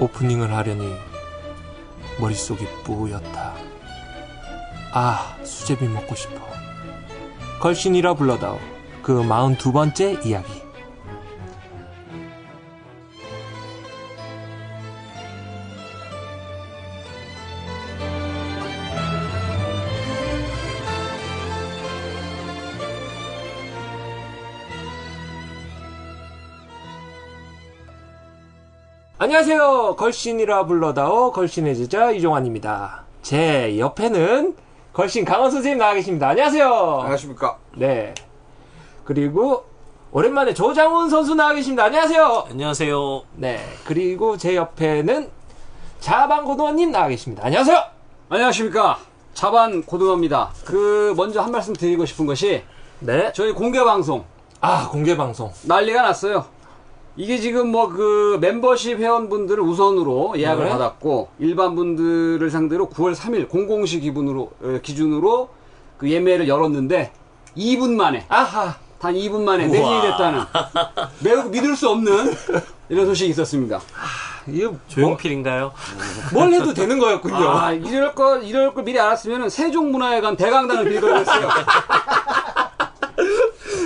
오프닝을 하려니 머릿속이 뿌옇다. 아, 수제비 먹고 싶어. 걸신이라 불러다오. 그 마흔 두 번째 이야기. 안녕하세요. 걸신이라 불러다오 걸신의 제자 이종환입니다. 제 옆에는 걸신 강원 선생님 나와 계십니다. 안녕하세요. 안녕하십니까. 네. 그리고 오랜만에 조장훈 선수 나와 계십니다. 안녕하세요. 안녕하세요. 네. 그리고 제 옆에는 자방 고등원님 나와 계십니다. 안녕하세요. 안녕하십니까. 자반 고등어입니다. 그 먼저 한 말씀 드리고 싶은 것이 네. 저희 공개 방송 아 공개 방송. 난리가 났어요. 이게 지금 뭐 그 멤버십 회원분들을 우선으로 예약을 네. 받았고 일반 분들을 상대로 9월 3일 공공시 기분으로 어, 기준으로 그 예매를 열었는데 2분 만에 아하. 단 2분 만에 매진이 됐다는 매우 믿을 수 없는 이런 소식이 있었습니다. 이거 조용필인가요? 뭐, 뭘 해도 되는 거였군요. 아, 이럴 거, 이럴 걸 미리 알았으면 세종문화회관 대강당을 빌거렸어요.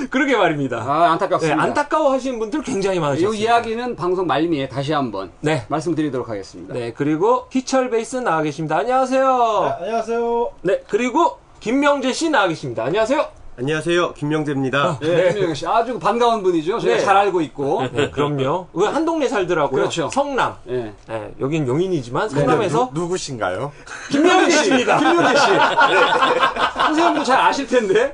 그러게 말입니다. 아, 네, 안타깝습니다. 안타까워 하시는 분들 굉장히 이 많으셨어요. 이야기는 방송 말미에 다시 한번 네. 말씀드리도록 하겠습니다. 네, 그리고 희철 베이스 나와 계십니다. 안녕하세요. 안녕하세요. 네, 그리고 김명재 씨 나와 계십니다. 안녕하세요. 안녕하세요. 김명재입니다. 네, 네. 김명현 씨 아주 반가운 분이죠. 저희가 네. 잘 알고 있고. 네, 그럼요. 그한 동네 살더라고요. 그렇죠. 성남. 네. 네, 여긴 용인이지만 성남에서 누, 구신가요 김명재 씨입니다. 김명재 씨. 선생님도 잘 아실 텐데.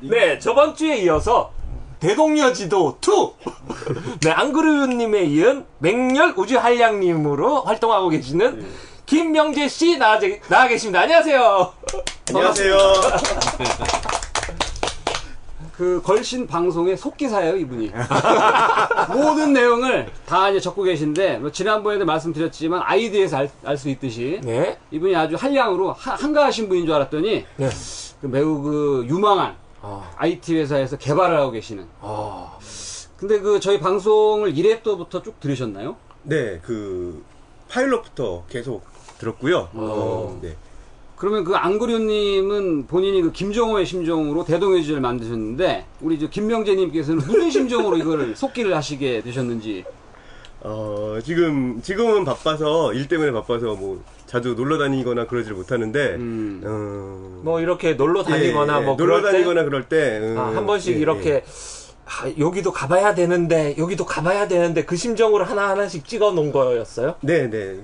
네, 저번 주에 이어서 대동여 지도 2. 네, 안그르님에 이은 맹렬 우주한량님으로 활동하고 계시는 김명재 씨 나와, 나와 계십니다. 안녕하세요. 안녕하세요. 그 걸신 방송의 속기사예요, 이분이. 모든 내용을 다 이제 적고 계신데, 뭐 지난번에도 말씀드렸지만, 아이디에서 알 수 있듯이, 네. 이분이 아주 한량으로 하- 한가하신 분인 줄 알았더니, 네. 그 매우 그 유망한 아, IT 회사에서 개발을 하고 계시는. 아, 근데 그 저희 방송을 1회부터 쭉 들으셨나요? 네, 그 파일럿부터 계속 들었고요. 어, 네. 그러면 그 안그류님은 본인이 그 김정호의 심정으로 대동여지를 만드셨는데 우리 저 김명재님께서는 무슨 심정으로 이거를 속기를 하시게 되셨는지. 어, 지금 지금은 바빠서 일 때문에 바빠서 뭐 자주 놀러 다니거나 그러질 못하는데 음. 어, 뭐 이렇게 놀러 다니거나 예, 뭐 놀러 그럴 때? 다니거나 그럴 때 음, 아, 한 번씩 예, 이렇게 예. 아, 여기도 가봐야 되는데 여기도 가봐야 되는데 그 심정으로 하나 하나씩 찍어 놓은 거였어요. 네, 네.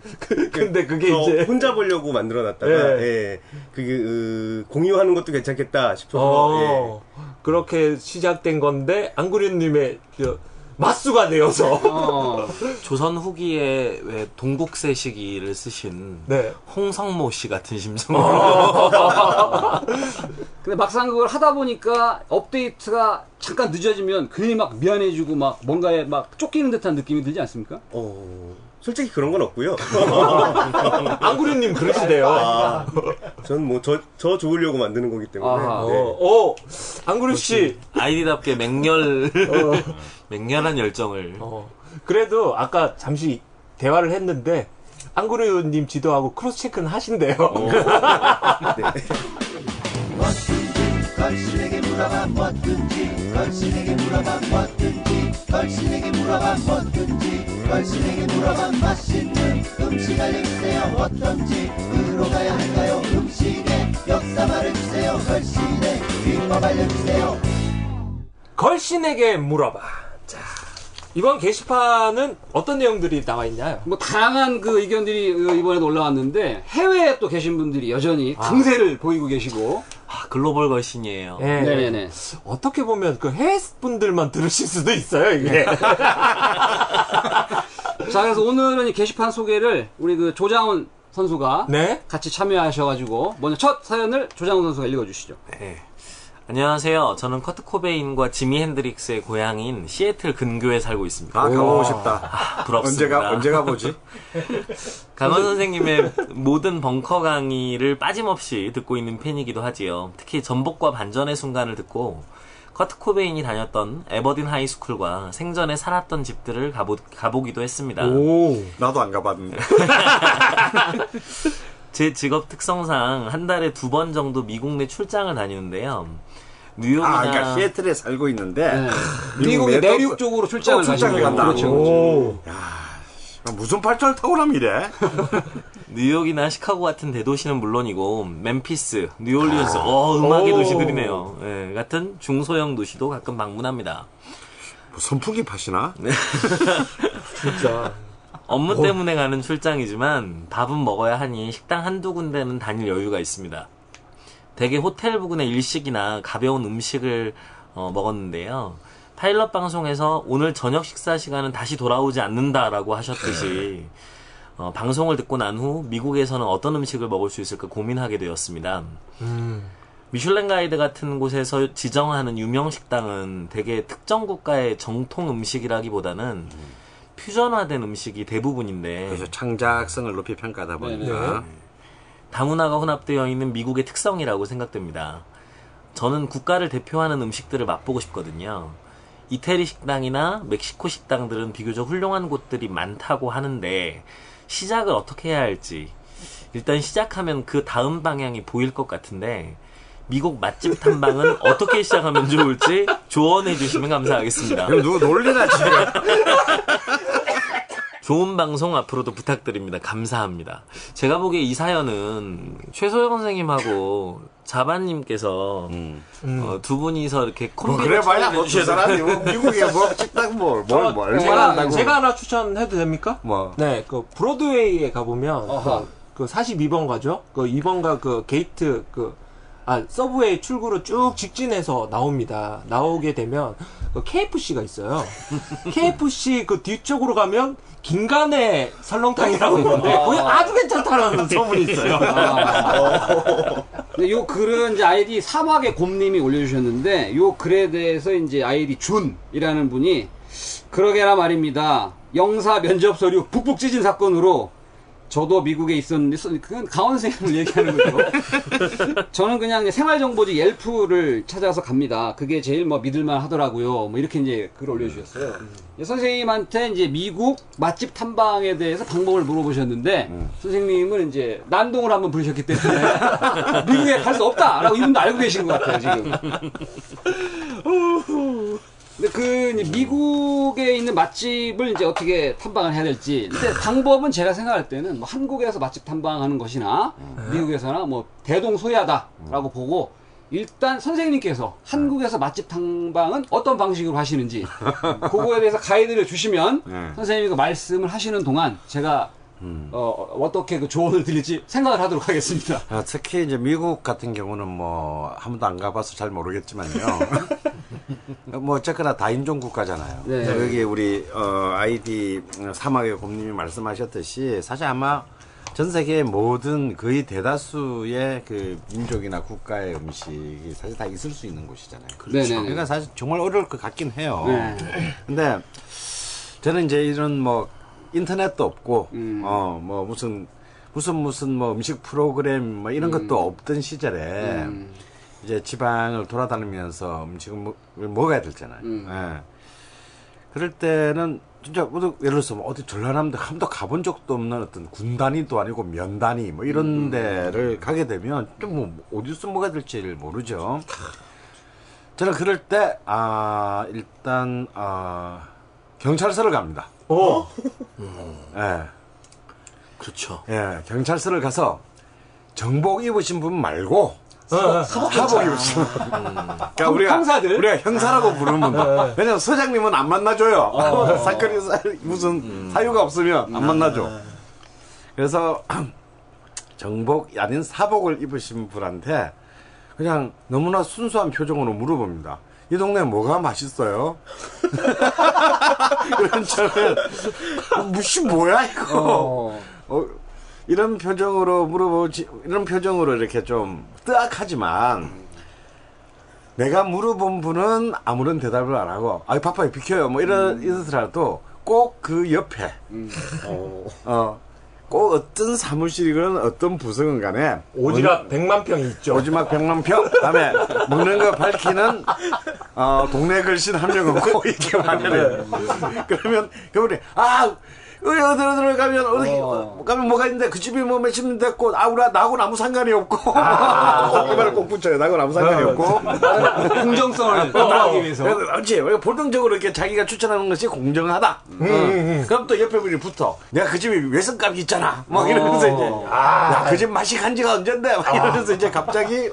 근데 그게 저 이제 혼자 보려고 만들어 놨다가 예. 예. 그게 으, 공유하는 것도 괜찮겠다 싶어서 어, 그렇게 시작된 건데 안구류님의 그 맞수가 되어서 어, 조선 후기에 왜 동국세 시기를 쓰신 네. 홍성모 씨 같은 심정으로 근데 막상 그걸 하다 보니까 업데이트가 잠깐 늦어지면 괜히 막 미안해지고 막 뭔가에 막 쫓기는 듯한 느낌이 들지 않습니까? 어, 솔직히 그런 건 없고요. 안구류님 그러시대요. 아, 전뭐 저 저 좋으려고 만드는 거기 때문에. 아하. 네. 어, 어, 안구류 씨. 아이디답게 맹렬 맹렬한 열정을. 어, 그래도 아까 잠시 대화를 했는데 안구류님 지도하고 cross check는 하신대요. 뭐든지 걸신에게 물어봐 뭐든지 걸신에게 물어봐 뭐든지 걸신에게 물어봐 뭐든지 걸신에게 물어봐 맛있는 음식 알려주세요. 어떤지 으로 가야 할까요? 음식의 역사 말해주세요. 걸신의 비법 알려주세요. 걸신에게 물어봐. 자, 이번 게시판은 어떤 내용들이 나와 있나요? 뭐 다양한 그 의견들이 어, 이번에도 올라왔는데 해외에 또 계신 분들이 여전히 강세를 보이고 계시고 아, 글로벌 걸신이에요. 예. 네네네. 어떻게 보면 그 해외 분들만 들으실 수도 있어요, 이게. 자 그래서 오늘은 이 게시판 소개를 우리 그 조장훈 선수가 네. 같이 참여하셔가지고 먼저 첫 사연을 조장훈 선수가 읽어주시죠. 네. 안녕하세요. 저는 커트 코베인과 지미 핸드릭스의 고향인 시애틀 근교에 살고 있습니다. 아, 가보고 싶다. 부럽습니다. 언제가, 언제 가보지? 강원 선생님의 모든 벙커 강의를 빠짐없이 듣고 있는 팬이기도 하지요. 특히 전복과 반전의 순간을 듣고 커트 코베인이 다녔던 에버딘 하이스쿨과 생전에 살았던 집들을 가보, 가보기도 했습니다. 오. 나도 안 가봤는데. 제 직업 특성상 한 달에 두 번 정도 미국 내 출장을 다니는데요. 뉴욕이나 아, 그러니까 시애틀에 살고 있는데. 네. 미국 내도- 내륙 쪽으로 출장을 어, 출장을 간다. 거죠. 그렇죠. 오. 무슨 팔자를 타고나면 이래? 뉴욕이나 시카고 같은 대도시는 물론이고 멤피스, 뉴올리언스, 어 음악의 오. 도시들이네요. 예, 같은 중소형 도시도 가끔 방문합니다. 뭐 선풍기 파시나? 진짜. 업무 때문에 가는 출장이지만 밥은 먹어야 하니 식당 한두 군데는 다닐 여유가 있습니다. 대개 호텔 부근의 일식이나 가벼운 음식을 어, 먹었는데요. 파일럿 방송에서 오늘 저녁 식사 시간은 다시 돌아오지 않는다라고 하셨듯이 어, 방송을 듣고 난 후 미국에서는 어떤 음식을 먹을 수 있을까 고민하게 되었습니다. 미슐랭 가이드 같은 곳에서 지정하는 유명 식당은 대개 특정 국가의 정통 음식이라기보다는 퓨전화된 음식이 대부분인데 그래서 창작성을 높이 평가하다 보니까. 다문화가 혼합되어 있는 미국의 특성이라고 생각됩니다. 저는 국가를 대표하는 음식들을 맛보고 싶거든요. 이태리 식당이나 멕시코 식당들은 비교적 훌륭한 곳들이 많다고 하는데 시작을 어떻게 해야 할지 일단 시작하면 그 다음 방향이 보일 것 같은데 미국 맛집 탐방은 어떻게 시작하면 좋을지 조언해 주시면 감사하겠습니다. 그럼 누구 놀리나 지금? 좋은 방송 앞으로도 부탁드립니다. 감사합니다. 제가 보기에 이 사연은 최소영 선생님하고 자반님께서 어, 두 분이서 이렇게 음. 뭐 콤비로 그래 봐야 뭐 출연해 최선하지. 뭐 미국에 뭐 식당 뭘, 뭘, 뭘 제가, 원한다고. 제가 하나 추천해도 됩니까? 뭐. 네, 그 브로드웨이에 가보면. 그, 그 42번 가죠. 그 2번가 그 게이트 그 아, 서브웨이 출구로 쭉 직진해서 나옵니다. 나오게 되면 그 KFC가 있어요. KFC 그 뒤쪽으로 가면 긴간의 설렁탕이라고 있는데 거기 아주 괜찮다는 소문이 있어요. 근데 요 글은 이제 아이디 사막의 곰님이 올려주셨는데 요 글에 대해서 이제 아이디 준이라는 분이 그러게나 말입니다. 영사 면접 서류 북북 찢은 사건으로 저도 미국에 있었는데 써- 그건 강원 선생님을 얘기하는 거죠. 저는 그냥 생활정보지 옐프를 찾아서 갑니다. 그게 제일 뭐 믿을만 하더라고요. 뭐 이렇게 이제 글을 올려주셨어요. 예, 선생님한테 이제 미국 맛집 탐방에 대해서 방법을 물어보셨는데 선생님은 이제 난동을 한번 부르셨기 때문에 미국에 갈 수 없다라고 이분도 알고 계신 것 같아요 지금. 근데 그 이제 미국에 있는 맛집을 이제 어떻게 탐방을 해야 될지. 근데 방법은 제가 생각할 때는 뭐 한국에서 맛집 탐방하는 것이나 미국에서나 뭐 대동소이하다라고 보고 일단 선생님께서 한국에서 맛집 탐방은 어떤 방식으로 하시는지 그거에 대해서 가이드를 주시면 네. 선생님이 그 말씀을 하시는 동안 제가 어, 어떻게 그 조언을 드릴지 생각을 하도록 하겠습니다. 아, 특히 이제 미국 같은 경우는 뭐, 한 번도 안 가봐서 잘 모르겠지만요. 뭐, 어쨌거나 다인종 국가잖아요. 네. 여기 우리, 어, 아이디 사막의 곰님이 말씀하셨듯이 사실 아마 전 세계의 모든 거의 대다수의 그 민족이나 국가의 음식이 사실 다 있을 수 있는 곳이잖아요. 네네네. 그러니까 사실 정말 어려울 것 같긴 해요. 네. 근데 저는 이제 이런 뭐 인터넷도 없고 음. 어뭐 무슨 무슨 무슨 뭐 음식 프로그램 뭐 이런 것도 없던 시절에 음. 이제 지방을 돌아다니면서 음식을 먹, 먹어야 되잖아요. 음. 예. 그럴 때는 진짜 뭐 예를 들어서 뭐 어디 전라남도 한 번도 가본 적도 없는 어떤 군단위도 아니고 면단위 뭐 이런 데를 가게 되면 좀 뭐 어디서 먹어야 될지를 모르죠. 저는 그럴 때 아 일단 아 경찰서를 갑니다. 오. 예. 그렇죠. 예, 경찰서를 가서 정복 입으신 분 말고 어, 사복 입으신 분. 그러니까 우리가 형사들? 우리가 형사라고 부르는 분들. 왜냐면 서장님은 안 만나줘요. 사건이 사- 무슨 사유가 없으면 안 만나줘. 그래서 정복 아닌 사복을 입으신 분한테 그냥 너무나 순수한 표정으로 물어봅니다. 이 동네 뭐가 맛있어요? 그런 저는 무시 뭐야 이거? 어. 어, 이런 표정으로 물어보지, 이런 표정으로 이렇게 좀 뜨악하지만, 내가 물어본 분은 아무런 대답을 안 하고, 아이, 바빠요, 비켜요. 뭐 이런, 이러더라도 꼭 그 옆에, 어, 꼭 어떤 사무실이건 어떤 부서건 간에 오지랖 100만 평이 있죠. 오지막 100만 평 다음에 먹는 거 밝히는 어, 동네 글씨 한명 없고 이렇게 말해요. 그러면 그분이 아 어디 어디 어디 가면 어디 어. 가면 뭐가 있는데 그 집이 뭐 몇십 년 됐고 아 우리 나하고는 아무 상관이 없고 이 말을 꼭 붙여요 나하고는 아무 상관이 없고 공정성을 더하기 위해서. 그래서 그렇지. 왜 본능적으로 이렇게 자기가 추천하는 것이 공정하다. 음, 어. 그럼 또 옆에 분이 붙어. 내가 그 집이 외선값이 있잖아. 막 이러면서 이제. 야, 그집 맛이 간 지가 언젠데? 막 이러면서 이제 갑자기.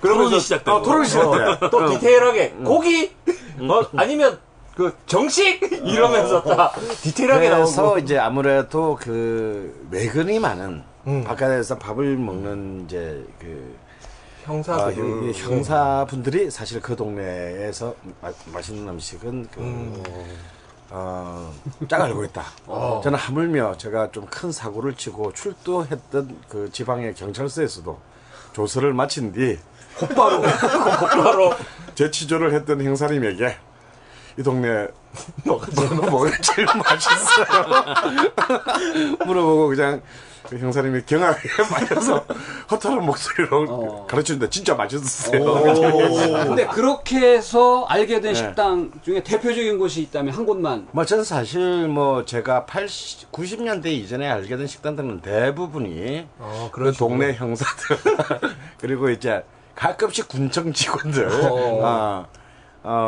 토론이 시작되고. 어, 토론이 시작돼. 또 디테일하게 고기 어, 아니면 그 정식 이러면서 다 디테일하게 그래서 나오고 이제 아무래도 그 외근이 많은 음. 바깥에서 밥을 먹는 이제 그 형사 아, 그 형- 이 형사분들이 사실 그 동네에서 마, 맛있는 음식은 그, 음. 어, 짝 알고 있다. 저는 하물며 제가 좀 큰 사고를 치고 출두했던 그 지방의 경찰서에서도 조사를 마친 뒤 바로 재취조를 했던 형사님에게 이 동네 뭐가 제일 맛있어요? 물어보고 그냥 그 형사님이 경악에 빠져서 허탈한 목소리로 가르쳐준다. 진짜 맛있었어요. 근데 그렇게 해서 알게 된 네. 식당 중에 대표적인 곳이 있다면 한 곳만. 뭐 저는 사실 뭐 제가 80, 90년대 이전에 알게 된 식당들은 대부분이 어, 그 동네 형사들 그리고 이제 가끔씩 군청 직원들 어, 어,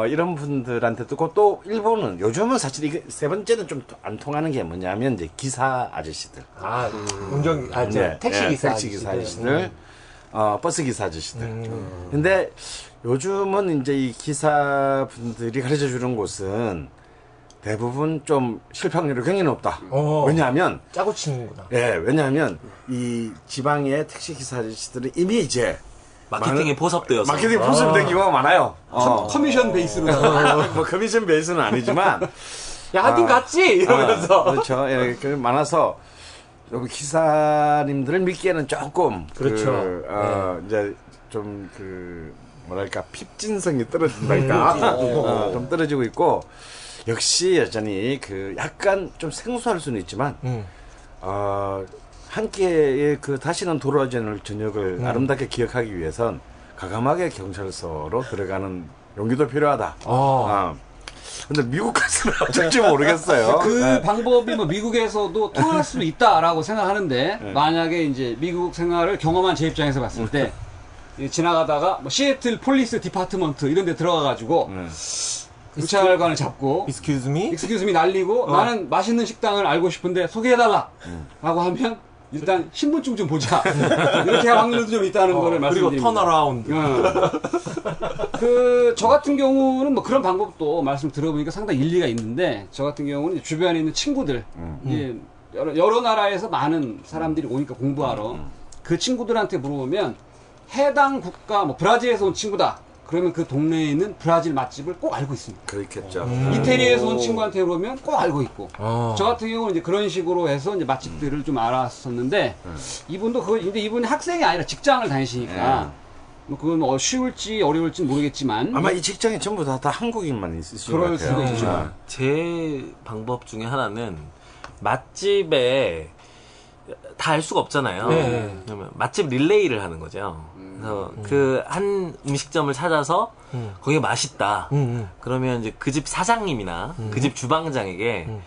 이런 분들한테 듣고 또 일본은 요즘은 사실 이게 세 번째는 좀 안 통하는 게 뭐냐면 이제 기사 아저씨들 아 운전 아 이제 네, 택시 네, 기사 택시 기사 아저씨들. 아저씨들, 어, 버스 기사 아저씨들. 음. 근데 요즘은 이제 이 기사분들이 가르쳐 주는 곳은 대부분 좀 실패률이 굉장히 높다. 어. 왜냐하면, 짜고 치는구나. 예, 왜냐하면 이 지방의 택시 기사 아저씨들은 이미 이제 마케팅에 포섭되어서. 마케팅 포섭이 된 경우가 많아요. 어. 커미션 베이스로. 뭐 커미션 베이스는 아니지만 야 하긴 갔지 이러면서 아, 그렇죠. 예, 그 많아서 여기 기사님들을 믿기에는 조금 그렇죠. 그, 어, 이제 좀 그 뭐랄까 핍진성이 떨어진달까 어, 좀 떨어지고 있고 역시 여전히 그 약간 좀 생소할 수는 있지만 음. 어, 한 끼의 그 다시는 돌아오지 않을 저녁을 음. 아름답게 기억하기 위해선 과감하게 경찰서로 들어가는 용기도 필요하다. 어. 아. 근데 미국 가서는 어쩔지 모르겠어요. 그 네. 방법이 뭐 미국에서도 통할 수도 있다라고 생각하는데 네. 만약에 이제 미국 생활을 경험한 제 입장에서 봤을 때이 지나가다가 뭐 Seattle Police Department 이런 데 들어가 가지고 네. 경찰관을 잡고 Excuse me. Excuse me 날리고 나는 맛있는 식당을 알고 싶은데 소개해 달라 라고 하면 일단 신분증 좀 보자. 이렇게 할 확률도 좀 있다는 거를 어, 그리고 말씀드립니다. Turn around. 그, 저 같은 경우는 뭐 그런 방법도 말씀 들어보니까 상당히 일리가 있는데, 저 같은 경우는 주변에 있는 친구들, 이제 여러, 여러 나라에서 많은 사람들이 오니까 공부하러, 그 친구들한테 물어보면, 해당 국가, 뭐 브라질에서 온 친구다. 그러면 그 동네에 있는 브라질 맛집을 꼭 알고 있습니다. 그렇겠죠. 이태리에서 온 친구한테 물어보면 꼭 알고 있고. 어. 저 같은 경우는 이제 그런 식으로 해서 이제 맛집들을 좀 알았었는데, 이분도 그, 근데 이분이 학생이 아니라 직장을 다니시니까, 뭐 그건 뭐 쉬울지 어려울지 모르겠지만, 아마 이 직장에 전부 다, 다 한국인만 있으신 것 그럴 같아요. 수도 있죠. 아. 제 방법 중에 하나는 맛집에 다 알 수가 없잖아요. 네. 그러면 맛집 릴레이를 하는 거죠. 그래서 그한 음식점을 찾아서 음. 거기 맛있다. 음, 그러면 이제 그 집 사장님이나 그 집 주방장에게 음.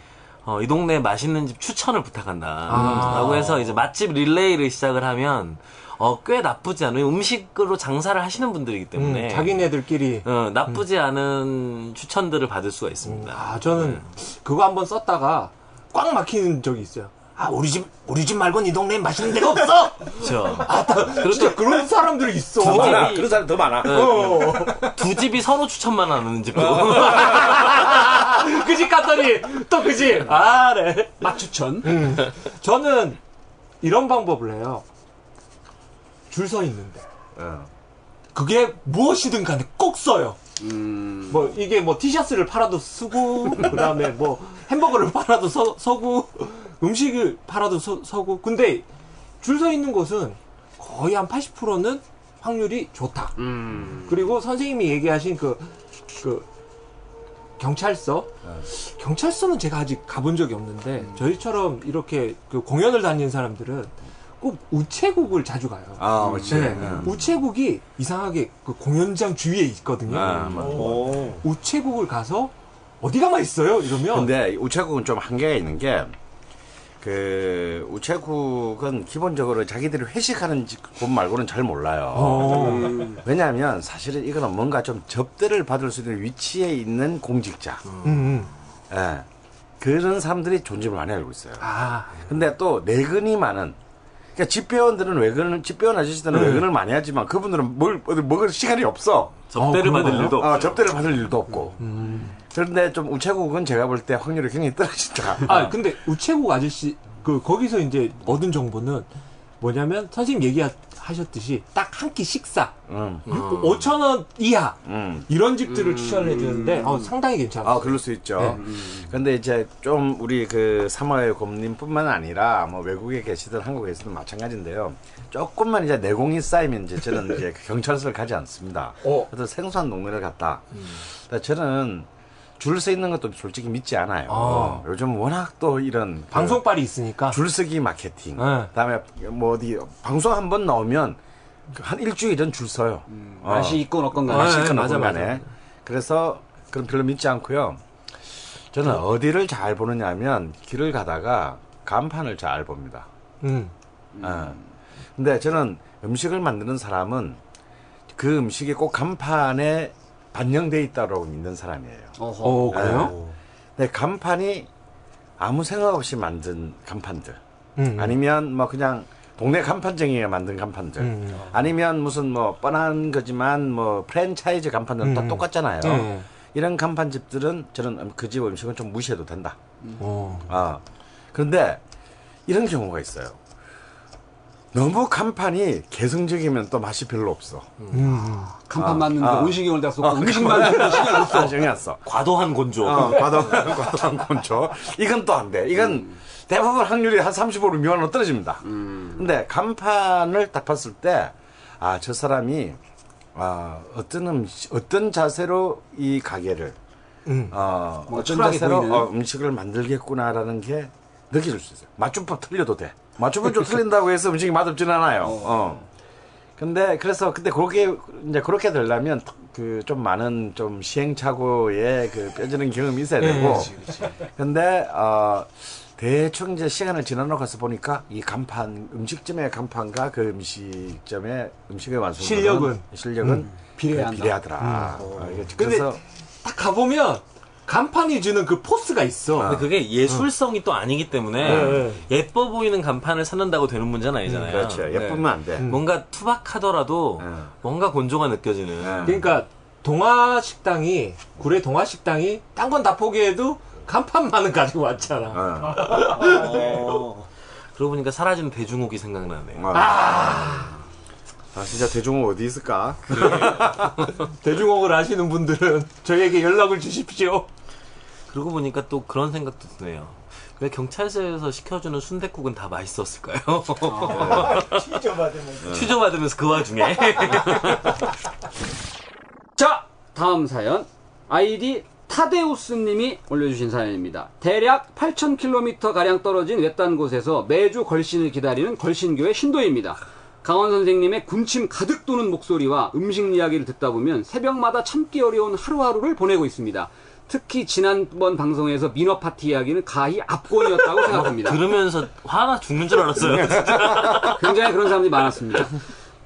어, 이 동네 맛있는 집 추천을 부탁한다. 아. 라고 해서 이제 맛집 릴레이를 시작을 하면 어, 꽤 나쁘지 않아요. 음식으로 장사를 하시는 분들이기 음, 때문에 자기네들끼리. 어, 나쁘지 않은 추천들을 받을 수가 있습니다. 아 저는 그거 한번 썼다가 꽉 막히는 적이 있어요. 아 우리 집 우리 집 말고는 이 동네에 맛있는 데가 없어. 그렇죠. 진짜 그런 사람들이 있어. 두 많아. 집이- 그런 사람 더 많아. 어. 두 집이 서로 추천만 하는 집도. 그 집 갔더니 또 그 집. 아, 네. 맛추천. 저는 이런 방법을 해요. 줄 서 있는데. 어. 그게 무엇이든 간에 꼭 써요. 음, 뭐 이게 뭐 티셔츠를 팔아도 쓰고 그다음에 뭐 햄버거를 팔아도 서, 서고 음식을 팔아도 서, 서고 근데 줄 서 있는 곳은 거의 한 80%는 확률이 좋다. 음. 그리고 선생님이 얘기하신 그, 그, 경찰서 경찰서는 제가 아직 가본 적이 없는데 저희처럼 이렇게 그 공연을 다니는 사람들은 꼭 우체국을 자주 가요. 아, 그렇지. 네. 음. 우체국이 이상하게 그 공연장 주위에 있거든요. 아, 맞아. 우체국을 가서 어디 가만 있어요? 이러면 근데 우체국은 좀 한계가 있는 게, 그, 우체국은 기본적으로 자기들이 회식하는 지- 곳 말고는 잘 몰라요. 어. 왜냐하면 사실은 이거는 뭔가 좀 접대를 받을 수 있는 위치에 있는 공직자. 음, 음. 예. 그런 사람들이 존재를 많이 알고 있어요. 아, 근데 또 내근이 많은, 그러니까 집배원들은 외근을, 집배원 아저씨들은 네. 외근을 많이 하지만 그분들은 뭘, 어디 먹을 시간이 없어. 접대를 어, 받을? 일도 어, 접대를 받을 일도 없고. 그런데 좀 우체국은 제가 볼 때 확률이 굉장히 떨어진다. 아 근데 우체국 아저씨 그 거기서 이제 얻은 정보는 뭐냐면 선생님 얘기하셨듯이 딱 한 끼 식사 음, 5천 원 이하 음. 이런 집들을 추천을 해주는데 어, 상당히 괜찮아요. 아, 그럴 수 있죠. 네. 근데 이제 좀 우리 그 사마의 곰님뿐만 아니라 뭐 외국에 계시든 한국에 계시든 마찬가지인데요. 조금만 이제 내공이 쌓이면 이제 저는 이제 그 경찰서를 가지 않습니다. 어. 그래서 생소한 동네를 갔다. 근데 저는 줄서 있는 것도 솔직히 믿지 않아요. 아. 요즘 워낙 또 이런 그 방송빨이 있으니까. 줄서기 마케팅. 네. 그다음에 뭐 어디 방송 한 번 나오면 그한 일주일은 줄 서요. 어. 맛이 있건 없건 아, 간에. 네, 시간 맞아, 없는 맞아. 간에. 그래서 그럼 별로 믿지 않고요. 저는 어디를 잘 보느냐면 길을 가다가 간판을 잘 봅니다. 음. 어. 근데 저는 음식을 만드는 사람은 그 음식이 꼭 간판에 반영돼 있다고 믿는 사람이에요. 어허. 어 그래요? 근데 간판이 아무 생각 없이 만든 간판들. 음. 아니면 뭐 그냥 동네 간판쟁이가 만든 간판들. 음. 아니면 무슨 뭐 뻔한 거지만 뭐 프랜차이즈 간판들은 다 음. 똑같잖아요. 네. 이런 간판집들은 저는 그 집 음식은 좀 무시해도 된다. 어. 아. 그런데 이런 경우가 있어요. 너무 간판이 개성적이면 또 맛이 별로 없어. 음. 간판 맞는데 아. 온신경을 다 쏟고 음식 만드는데 신경 안 써. 아, 정이 안 써. 과도한 곤조. 어, 과도, 과도한 건조. 이건 또 안 돼. 이건 대부분 확률이 한 35로 미만으로 떨어집니다. 근데 간판을 딱 봤을 때, 아, 저 사람이, 아, 어떤 음식, 어떤 자세로 이 가게를, 음. 어, 뭐 어떤 자세로 보이는? 어, 음식을 만들겠구나라는 게 느껴질 수 있어요. 맞춤법 틀려도 돼. 맞춤법 좀 틀린다고 해서 음식이 맛없진 않아요. 어. 근데 그래서 근데 그렇게 이제 그렇게 되려면 그 좀 많은 좀 시행착오에 그 뼈저는 경험이 있어야 네, 되고. 그치, 그치. 근데 어 대충 이제 시간을 지나고 가서 보니까 이 간판 음식점의 간판과 그 음식점의 음식의 완성 실력은? 실력은 비례한다. 비례하더라. 아, 이게 근데 그래서 딱 가보면 간판이 주는 그 포스가 있어. 근데 그게 예술성이 또 아니기 때문에 네. 예뻐 보이는 간판을 찾는다고 되는 문제는 아니잖아요. 그렇죠. 예쁘면 네. 안 돼. 뭔가 투박하더라도 네. 뭔가 곤조가 느껴지는. 네. 그러니까 동화 식당이 구례 동화 식당이 딴 건 다 포기해도 간판만은 가지고 왔잖아. 어. 어. 그러고 보니까 사라진 대중옥이 생각나네요. 어. 아, 진짜 대중은 어디 있을까? 대중옥을 아시는 분들은 저희에게 연락을 주십시오. 그러고 보니까 또 그런 생각도 드네요. 왜 경찰서에서 시켜주는 순댓국은 다 맛있었을까요? 취조 받으면서 그 와중에 자, 다음 사연. 아이디 타데우스님이 올려주신 사연입니다. 대략 8,000km 가량 떨어진 외딴 곳에서 매주 걸신을 기다리는 걸신교의 신도입니다. 강원 선생님의 군침 가득 도는 목소리와 음식 이야기를 듣다 보면 새벽마다 참기 어려운 하루하루를 보내고 있습니다. 특히 지난번 방송에서 민어 파티 이야기는 가히 압권이었다고 생각합니다. 들으면서 화나 죽는 줄 알았어요. 굉장히 그런 사람들이 많았습니다.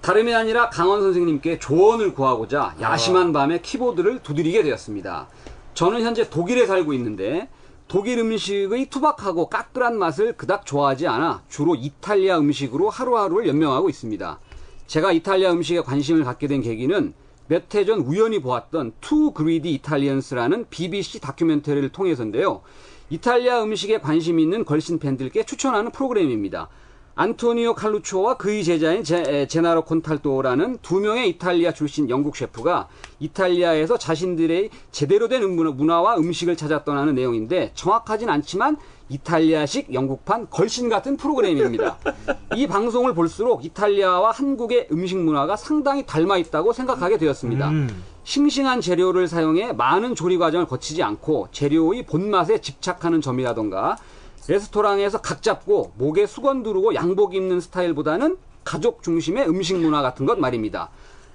다름이 아니라 강원 선생님께 조언을 구하고자 야심한 밤에 키보드를 두드리게 되었습니다. 저는 현재 독일에 살고 있는데 독일 음식의 투박하고 까끌한 맛을 그닥 좋아하지 않아 주로 이탈리아 음식으로 하루하루를 연명하고 있습니다. 제가 이탈리아 음식에 관심을 갖게 된 계기는 몇 해 전 우연히 보았던 Two Greedy Italians라는 BBC 다큐멘터리를 통해서인데요. 이탈리아 음식에 관심 있는 걸신 팬들께 추천하는 프로그램입니다. 안토니오 칼루초와 그의 제자인 제, 에, 제나로 콘탈도라는 두 명의 이탈리아 출신 영국 셰프가 이탈리아에서 자신들의 제대로 된 문화- 문화와 음식을 찾아 떠나는 내용인데 정확하진 않지만 이탈리아식 영국판 걸신 같은 프로그램입니다. 이 방송을 볼수록 이탈리아와 한국의 음식 문화가 상당히 닮아 있다고 생각하게 되었습니다. 싱싱한 재료를 사용해 많은 조리 과정을 거치지 않고 재료의 본맛에 집착하는 점이라던가 레스토랑에서 각 잡고 목에 수건 두르고 양복 입는 스타일보다는 가족 중심의 음식 문화 같은 것 말입니다.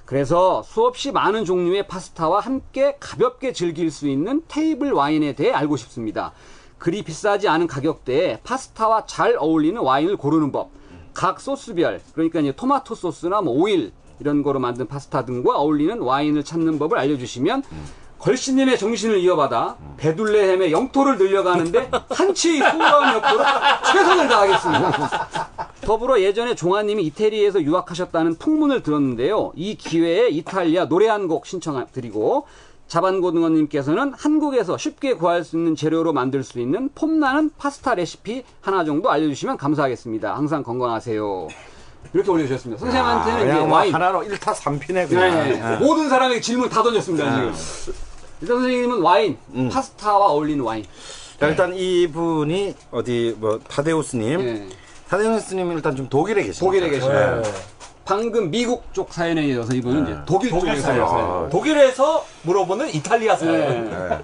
그래서 수없이 많은 종류의 파스타와 함께 가볍게 즐길 수 있는 테이블 와인에 대해 알고 싶습니다. 그리 비싸지 않은 가격대에 파스타와 잘 어울리는 와인을 고르는 법, 각 소스별, 그러니까 이제 토마토 소스나 뭐 오일 이런 거로 만든 파스타 등과 어울리는 와인을 찾는 법을 알려주시면 걸신님의 정신을 이어받아 베둘레헴의 영토를 늘려가는데 한치 소가운 역도로 최선을 다하겠습니다. 더불어 예전에 종아님이 이태리에서 유학하셨다는 풍문을 들었는데요. 이 기회에 이탈리아 노래 한 곡 신청드리고 자반고등어님께서는 한국에서 쉽게 구할 수 있는 재료로 만들 수 있는 폼나는 파스타 레시피 하나 정도 알려주시면 감사하겠습니다. 항상 건강하세요. 이렇게 올려주셨습니다. 선생님한테는 이제 그냥 뭐 와인. 하나로 일타 삼피네 그냥. 네, 예. 모든 사람에게 질문 다 던졌습니다, 지금. 일단 선생님은 와인, 파스타와 어울리는 와인. 자, 일단 이분이 어디 뭐 타데우스님, 예. 타데우스님 일단 좀 독일에 계십니다. 독일에 계시네요. 네. 방금 미국 쪽 사연에 이어서 이분은 이제 독일 쪽에서 사연. 독일에서 물어보는 이탈리아 사연. 네.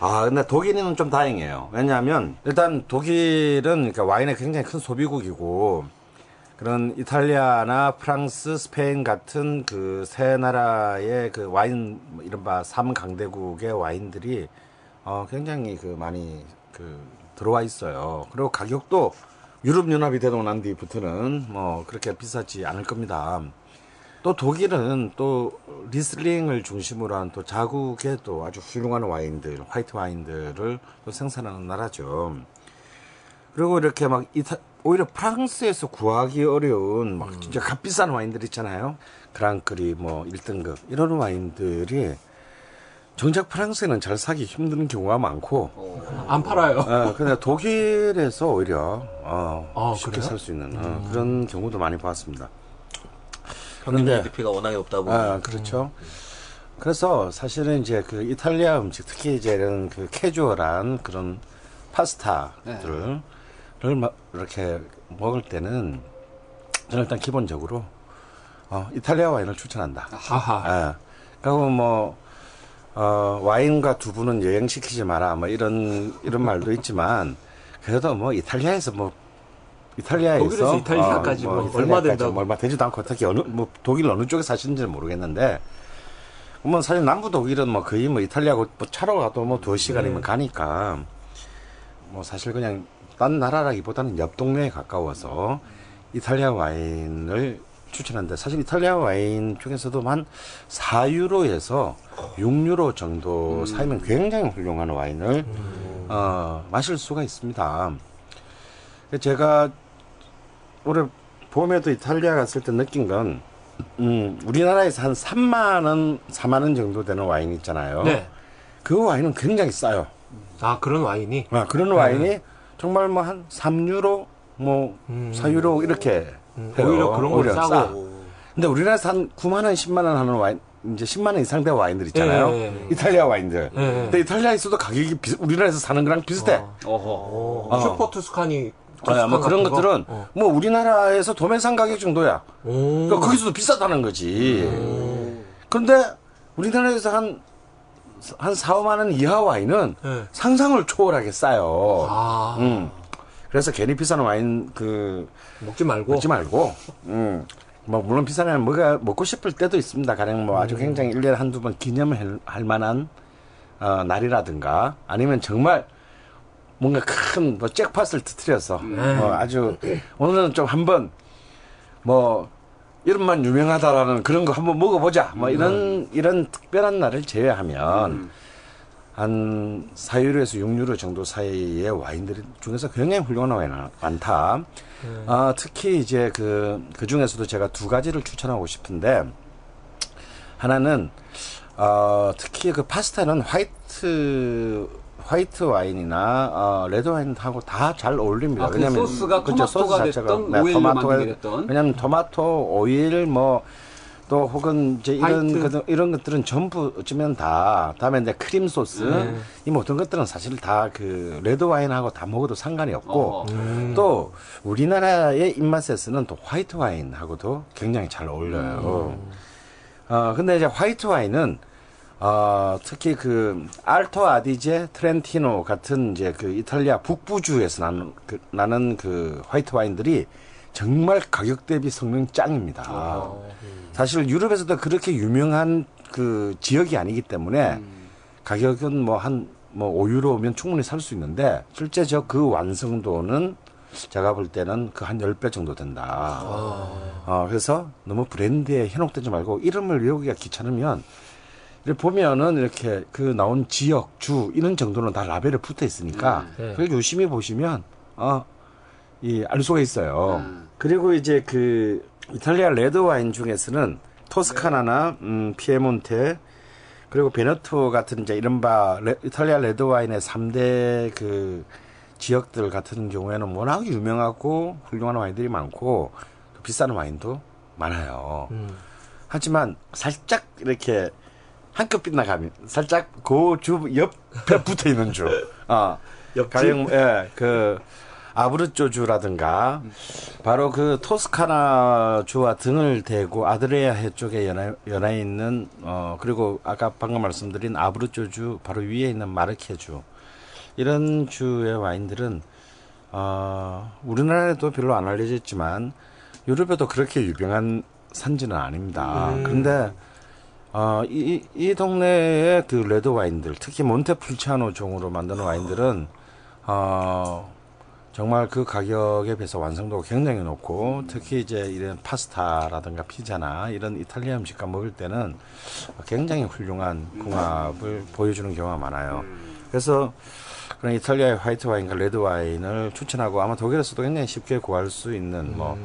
아, 근데 독일은 좀 다행이에요. 왜냐하면 일단 독일은 그러니까 와인의 굉장히 큰 소비국이고 그런 이탈리아나 프랑스, 스페인 같은 그 세 나라의 그 와인 뭐 이른바 삼강대국의 와인들이 어 굉장히 그 많이 그 들어와 있어요. 그리고 가격도 유럽 연합이 되고 난 뒤부터는 뭐 그렇게 비싸지 않을 겁니다. 또 독일은 또 리슬링을 중심으로 한 또 자국의 또 아주 훌륭한 와인들, 화이트 와인들을 또 생산하는 나라죠. 그리고 이렇게 막 이타, 오히려 프랑스에서 구하기 어려운 막 진짜 값비싼 와인들 있잖아요. 그랑크리 뭐 1등급 이런 와인들이 정작 프랑스에는 잘 사기 힘든 경우가 많고 안 팔아요. 어, 근데 독일에서 오히려 어, 아, 쉽게 그래요? 살 수 있는 어, 그런 경우도 많이 봤습니다. 평균 근데- GDP가 워낙에 높다 보니 아, 그렇죠. 그래서 사실은 이제 그 이탈리아 음식, 특히 이제 이런 그 캐주얼한 그런 파스타들을 를 마- 이렇게 먹을 때는 저는 일단 기본적으로 어, 이탈리아 와인을 추천한다. 아하. 예. 그리고 뭐, 어, 와인과 두부는 여행시키지 마라. 뭐 이런, 이런 말도 있지만, 그래도 뭐 이탈리아에서 뭐, 이탈리아에서. 독일에서 이탈리아까지 뭐 얼마 된다고. 뭐 얼마 되지도 않고 특히 어느, 뭐 독일 어느 쪽에 사시는지는 모르겠는데, 뭐 사실 남부 독일은 뭐 거의 뭐 이탈리아고 뭐 차로 가도 뭐 두어 시간이면 네. 가니까, 뭐 사실 그냥 딴 나라라기보다는 옆 동네에 가까워서 이탈리아 와인을 추천한다. 사실 이탈리아 와인 중에서도 한 4유로에서 6유로 정도 사이면 굉장히 훌륭한 와인을 어, 마실 수가 있습니다. 제가 올해 봄에도 이탈리아 갔을 때 느낀 건 음, 우리나라에서 한 3만 원, 4만 원 정도 되는 와인 있잖아요. 네. 그 와인은 굉장히 싸요. 아, 그런 와인이. 아, 그런 와인이 정말 뭐 한 3유로, 뭐 4유로 이렇게 음. 오히려 그런 건 오히려 싸고. 싸. 근데 우리나라에서 한 9만 원, 10만 원 하는 와인, 이제 10만 원 이상 된 와인들 있잖아요. 예, 예, 예. 이탈리아 와인들. 예, 예. 근데 이탈리아에서도 가격이 비, 우리나라에서 사는 거랑 비슷해. 어허. 어, 슈퍼 투스카니. 아, 뭐 그런 거? 것들은 어. 뭐 우리나라에서 도매상 가격 정도야. 오. 그러니까 거기서도 비싸다는 거지. 그런데 우리나라에서 한, 한 4, 5만 원 이하 와인은 네. 상상을 초월하게 싸요. 아, 음. 그래서 괜히 비싼 와인 그 먹지 말고. 먹지 말고, 음. 뭐, 물론 비싼 와인 뭐가 먹고 싶을 때도 있습니다. 가령 뭐 아주 굉장히 일년에 한두 번 기념할 할 만한, 어, 날이라든가, 아니면 정말 뭔가 큰, 뭐, 잭팟을 터트려서, 뭐 아주, 오늘은 좀 한번, 뭐, 이름만 유명하다라는 그런 거 한번 먹어보자. 뭐, 이런, 이런 특별한 날을 제외하면, 한 4유로에서 6유로 정도 사이의 와인들 중에서 굉장히 훌륭한 와인이 많다. 아, 특히 이제 그, 그 중에서도 제가 두 가지를 추천하고 싶은데, 하나는, 어, 특히 그 파스타는 화이트, 화이트 와인이나 어, 레드 와인하고 다 잘 어울립니다. 아, 그 소스가 그쵸, 토마토가 자체가. 됐든 네, 오일로 토마토가 만들게 됐든. 왜냐하면 토마토, 오일 뭐 또 혹은 이제 이런 화이트. 그, 이런 것들은 전부 어쩌면 다 다음에 이제 크림 소스 네. 이 모든 것들은 사실 다 그 레드 와인하고 다 먹어도 상관이 없고 어. 또 우리나라의 입맛에서는 또 화이트 와인하고도 굉장히 잘 어울려요. 어 근데 이제 화이트 와인은 어 특히 그 알토 아디제 트렌티노 같은 이제 그 이탈리아 북부주에서 나는 그, 나는 그 화이트 와인들이 정말 가격 대비 성능 짱입니다. 사실 유럽에서도 그렇게 유명한 그 지역이 아니기 때문에 가격은 뭐한뭐 5유로면 충분히 살 수 있는데 실제 저 그 완성도는 제가 볼 때는 그 한 10배 정도 된다. 어, 그래서 너무 브랜드에 현혹되지 말고 이름을 외우기가 귀찮으면 이렇게 보면은 이렇게 그 나온 지역, 주 이런 정도는 다 라벨에 붙어 있으니까 네. 그걸 유심히 보시면 어, 이 알 수가 있어요. 음. 그리고 이제 그 이탈리아 레드 와인 중에서는 토스카나나 음, 피에몬테 그리고 베네토 같은 이제 이른바 레- 이탈리아 레드 와인의 3대 그 지역들 같은 경우에는 워낙 유명하고 훌륭한 와인들이 많고 또 비싼 와인도 많아요. 하지만 살짝 이렇게 한급 빗나가면 살짝 그 주 옆에 붙어 있는 주. 어. 가령 예, 그 아브르조주라든가 바로 그 토스카나 주와 등을 대고 아드레아 해 쪽에 연해, 연해 있는 어 그리고 아까 방금 말씀드린 아브르조주 바로 위에 있는 마르케주 이런 주의 와인들은 어 우리나라에도 별로 안 알려져 있지만 유럽에도 그렇게 유명한 산지는 아닙니다. 그런데 어, 이, 이- 이 동네의 그 레드 와인들, 특히 몬테풀치아노 종으로 만드는 와인들은, 어, 정말 그 가격에 비해서 완성도가 굉장히 높고, 특히 이제 이런 파스타라든가 피자나 이런 이탈리아 음식과 먹을 때는 굉장히 훌륭한 궁합을 보여주는 경우가 많아요. 그래서 그런 이탈리아의 화이트 와인과 레드 와인을 추천하고 아마 독일에서도 굉장히 쉽게 구할 수 있는 뭐,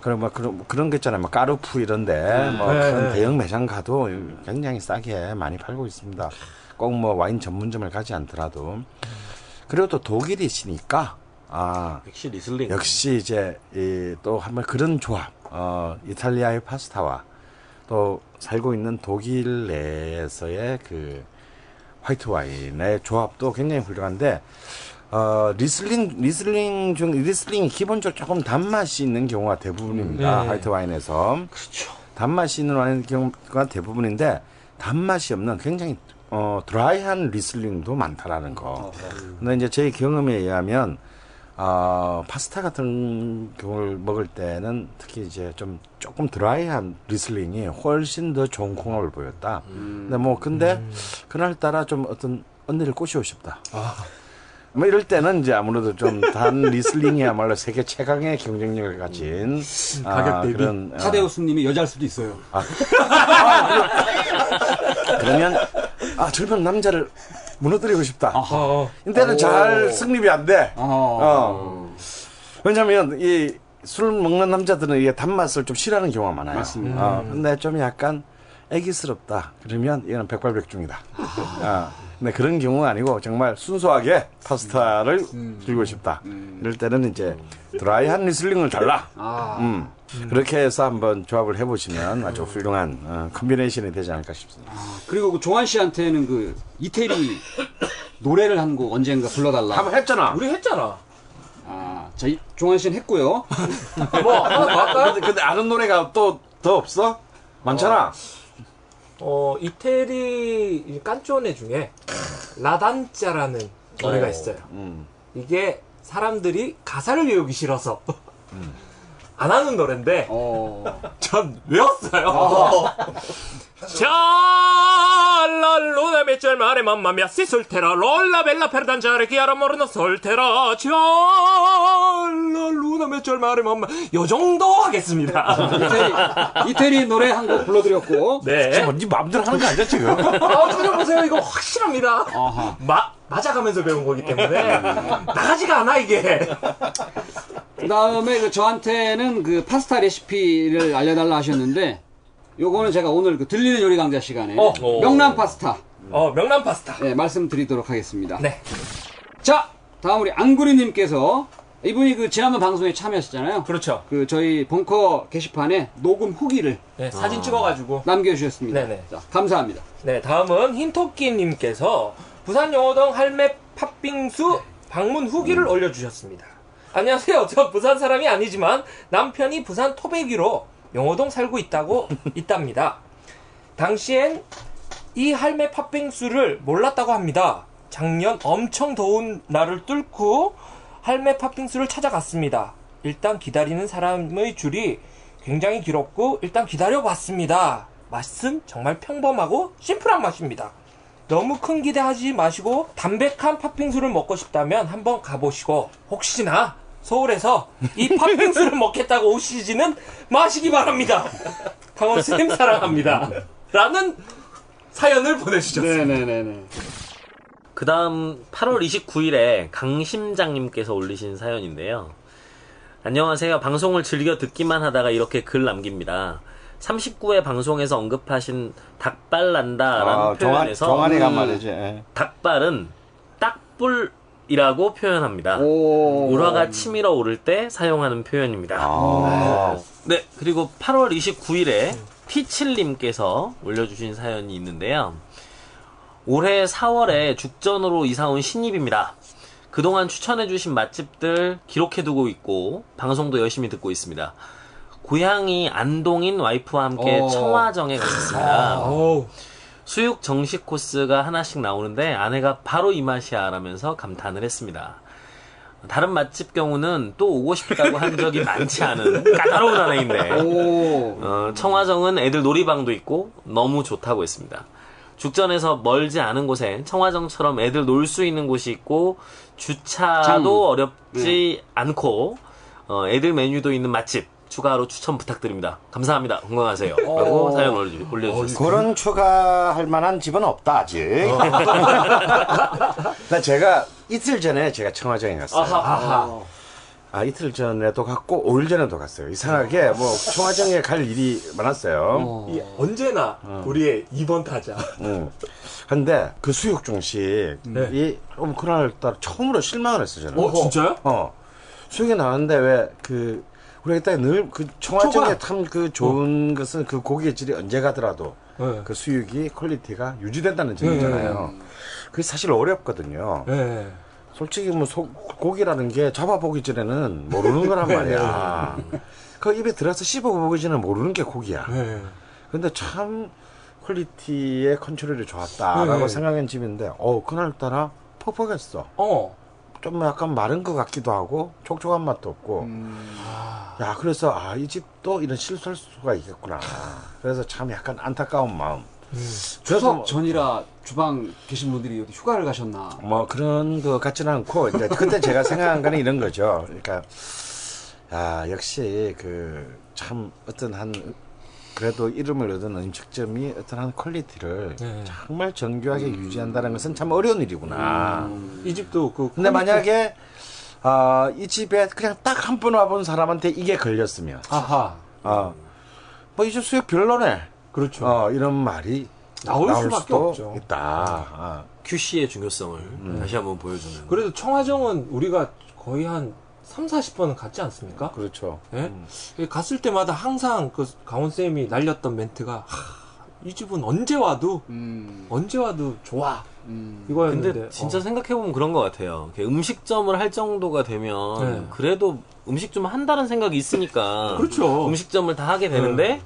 그런 뭐 그런 그런 거 있잖아요. 뭐 까르푸 이런데 뭐 네, 큰 네. 대형 매장 가도 굉장히 싸게 많이 팔고 있습니다. 꼭 뭐 와인 전문점을 가지 않더라도 그리고 또 독일이시니까 아 역시 리슬링. 역시 이제 이또 한번 그런 조합 어 이탈리아의 파스타와 또 살고 있는 독일 내에서의 그 화이트 와인의 조합도 굉장히 훌륭한데 어 리슬링 리슬링 중 리슬링이 기본적으로 조금 단맛이 있는 경우가 대부분입니다 네. 화이트 와인에서 그렇죠. 단맛이 있는 와인 경우가 대부분인데 단맛이 없는 굉장히 어 드라이한 리슬링도 많다라는 거. 근데 이제 제 경험에 의하면 어 파스타 같은 경우를 먹을 때는 특히 이제 좀 조금 드라이한 리슬링이 훨씬 더 좋은 궁합을 보였다. 근데 뭐 근데 그날 따라 좀 어떤 언니를 꼬시고 싶다. 뭐 이럴 때는 이제 아무래도 좀 단 리슬링이야말로 세계 최강의 경쟁력을 가진 아, 가격 대비. 그런 어, 타데우스님이 여자일 수도 있어요. 그러면 아 젊은 남자를 무너뜨리고 싶다. 어, 이때는 잘 승립이 안 돼. 어. 어. 왜냐면 이 술 먹는 남자들은 이게 단맛을 좀 싫어하는 경우가 많아요. 맞습니다. 어, 근데 좀 약간 애기스럽다. 그러면 이거는 백발백중이다. 어, 근데 그런 경우가 아니고 정말 순수하게 파스타를 즐기고 싶다. 이럴 때는 이제 드라이한 리슬링을 달라. 아. 음. 그렇게 해서 한번 조합을 해보시면 아주 훌륭한 어, 콤비네이션이 되지 않을까 싶습니다. 그리고 그 종환 씨한테는 그 이태리 노래를 한 곡 언젠가 불러달라. 한번 했잖아. 우리 했잖아. 아, 자, 이- 종환 씨는 했고요. 뭐 하나 더 할까요? 근데, 근데 아는 노래가 또 더 없어? 많잖아. 어 이태리 이 깐쪼네 중에 라단짜라는 노래가 있어요. 음. 이게 사람들이 가사를 외우기 싫어서 안 하는 노래인데 어. 전 외웠어요. 자, mi c'è il mare, mamma mia, si solterà, lolla bella per dangiare, chi era morno solterà, mi c'è il mare, mamma, 요 정도 하겠습니다. 이태리, 이태리 노래 한 곡 불러드렸고. 네. 지금 네 마음대로 하는 거 아니야 지금? 아, 찾아보세요. 이거 확실합니다. 아하. 마, 맞아가면서 배운 거기 때문에 나가지가 않아, 이게. 그 다음에 그 저한테는 그 파스타 레시피를 알려달라 하셨는데, 요거는 제가 오늘 그 들리는 요리 강좌 시간에 어. 명란 파스타 어, 명란 파스타. 네, 말씀드리도록 하겠습니다. 네. 자, 다음 우리 안구리님께서 이분이 그 지난번 방송에 참여하셨잖아요. 그렇죠. 그 저희 벙커 게시판에 녹음 후기를 네, 사진 찍어가지고. 남겨주셨습니다. 네네. 자, 감사합니다. 네, 다음은 흰토끼님께서 부산 영어동 할매 팥빙수 방문 후기를 올려주셨습니다. 안녕하세요. 저 부산 사람이 아니지만 남편이 부산 토백이로 영어동 살고 있다고 있답니다. 당시엔 이 할매 팥빙수를 몰랐다고 합니다. 작년 엄청 더운 날을 뚫고 할매 팥빙수를 찾아갔습니다. 일단 기다리는 사람의 줄이 굉장히 길었고 일단 기다려봤습니다. 맛은 정말 평범하고 심플한 맛입니다. 너무 큰 기대하지 마시고 담백한 팥빙수를 먹고 싶다면 한번 가보시고 혹시나 서울에서 이 팥빙수를 먹겠다고 오시지는 마시기 바랍니다. 강원쌤 사랑합니다. 라는 사연을 보내주셨습니다. 네네네네. 그 다음 8월 29일에 강심장님께서 올리신 사연인데요. 안녕하세요. 방송을 즐겨 듣기만 하다가 이렇게 글 남깁니다. 39회 방송에서 언급하신 닭발 난다라는 아, 종아, 표현에서 종아리가 말이지. 예. 닭발은 딱불 이라고 표현합니다. 오. 울화가 치밀어 오를 때 사용하는 표현입니다. 아. 네, 그리고 8월 29일에 T7님께서 올려주신 사연이 있는데요. 올해 4월에 죽전으로 이사온 신입입니다. 그동안 추천해주신 맛집들 기록해두고 있고, 방송도 열심히 듣고 있습니다. 고향이 안동인 와이프와 함께 어. 청화정에 갔었습니다. 수육 정식 코스가 하나씩 나오는데 아내가 바로 이 맛이야 라면서 감탄을 했습니다. 다른 맛집 경우는 또 오고 싶다고 한 적이 많지 않은 까다로운 아내인데 오. 어, 청화정은 애들 놀이방도 있고 너무 좋다고 했습니다. 죽전에서 멀지 않은 곳에 청화정처럼 애들 놀 수 있는 곳이 있고 주차도 장. 어렵지 않고 어, 애들 메뉴도 있는 맛집 추가로 추천 부탁드립니다. 감사합니다. 건강하세요. 라고 사연 올려- 올려주셨습니다. 그런 추가할 만한 집은 없다 아직. 나 제가 이틀 전에 제가 청화정에 갔어요. 아하. 아 이틀 전에도 갔고 5일 전에도 갔어요. 이상하게 뭐 청화정에 갈 일이 많았어요. 이 언제나 우리의 2번 타자. 응. 근데 그 수육 중식이 네. 좀 그날 따라 처음으로 실망을 했어요 저는. 어, 진짜요? 어. 수육이 나왔는데 왜 그 우리가 이따 늘그 청화정에 초밥. 참그 좋은 것은 그 고기의 질이 언제 가더라도 네. 그 수육이 quality가 유지된다는 점이잖아요. 그게 사실 어렵거든요. 네. 솔직히 뭐 소- 고기라는 게 잡아보기 전에는 모르는 거란 말이야. 그 입에 들어서 씹어보기 전에 모르는 게 고기야. 네. 근데 참 퀄리티의 컨트롤이 좋았다라고 네. 생각한 집인데, 어 그날따라 퍽퍽했어. 어. 좀 약간 마른 것 같기도 하고 촉촉한 맛도 없고. 야 그래서 아 이 집도 이런 실수할 수가 있겠구나. 그래서 참 약간 안타까운 마음. 그래서 추석 뭐- 전이라 주방 계신 분들이 어디 휴가를 가셨나? 뭐 그런 것 같지는 않고 이제 그때 제가 생각한 거는 이런 거죠. 그러니까 아 역시 그 참 어떤 한 그래도 이름을 얻은 음식점이 어떤 한 quality를 네. 정말 정교하게 유지한다는 것은 참 어려운 일이구나. 이 집도 그. 근데 quality- 만약에 아, 이 집에 그냥 딱 한 번 와본 사람한테 이게 걸렸으면 아하. 어, 뭐이 집 수육 별로네. 그렇죠. 어, 이런 말이 나올 나올 수밖에 수도 없죠. 있다. 아. QC의 중요성을 다시 한번 보여주는. 그래도 청화정은 우리가 거의 한 3, 40번은 갔지 않습니까? 그렇죠. 예? 갔을 때마다 항상 그 강원쌤이 날렸던 멘트가 하, 이 집은 언제 와도 음. 언제 와도 좋아 음. 이거였는데 근데 진짜 어. 생각해보면 그런 것 같아요. 음식점을 할 정도가 되면 네. 그래도 음식점 한다는 생각이 있으니까 그렇죠. 음식점을 다 하게 되는데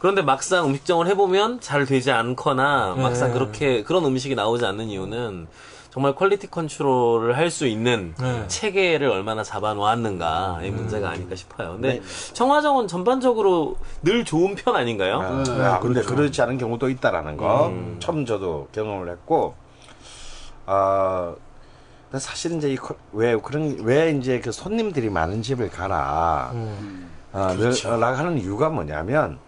그런데 막상 음식점을 해보면 잘 되지 않거나 네. 막상 그렇게 그런 음식이 나오지 않는 이유는 정말 quality control을 할 수 있는 네. 체계를 얼마나 잡아놓았는가의 문제가 아닐까 싶어요. 근데 청화정은 전반적으로 늘 좋은 편 아닌가요? 아, 네, 아, 근데 그렇죠. 그렇지 않은 경우도 있다라는 거 처음 저도 경험을 했고 아 근데 사실은 이제 이 코- 왜 그런 왜 이제 그 손님들이 많은 집을 가라 음. 아, 늘 하는 이유가 뭐냐면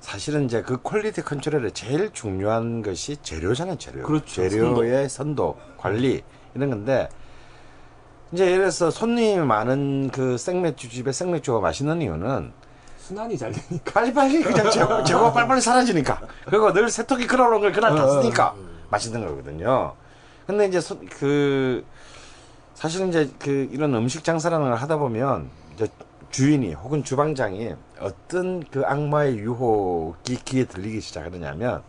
사실은 이제 그 quality control에 제일 중요한 것이 재료잖아요 재료 그렇죠. 재료의 선도 관리 이런 건데 이제 예를 들어서 손님이 많은 그 생맥주 집에 생맥주가 맛있는 이유는 순환이 잘 되니까 빨리빨리 그냥 재고, 재고가 빨리빨리 사라지니까. 그리고 늘 세탁기 걸어놓은 걸 그날 다 쓰니까. 맛있는 거거든요. 근데 이제 소- 그 사실은 이제 그 이런 음식 장사라는 걸 하다 보면 이제 주인이 혹은 주방장이 어떤 그 악마의 유혹이 귀에 들리기 시작하느냐면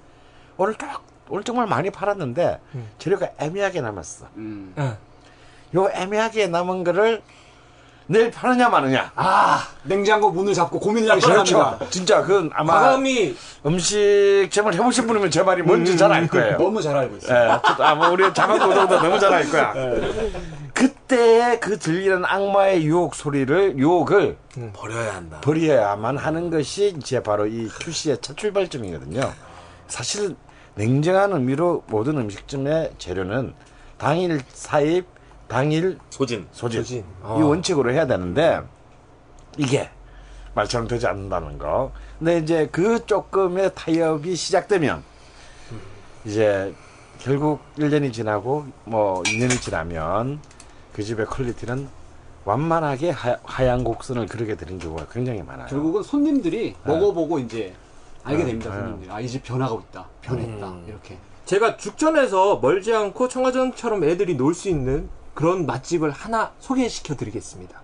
오늘 딱 오늘 정말 많이 팔았는데 재료가 애매하게 남았어. 음. 예. 요 애매하게 남은 거를 내일 파느냐 마느냐. 아 냉장고 문을 잡고 고민을 하기 시작합니다. 그렇죠. 진짜 그건 아마 과감히 음식점을 해보신 분이면 제 말이 뭔지 잘알 거예요. 너무 잘 알고 있어요. 예, 아마 우리 자막 노동도 너무 잘 알 거야. 그때 그 들리는 악마의 유혹 소리를 유혹을 버려야 한다. 버려야만 하는 것이 이제 바로 이 QC의 첫 출발점이거든요. 사실 냉정한 의미로 모든 음식점의 재료는 당일 사입, 당일 소진. 소진, 소진. 이 원칙으로 해야 되는데 이게 말처럼 되지 않는다는 거. 근데 이제 그 조금의 타협이 시작되면 이제 결국 1년이 지나고 뭐 2년이 지나면 그 집의 퀄리티는 완만하게 하, 하얀 곡선을 그렇게 되는 경우가 굉장히 많아요. 결국은 손님들이 먹어보고 이제 알게 됩니다. 네. 손님들이 아 이 집 변화하고 있다, 변했다 음. 이렇게. 제가 죽전에서 멀지 않고 청화전처럼 애들이 놀 수 있는 그런 맛집을 하나 소개시켜 드리겠습니다.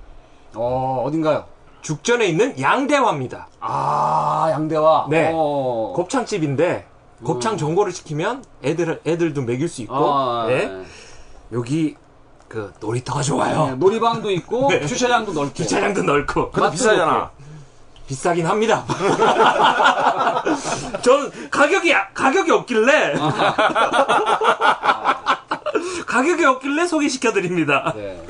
어 어딘가요? 죽전에 있는 양대화입니다. 아 양대와. 네. 어. 곱창집인데 곱창 전골을 시키면 애들 애들도 먹일 수 있고 아, 네. 네. 여기 그 놀이터가 네, 좋아요. 놀이방도 있고 주차장도 넓고. 주차장도 넓고 근데 비싸잖아. 비싸긴 합니다. 전 가격이 가격이 없길래 가격이 없길래 소개시켜 드립니다. 네.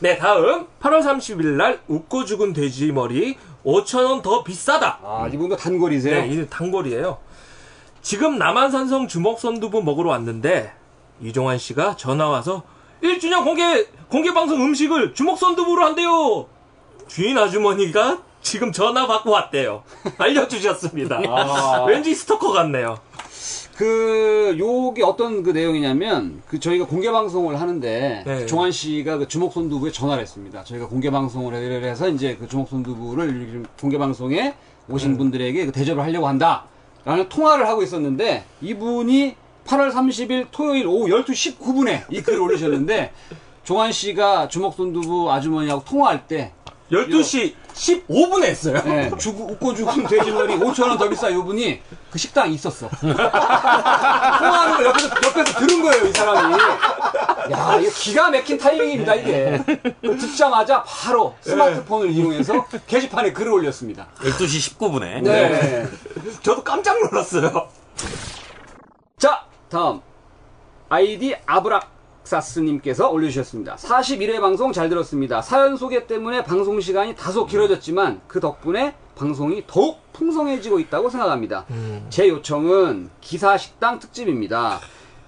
네, 다음 8월 30일 날 웃고 죽은 돼지 머리 5,000원 더 비싸다. 아 이분도 단골이세요? 네, 이 단골이에요. 지금 남한산성 주먹선두부 먹으러 왔는데 이종환 씨가 전화 와서 1주년 공개 공개 방송 음식을 주먹선두부로 한대요. 주인 아주머니가 지금 전화 받고 왔대요. 알려주셨습니다. 아. 왠지 스토커 같네요. 그 요게 어떤 그 내용이냐면 그 저희가 공개 방송을 하는데 네. 종환 씨가 그 주먹 손두부에 전화를 했습니다. 저희가 공개 방송을 해- 해서 이제 그 주먹 손두부를 이렇게 공개 방송에 오신 네. 분들에게 그 대접을 하려고 한다라는 통화를 하고 있었는데 이분이 8월 30일 토요일 오후 12시 19분에 이 글을 올리셨는데 종환 씨가 주먹 손두부 아주머니하고 통화할 때 12시 15분에 했어요. 네, 죽, 웃고 죽은 돼지머리 5천원 더 비싸 요분이 그 식당에 있었어. 통화하는 걸 옆에서, 옆에서 들은 거예요, 이 사람이. 야, 이거 기가 막힌 타이밍입니다, 이게. 그 듣자마자 바로 스마트폰을 이용해서 게시판에 글을 올렸습니다. 12시 19분에. 네. 저도 깜짝 놀랐어요. 자, 다음. 아이디 아브락사스님께서 올려주셨습니다. 41회 방송 잘 들었습니다. 사연 소개 때문에 방송 시간이 다소 길어졌지만 그 덕분에 방송이 더욱 풍성해지고 있다고 생각합니다. 제 요청은 기사식당 특집입니다.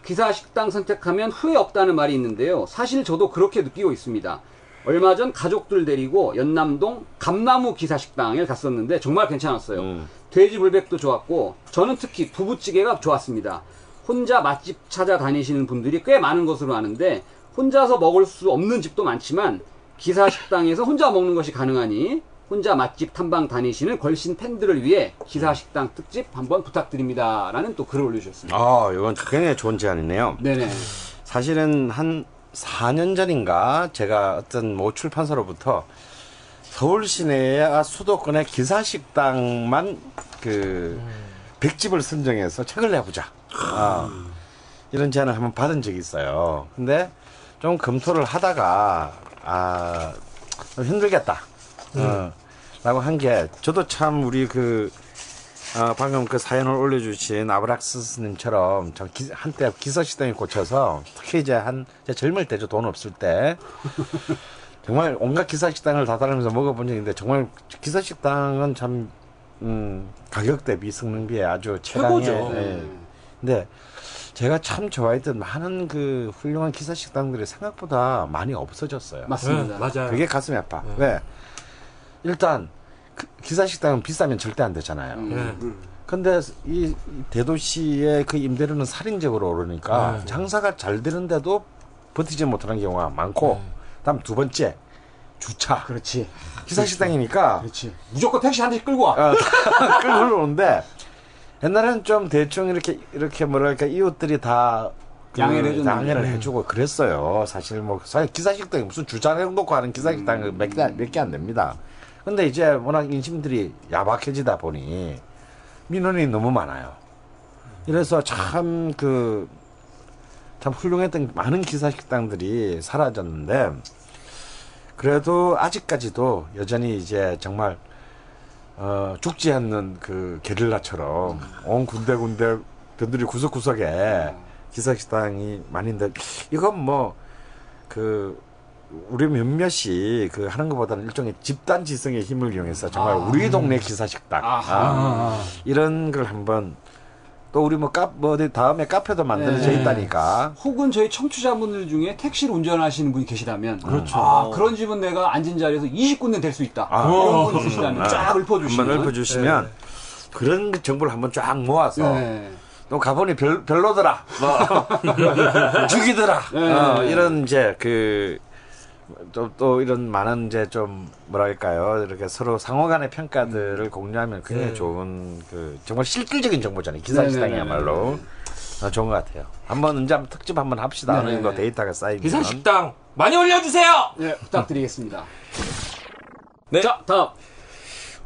기사식당 선택하면 후회 없다는 말이 있는데요. 사실 저도 그렇게 느끼고 있습니다. 얼마 전 가족들 데리고 연남동 감나무 기사식당에 갔었는데 정말 괜찮았어요. 돼지 불백도 좋았고 저는 특히 두부찌개가 좋았습니다. 혼자 맛집 찾아다니시는 분들이 꽤 많은 것으로 아는데 혼자서 먹을 수 없는 집도 많지만 기사 식당에서 혼자 먹는 것이 가능하니 혼자 맛집 탐방 다니시는 걸신 팬들을 위해 기사 식당 특집 한번 부탁드립니다. 라는 또 글을 올려주셨습니다. 아, 이건 굉장히 좋은 제안이네요. 네네. 사실은 한 4년 전인가 제가 어떤 모 출판사로부터 서울 시내의 수도권의 기사 식당만 그 백집을 선정해서 책을 내보자. 아, 이런 제안을 한번 받은 적이 있어요. 근데 좀 검토를 하다가 아, 좀 힘들겠다. 어, 라고 한 게 저도 참 우리 그 어, 방금 그 사연을 올려주신 아브락스님처럼 참 기- 한때 기사식당에 꽂혀서 특히 이제 한 이제 젊을 때죠 돈 없을 때 정말 온갖 기사식당을 다 다니면서 먹어본 있는데 정말 기사식당은 참 음, 가격 대비 성능비에 아주 최고죠. 예. 근데 제가 참 좋아했던 많은 그 훌륭한 기사 식당들이 생각보다 많이 없어졌어요. 맞습니다. 네, 맞아요. 그게 가슴이 아파. 왜? 일단 그 기사 식당은 비싸면 절대 안 되잖아요. 네. 근데 이, 이 대도시의 그 임대료는 살인적으로 오르니까 장사가 잘 되는데도 버티지 못하는 경우가 많고 다음 두 번째 주차 그렇지. 기사 식당이니까 그렇지. 무조건 택시 한 대씩 끌고 와. 어, 끌고 오는데 옛날에는 좀 대충 이렇게 이렇게 뭐랄까 이웃들이 다그 양해를 해줬는데. 양해를 해주고 그랬어요. 사실 뭐 사실 기사식당이 무슨 주차해 놓고 하는 기사식당 몇개 안 됩니다. 근데 이제 워낙 인심들이 야박해지다 보니 민원이 너무 많아요. 이래서 참 그 참 훌륭했던 많은 기사식당들이 사라졌는데 그래도 아직까지도 여전히 이제 정말 어, 죽지 않는 그 게릴라처럼 온 군데군데 들들이 구석구석에 기사식당이 많은데 이건 뭐 그 우리 몇몇이 그 하는 것보다는 일종의 집단 지성의 힘을 이용해서 정말 우리 동네 기사식당 아, 이런 걸 한번 또 우리 뭐카뭐 어디 다음에 카페도 만들어져 네. 있다니까 혹은 저희 청취자분들 중에 택시를 운전하시는 분이 계시다면 그렇죠. 아, 그런 집은 내가 앉은 자리에서 20군데 될 수 있다. 아. 이런 분 있으시다면 쫙 읊어주시면 한번 읊어주시면 그런 정보를 한번 쫙 모아서 네. 또 가보니 별, 별로더라. 뭐, 죽이더라. 네. 어, 이런 이제 그, 또, 또 이런 많은 이제 좀 뭐랄까요. 이렇게 서로 상호 간의 평가들을 공유하면 굉장히 좋은 그 정말 실질적인 정보잖아요. 기사 식당이야말로. 어, 좋은 것 같아요. 한번 언제 한번 특집 한번 합시다. 네. 어느 정도 데이터가 쌓이면. 기사 식당 많이 올려주세요. 네, 부탁드리겠습니다. 네. 자, 다음.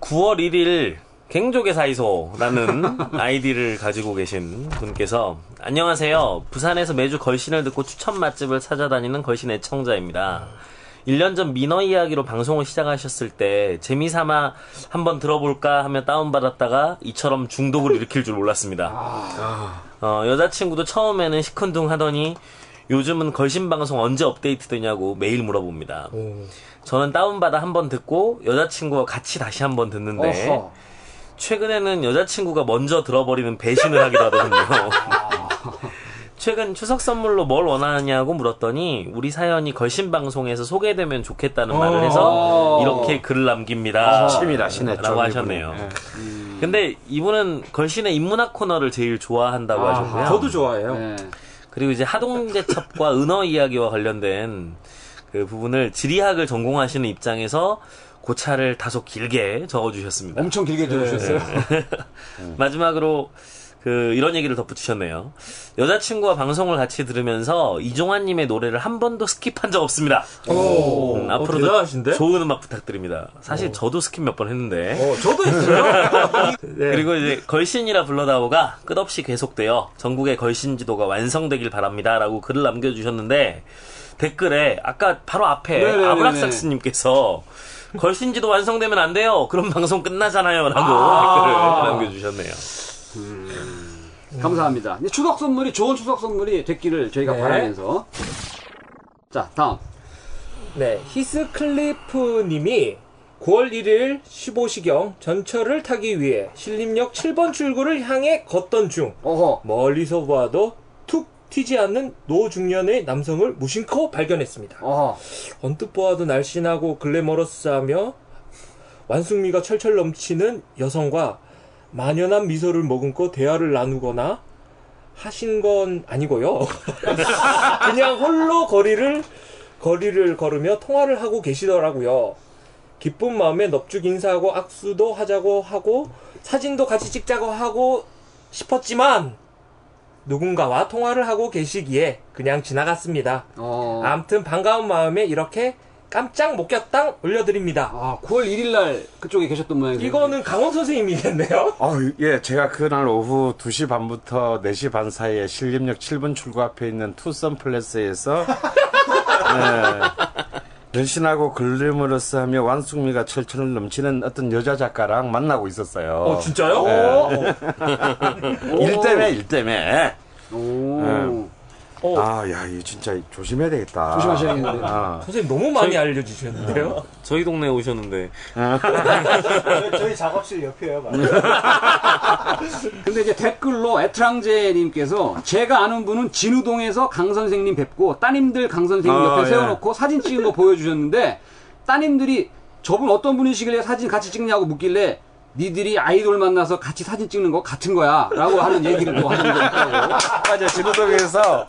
9월 1일 갱족의 사이소라는 아이디를 가지고 계신 분께서 안녕하세요. 부산에서 매주 걸신을 듣고 추천 맛집을 찾아다니는 걸신 애청자입니다. 1년 전 민어 이야기로 방송을 시작하셨을 때 재미삼아 한번 들어볼까 하며 다운받았다가 이처럼 중독을 일으킬 줄 몰랐습니다. 어, 여자친구도 처음에는 시큰둥 하더니 요즘은 걸신 방송 언제 업데이트 되냐고 매일 물어봅니다. 저는 다운받아 한번 듣고 여자친구와 같이 다시 한번 듣는데 어허. 최근에는 여자친구가 먼저 들어버리는 배신을 하기도 하더군요. 최근 추석 선물로 뭘 원하느냐고 물었더니 우리 사연이 걸신 방송에서 소개되면 좋겠다는 말을 해서 이렇게 글을 남깁니다. 치밀하시네, 좀 라고 하셨네요. 근데 이분은 걸신의 인문학 코너를 제일 좋아한다고 하셨고요. 저도 좋아해요. 네. 그리고 이제 하동재첩과 은어 이야기와 관련된 그 부분을 지리학을 전공하시는 입장에서 고찰을 다소 길게 적어주셨습니다. 엄청 길게 들으셨어요. 마지막으로 그 이런 얘기를 덧붙이셨네요. 여자친구와 방송을 같이 들으면서 이종환님의 노래를 한 번도 skip한 적 없습니다. 오, 음, 어, 앞으로도 대단하신데? 좋은 음악 부탁드립니다. 사실 저도 skip 몇 번 했는데. 어, 저도 했어요. 네. 그리고 이제 걸신이라 불러다오가 끝없이 계속되어 전국의 걸신 지도가 완성되길 바랍니다라고 글을 남겨주셨는데 댓글에 아까 바로 앞에 네네네네. 아브락삭스님께서 걸신 지도 완성되면 안 돼요. 그럼 방송 끝나잖아요.라고 아. 댓글을 남겨주셨네요. 감사합니다. 이제 추석 선물이 좋은 추석 선물이 됐기를 저희가 네. 바라면서 자 다음 네, 히스클리프 님이 9월 1일 15시경 전철을 타기 위해 신림역 7번 출구를 향해 걷던 중 어허 멀리서 봐도 툭 튀지 않는 노중년의 남성을 무심코 발견했습니다. 어허 언뜻 보아도 날씬하고 글래머러스하며 완숙미가 철철 넘치는 여성과 만연한 미소를 머금고 대화를 나누거나 하신 건 아니고요. 그냥 홀로 거리를 거리를 걸으며 통화를 하고 계시더라고요. 기쁜 마음에 넙죽 인사하고 악수도 하자고 하고 사진도 같이 찍자고 하고 싶었지만 누군가와 통화를 하고 계시기에 그냥 지나갔습니다. 어. 아무튼 반가운 마음에 이렇게 깜짝 목격당 올려드립니다. 아 9월 1일 날 그쪽에 계셨던 모양이에요. 이거는 강원 선생님이겠네요. 어, 예, 제가 그날 오후 2시 반부터 4시 반 사이에 신림역 7번 출구 앞에 있는 투썸 플레스에서 네, 변신하고 글래머러스하며 완숙미가 철철 넘치는 어떤 여자 작가랑 만나고 있었어요. 어, 진짜요? 네. 일 때문에, 일 때문에. 오. 어, 아, 야, 이거 진짜 조심해야 되겠다. 조심하셔야겠는데. 아, 선생님 너무 많이 알려주셨는데요. 저희 동네 에 오셨는데 저희 작업실 옆이에요. 근데 이제 댓글로 애트랑제님께서 제가 아는 분은 진우동에서 강 선생님 뵙고 따님들 강 선생님 아, 옆에 예. 세워놓고 사진 찍은 거 보여주셨는데 따님들이 저분 어떤 분이시길래 사진 같이 찍냐고 묻길래 니들이 아이돌 만나서 같이 사진 찍는 거 같은 거야 라고 하는 얘기를 또 하는 거 있다고 맞아요. 진우동에서,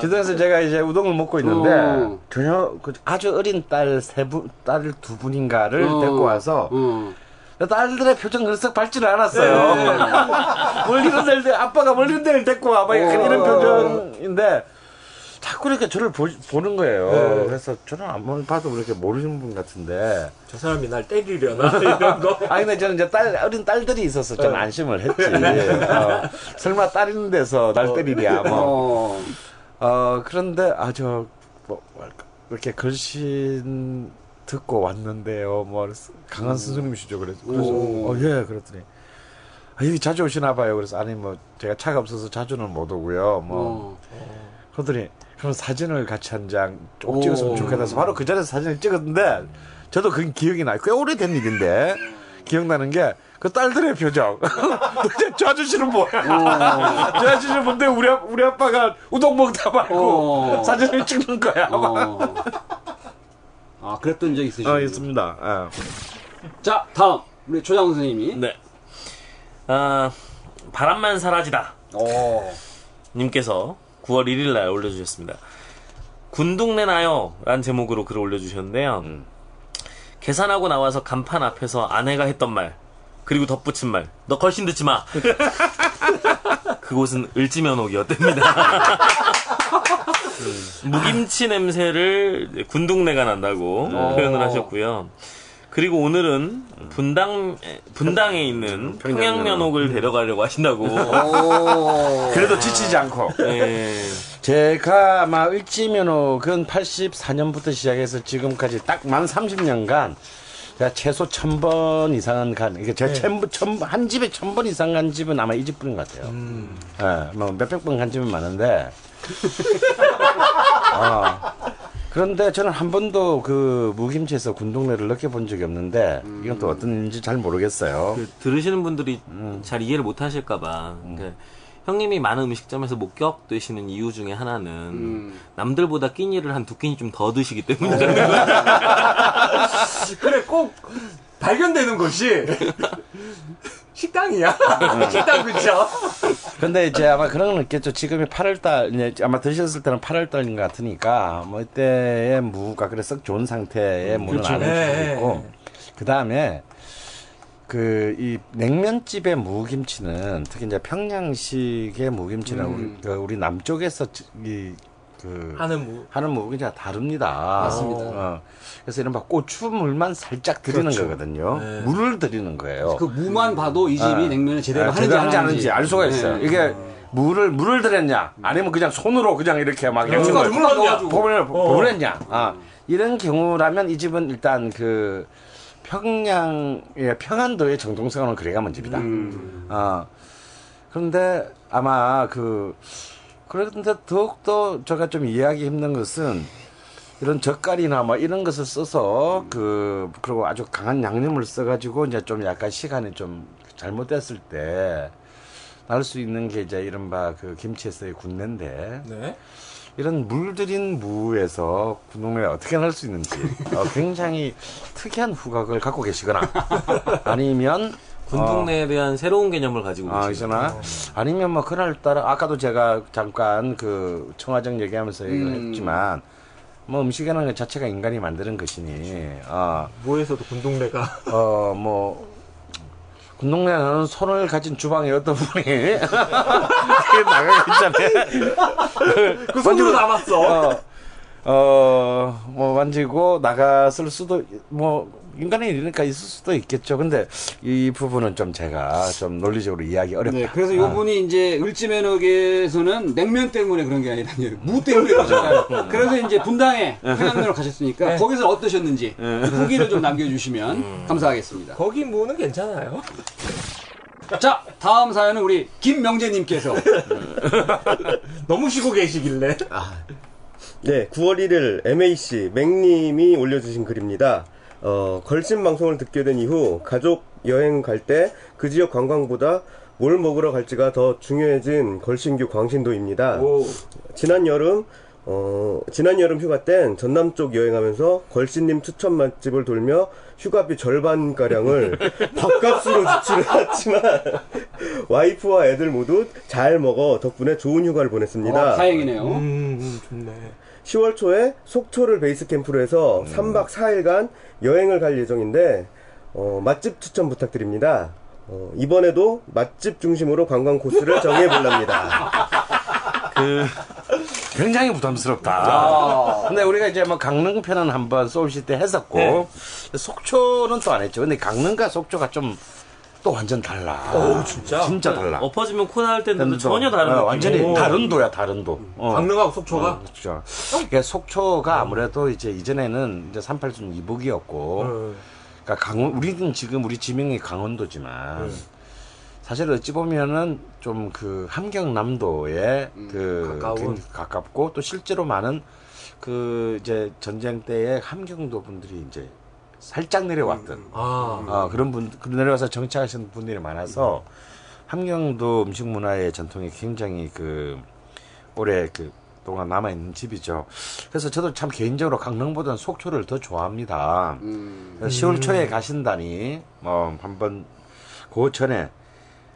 진우동에서 제가 이제 우동을 먹고 있는데, 어. 전혀 그 아주 어린 딸 세 분, 딸 두 분인가를 어. 데리고 와서, 어. 딸들의 표정은 썩 밝지는 않았어요. 멀리는 데를, 아빠가 멀리는 데를 데리고 와봐. 약간 이런 표정인데, 자꾸 이렇게 저를 보, 는 거예요. 그래서 저는 한번 봐도 그렇게 모르시는 분 같은데. 저 사람이 날 때리려나 이런 거. 아니, 근데 저는 이제 딸, 어린 딸들이 있어서 좀 안심을 했지. 어, 설마 딸 있는 데서 날 때리랴, 뭐. 어. 어, 그런데, 아, 저, 뭐, 이렇게 글씬 듣고 왔는데요. 뭐, 그래서 강한 스승님이시죠. 그래서, 그래서 오. 어, 예, 그랬더니. 아, 여기 자주 오시나 봐요. 그래서, 아니, 뭐, 제가 차가 없어서 자주는 못 오고요. 뭐, 어. 그러더니, 그럼 사진을 같이 한장쭉 오. 찍었으면 좋겠다 해서 바로 그 자리에서 사진을 찍었는데, 저도 그게 기억이 나요. 꽤 오래된 일인데, 기억나는 게, 그 딸들의 표정. 도대체 저 아저씨는 뭐야? 저 아저씨는 뭔데 우리, 아- 우리 아빠가 우동 먹다 말고 어. 사진을 찍는 거야. 어. 아, 그랬던 적 있으시죠? 어, 있습니다. 예. 자, 다음. 우리 조장 선생님이. 네. 아, 바람만 사라지다. 어. 님께서 9월 1일 날 올려주셨습니다. 군둥내 나요. 라는 제목으로 글을 올려주셨는데요. 계산하고 나와서 간판 앞에서 아내가 했던 말, 그리고 덧붙인 말, 너 걸신 듣지 마. 그곳은 을지면옥이었답니다. 무김치 냄새를 군둥내가 난다고 표현을 하셨고요. 그리고 오늘은 분당 분당에 있는 평양면옥을 데려가려고 하신다고. 오. 그래도 지치지 않고. 네. 제가 아마 을지면옥은 84년부터 시작해서 지금까지 딱 만 30년간 제가 최소 1000번 이상은 간, 이게 제가 천, 천, 한 집에 1000번 이상 간 집은 아마 이 집뿐인 것 같아요. 예, 뭐 몇백 번 간 집은 많은데. 어, 그런데 저는 한 번도 그 무김치에서 군동내를 느껴본 적이 없는데 이건 또 어떤 일인지 잘 모르겠어요. 그 들으시는 분들이 잘 이해를 못 하실까봐. 그 형님이 많은 음식점에서 목격되시는 이유 중에 하나는 음. 남들보다 끼니를 한 두 끼니 좀 더 드시기 때문이잖아요. 그래 꼭 발견되는 곳이 식당이야. 식당 그쵸? 근데 이제 아마 그런 건 있겠죠. 지금이 8월달, 이제 아마 드셨을 때는 8월달인 것 같으니까, 뭐, 이때의 무가 그래 썩 좋은 상태의 무는 그렇죠. 아닐 네, 수도 네. 있고, 그 다음에, 그, 이 냉면집의 무김치는, 특히 이제 평양식의 무김치는 우리, 그 우리 남쪽에서 이, 그, 하는 무. 하는 무김치가 다릅니다. 맞습니다. 어. 그래서 이런 막 고추물만 살짝 드리는 거거든요. 네. 물을 드리는 거예요. 그 무만 봐도 이 집이 아. 냉면을 제대로 아, 하는지 안 하는지 하는지 알 수가 있어요. 네. 이게 물을 물을 들였냐, 아니면 그냥 손으로 그냥 이렇게 막 그렇죠. 보면 어. 보냈냐. 아, 이런 경우라면 이 집은 일단 그 평양의 평안도의 정동성은 그래가면 집이다. 아 그런데 아마 그 그런데 더욱더 제가 좀 이해하기 힘든 것은 이런 젓갈이나 뭐 이런 것을 써서 그 그리고 아주 강한 양념을 써가지고 이제 좀 약간 시간이 좀 잘못됐을 때 날 수 있는 게 이제 이른바 그 김치에서의 군내인데 네. 이런 물들인 무에서 군동내가 어떻게 날 수 있는지 어, 굉장히 특이한 후각을 갖고 계시거나 아니면 군동내에 대한 새로운 개념을 가지고 아, 계시구나. 있잖아. 아니면 뭐 그날따라 아까도 제가 잠깐 그 청화정 얘기하면서 얘기를 음. 했지만 뭐 음식이라는 것 자체가 인간이 만드는 것이니 어, 무에서도 군동네가 어, 뭐 군동네는 손을 가진 주방에 어떤 분이 나가 있잖아요. 그 손으로 남았어. 어, 어, 뭐 만지고 나갔을 수도 뭐 인간의 일이니까 있을 수도 있겠죠. 근데 이 부분은 좀 제가 좀 논리적으로 이해하기 어렵다. 네, 그래서 요분이 이제 을지면옥에서는 냉면 때문에 그런 게 아니라 무 때문에 그러잖아요. 그래서 이제 분당에 평양면으로 가셨으니까 거기서 어떠셨는지 후기를 좀 남겨주시면 감사하겠습니다. 거기 무는 괜찮아요. 자, 다음 사연은 우리 김명재님께서 너무 쉬고 계시길래. 네, 9월 1일 MAC 맥님이 올려주신 글입니다. 어, 걸신 방송을 듣게 된 이후 가족 여행 갈 때 그 지역 관광보다 뭘 먹으러 갈지가 더 중요해진 걸신교 광신도입니다. 오. 지난 여름 어, 지난 여름 휴가 땐 전남 쪽 여행하면서 걸신님 추천 맛집을 돌며 휴가비 절반 가량을 밥값으로 지출해왔지만 와이프와 애들 모두 잘 먹어 덕분에 좋은 휴가를 보냈습니다. 어, 다행이네요. 음, 음, 좋네. 10월 초에 속초를 베이스 캠프로 해서 3박 4일간 여행을 갈 예정인데 어, 맛집 추천 부탁드립니다. 어, 이번에도 맛집 중심으로 관광 코스를 정해 볼랍니다. 그 굉장히 부담스럽다. 근데 우리가 이제 뭐 강릉 편은 한번 소울시 때 했었고 속초는 또 안 했죠. 근데 강릉과 속초가 좀 또 완전 달라. 오 진짜? 진짜 달라. 엎어지면 코 나올 때는 또, 전혀 다른 어, 느낌. 완전히 다른 도야 다른 도. 어. 강릉하고 속초가 그렇죠. 그러니까 속초가 아무래도 이제 이전에는 이제 38순 이북이었고, 어. 그러니까 강원 우리는 지금 우리 지명이 강원도지만 사실 어찌 보면은 좀 그 함경남도에 그 가까운. 굉장히 가깝고 또 실제로 많은 그 이제 전쟁 때에 함경도 분들이 이제 살짝 내려왔던 아 어, 그런 분, 그 내려와서 정착하시는 분들이 많아서 함경도 음식 문화의 전통이 굉장히 그 오래 그 동안 남아 있는 집이죠. 그래서 저도 참 개인적으로 강릉보다는 속초를 더 좋아합니다. 그래서 10월 초에 가신다니 뭐 한번 그 전에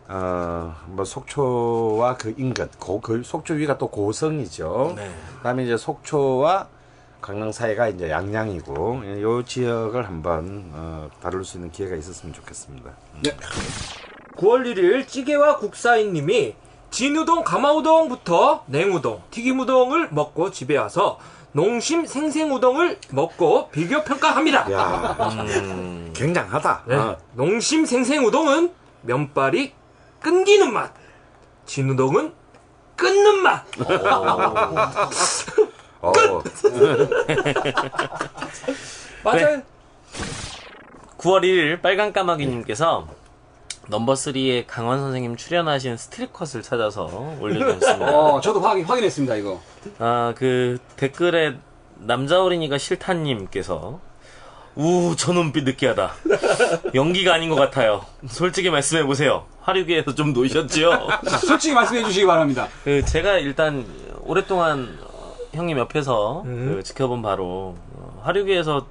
어뭐 속초와 그 인근 고, 그 속초 위가 또 고성이죠. 그다음에 이제 속초와 강릉 사이가 이제 양양이고 이 지역을 한번 어, 다룰 수 있는 기회가 있었으면 좋겠습니다. 9월 1일 찌개와 국사인님이 진우동 가마우동부터 냉우동 튀김우동을 먹고 집에 와서 농심 생생우동을 먹고 비교 평가합니다. 야, 굉장하다. 네. 어. 농심 생생우동은 면발이 끊기는 맛, 진우동은 끊는 맛. 어, 맞아요. 9월 1일 빨간 까마귀님께서 넘버 3에 강원 선생님 출연하신 스트릿컷을 찾아서 올려주셨습니다. 어, 저도 확인, 확인했습니다, 이거. 아, 그 댓글에 남자 어린이가 싫다님께서 우, 저 눈빛 느끼하다. 연기가 아닌 것 같아요. 솔직히 말씀해 보세요. 화류계에서 좀 노셨지요? 솔직히 말씀해 주시기 바랍니다. 그 제가 일단 오랫동안 어, 형님 옆에서 그 지켜본 바로 어, 화류계에서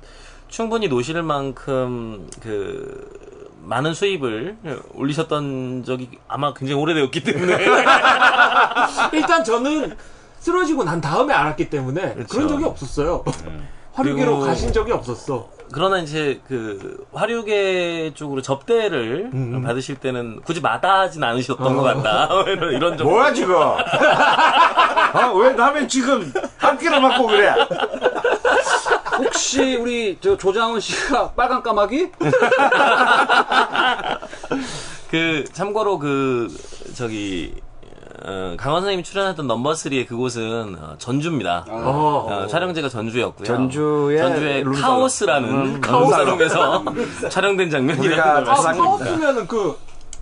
충분히 노실 만큼 그 많은 수입을 올리셨던 적이 아마 굉장히 오래되었기 때문에 일단 저는 쓰러지고 난 다음에 알았기 때문에 그런 적이 없었어요. 화류계로 그리고- 가신 적이 없었어. 그러나 이제 그 화류계 쪽으로 접대를 받으실 때는 굳이 마다하진 않으셨던 것 같다 이런 이런 좀 뭐야 지금? 어? 왜 남의 지금 한 끼를 맞고 그래? 혹시 우리 저 조장훈 씨가 빨간 까마귀? 그 참고로 그 저기 어, 강원 선생님이 출연했던 넘버 3의 그곳은 어, 전주입니다. 어. 어, 촬영지가 전주였고요. 전주의 전주의. 카오스라는 음, 카오살롱에서 촬영된 아, 거. 상- 카오스면은 그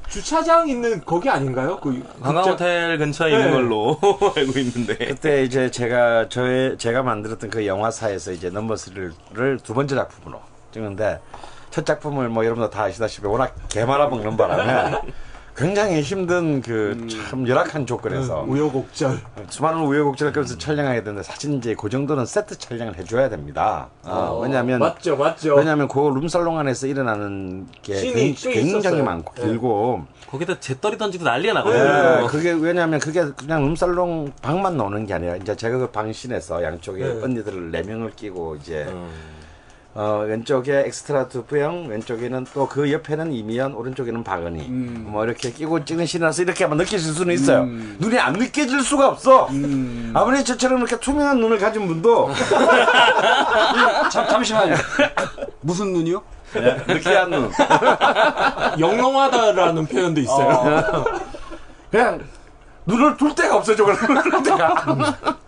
주차장 있는 거기 아닌가요? 그 관광 국자- 호텔 근처에 있는 네. 걸로 알고 있는데. 그때 이제 제가 저의 제가 만들었던 그 영화사에서 이제 넘버 3를 두 번째 작품으로 찍는데 첫 작품을 뭐 여러분들 다 아시다시피 워낙 개말아먹는 바람에 굉장히 힘든 그참 열악한 조건에서 우여곡절. 수많은 우여곡절을 겪으면서 촬영하게 되는데 사실 이제 그 정도는 세트 촬영을 해줘야 됩니다. 어, 왜냐하면 맞죠, 맞죠. 왜냐하면 그 룸살롱 안에서 일어나는 게 굉장히 있었어요. 많고 네. 길고 거기다 재떨이 던지고 난리가 예, 나거든요. 그게 왜냐하면 그게 그냥 룸살롱 방만 노는 게 아니라 이제 제가 그 방신에서 양쪽에 네. 언니들을 네 명을 끼고 이제 어, 왼쪽에 엑스트라 두 부영, 왼쪽에는 또 그 옆에는 이미연, 오른쪽에는 박은희. 뭐 이렇게 끼고 찍는 신이라서 이렇게 한번 느껴질 수는 있어요. 눈이 안 느껴질 수가 없어. 아무리 저처럼 이렇게 투명한 눈을 가진 분도 잠, 잠시만요. 무슨 눈이요? 느끼한 눈. 영롱하다라는 표현도 있어요. 그냥 눈을 둘 데가 없어, 저걸. 그럴 때가.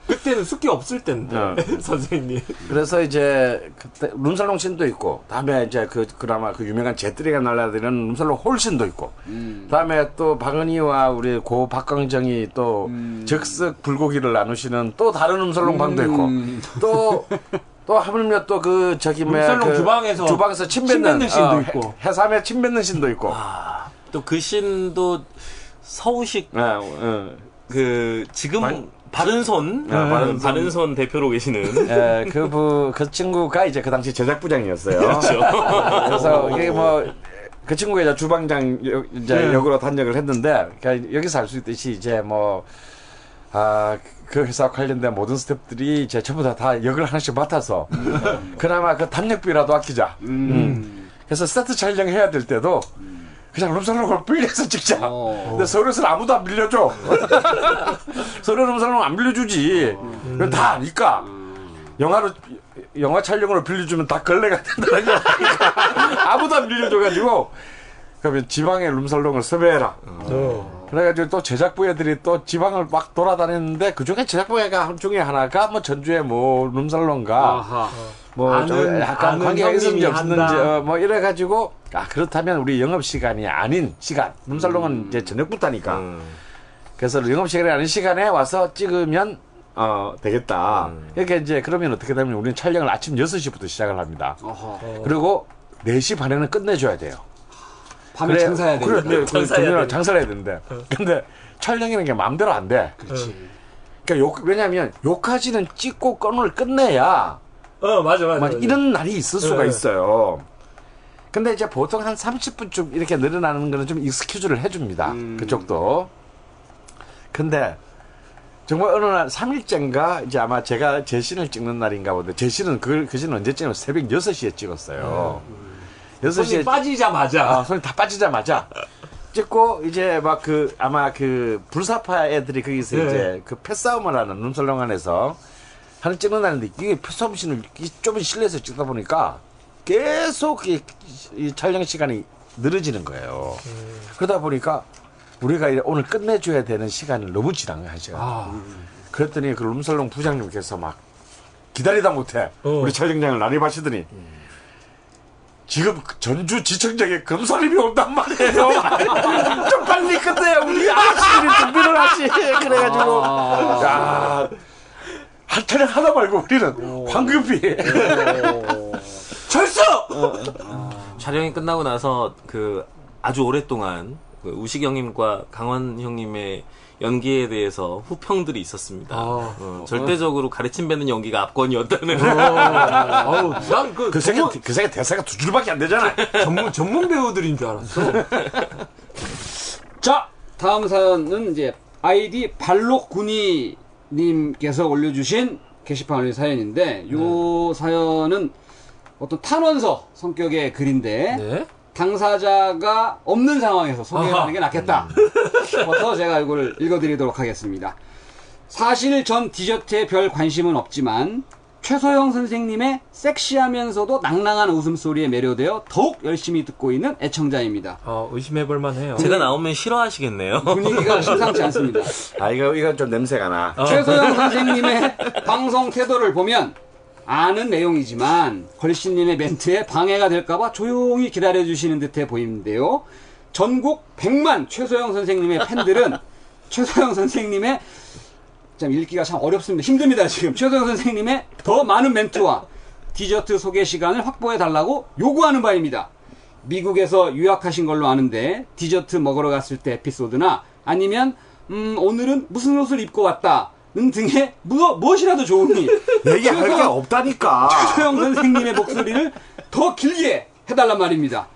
그때는 숙기 없을 텐데 어. 선생님. 그래서 이제 그때 룸살롱 씬도 있고 다음에 이제 그 그나마 그 유명한 제트리가 날라다니는 룸살롱 홀씬도 있고 다음에 또 박은희와 우리 고 박광정이 또 적석 불고기를 나누시는 또 다른 룸살롱 방도 있고 또또 하물며 또 그 저기 뭐야 룸살롱 그 주방에서 주방에서 침침 뱉는 뱉는 씬도 어, 있고. 해, 해삼에 침 뱉는 씬도 있고 또그 신도 서우식 네, 어. 그 지금 바른손 네, 바른손. 바른손 대표로 계시는 예, 그, 부, 그 친구가 이제 그 당시 제작부장이었어요. 그렇죠. 그래서 이게 뭐, 그 친구가 이제 주방장 역, 이제 네. 역으로 단역을 했는데, 그러니까 여기서 알 수 있듯이 이제 뭐, 아, 그 회사 관련된 모든 스태프들이 이제 전부 다, 다 역을 하나씩 맡아서, 그나마 그 단역비라도 아끼자. 음. 그래서 스타트 촬영해야 될 때도 그냥 룸살롱을 빌려서 찍자. 어. 근데 서울에서는 아무도 안 빌려줘. 서울 룸살롱 안 빌려주지. 그건 다 아니까. 영화로 영화 촬영으로 빌려주면 다 걸레가 된다는. 아무도 안 빌려줘가지고 그러면 지방의 룸살롱을 섭외해라. 어. 그래가지고 또 제작부 애들이 또 지방을 막 돌아다녔는데 그 중에 제작부 애가 중에 하나가 뭐 전주에 뭐 룸살롱가 아하. 뭐 아는- 좀 약간 관계가 있었는지 없었는지. 어, 뭐 이래가지고 아 그렇다면 우리 영업 시간이 아닌 시간 룸살롱은 이제 저녁부터니까 그래서 영업 시간이 아닌 시간에 와서 찍으면 어 되겠다 이렇게 이제 그러면 어떻게 되면 우리는 촬영을 아침 6시부터 시작을 합니다 어허. 그리고 4시 반에는 끝내줘야 돼요 밤에 그래, 장사해야 그래, 되니까. 네, 장사해야 장사해야 돼. 장사를 해야 되는데 근데 촬영이라는 게 마음대로 안돼 그렇지. 그러니까 욕, 왜냐면 욕까지는 찍고 건을 끝내야 어, 맞아, 맞아. 막 맞아. 이런 날이 있을 수가 네. 있어요. 근데 이제 보통 한 30분쯤 이렇게 늘어나는 거는 좀 익스큐즈를 해줍니다. 음. 그쪽도. 근데 정말 어느 날 3일째인가 이제 아마 제가 제 신을 찍는 날인가 보데 제신은 그, 그 시는 언제 찍었어요? 새벽 6시에 찍었어요. 손이 6시에 빠지자마자. 아, 손이 다 빠지자마자 찍고 이제 막 그 아마 그 불사파 애들이 거기서 네. 이제 그 패싸움을 하는 룸살롱 안에서 하는 찍는 날인데 이게 패싸움 신을 좀 실내에서 찍다 보니까 계속 이, 이 촬영 시간이 늘어지는 거예요. 그러다 보니까 우리가 오늘 끝내줘야 되는 시간을 너무 시간. 아, 그랬더니 그 룸살롱 부장님께서 막 기다리다 못해 어. 우리 촬영장을 난입하시더니 지금 그 전주 지청장에 검사님이 온단 말이에요. 좀 빨리 끝내요. 우리 아저씨들이 준비를 하시. 그래가지고 야. 할 촬영 하다 말고 우리는 황급히 철수! 촬영이 끝나고 나서 그 아주 오랫동안 그 우식 형님과 강원 형님의 연기에 대해서 후평들이 있었습니다. 아. 어, 절대적으로 가르침 뱉는 연기가 압권이었다는. 아우, 난그 그 세계 그 세계 대사가 두 줄밖에 안 되잖아. 전문, 전문 배우들인 줄 알았어. 자, 다음 사연은 이제 아이디 발록군이 님께서 올려주신 게시판 올린 사연인데 요 사연은 어떤 탄원서 성격의 글인데 네? 당사자가 없는 상황에서 소개하는 게 낫겠다 싶어서 제가 이걸 읽어드리도록 하겠습니다. 사실 전 디저트에 별 관심은 없지만 최소영 선생님의 섹시하면서도 낭낭한 웃음소리에 매료되어 더욱 열심히 듣고 있는 애청자입니다. 어, 의심해볼만 해요. 제가 나오면 싫어하시겠네요. 분위기가 심상치 않습니다. 아 이거 이건 좀 냄새가 나. 최소영 선생님의 방송 태도를 보면 아는 내용이지만 걸신님의 멘트에 방해가 될까봐 조용히 기다려주시는 듯해 보이는데요. 전국 100만 최소영 선생님의 팬들은 최소영 선생님의 참 읽기가 참 어렵습니다. 힘듭니다 지금. 최소영 선생님의 더 많은 멘트와 디저트 소개 시간을 확보해 달라고 요구하는 바입니다. 미국에서 유학하신 걸로 아는데 디저트 먹으러 갔을 때 에피소드나 아니면 음, 오늘은 무슨 옷을 입고 왔다는 등의 무, 무엇이라도 좋으니 얘기할 게 없다니까. 최소영 선생님의 목소리를 더 길게 해달란 말입니다.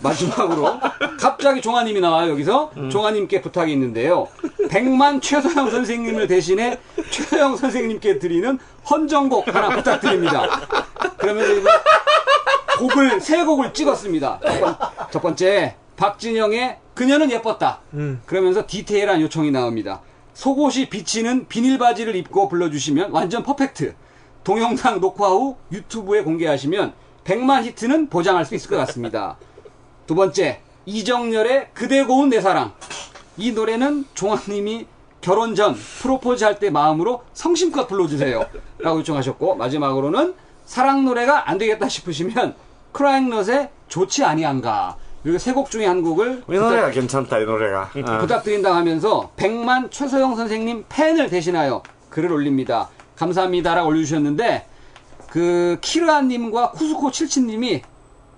마지막으로 갑자기 종아님이 나와요 여기서 종아님께 부탁이 있는데요. 100만 최소영 선생님을 대신해 최소영 선생님께 드리는 헌정곡 하나 부탁드립니다. 그러면 이거 곡을 세 곡을 찍었습니다. 첫, 번, 첫 번째 박진영의 그녀는 예뻤다. 그러면서 디테일한 요청이 나옵니다. 속옷이 비치는 비닐 바지를 입고 불러주시면 완전 퍼펙트. 동영상 녹화 후 유튜브에 공개하시면 100만 히트는 보장할 수 있을 것 같습니다. 두 번째, 이정열의 그대 고운 내 사랑. 이 노래는 종아님이 결혼 전 프로포즈 할 때 마음으로 성심껏 불러주세요. 라고 요청하셨고, 마지막으로는 사랑 노래가 안 되겠다 싶으시면 크라잉넛의 좋지 아니한가. 이렇게 세곡 중에 한 곡을 이 노래가 괜찮다 이 노래가. 어. 부탁드린다 하면서 100만 최소영 선생님 팬을 대신하여 글을 올립니다. 감사합니다라고 올려주셨는데 그 키르아님과 쿠스코 칠칠님이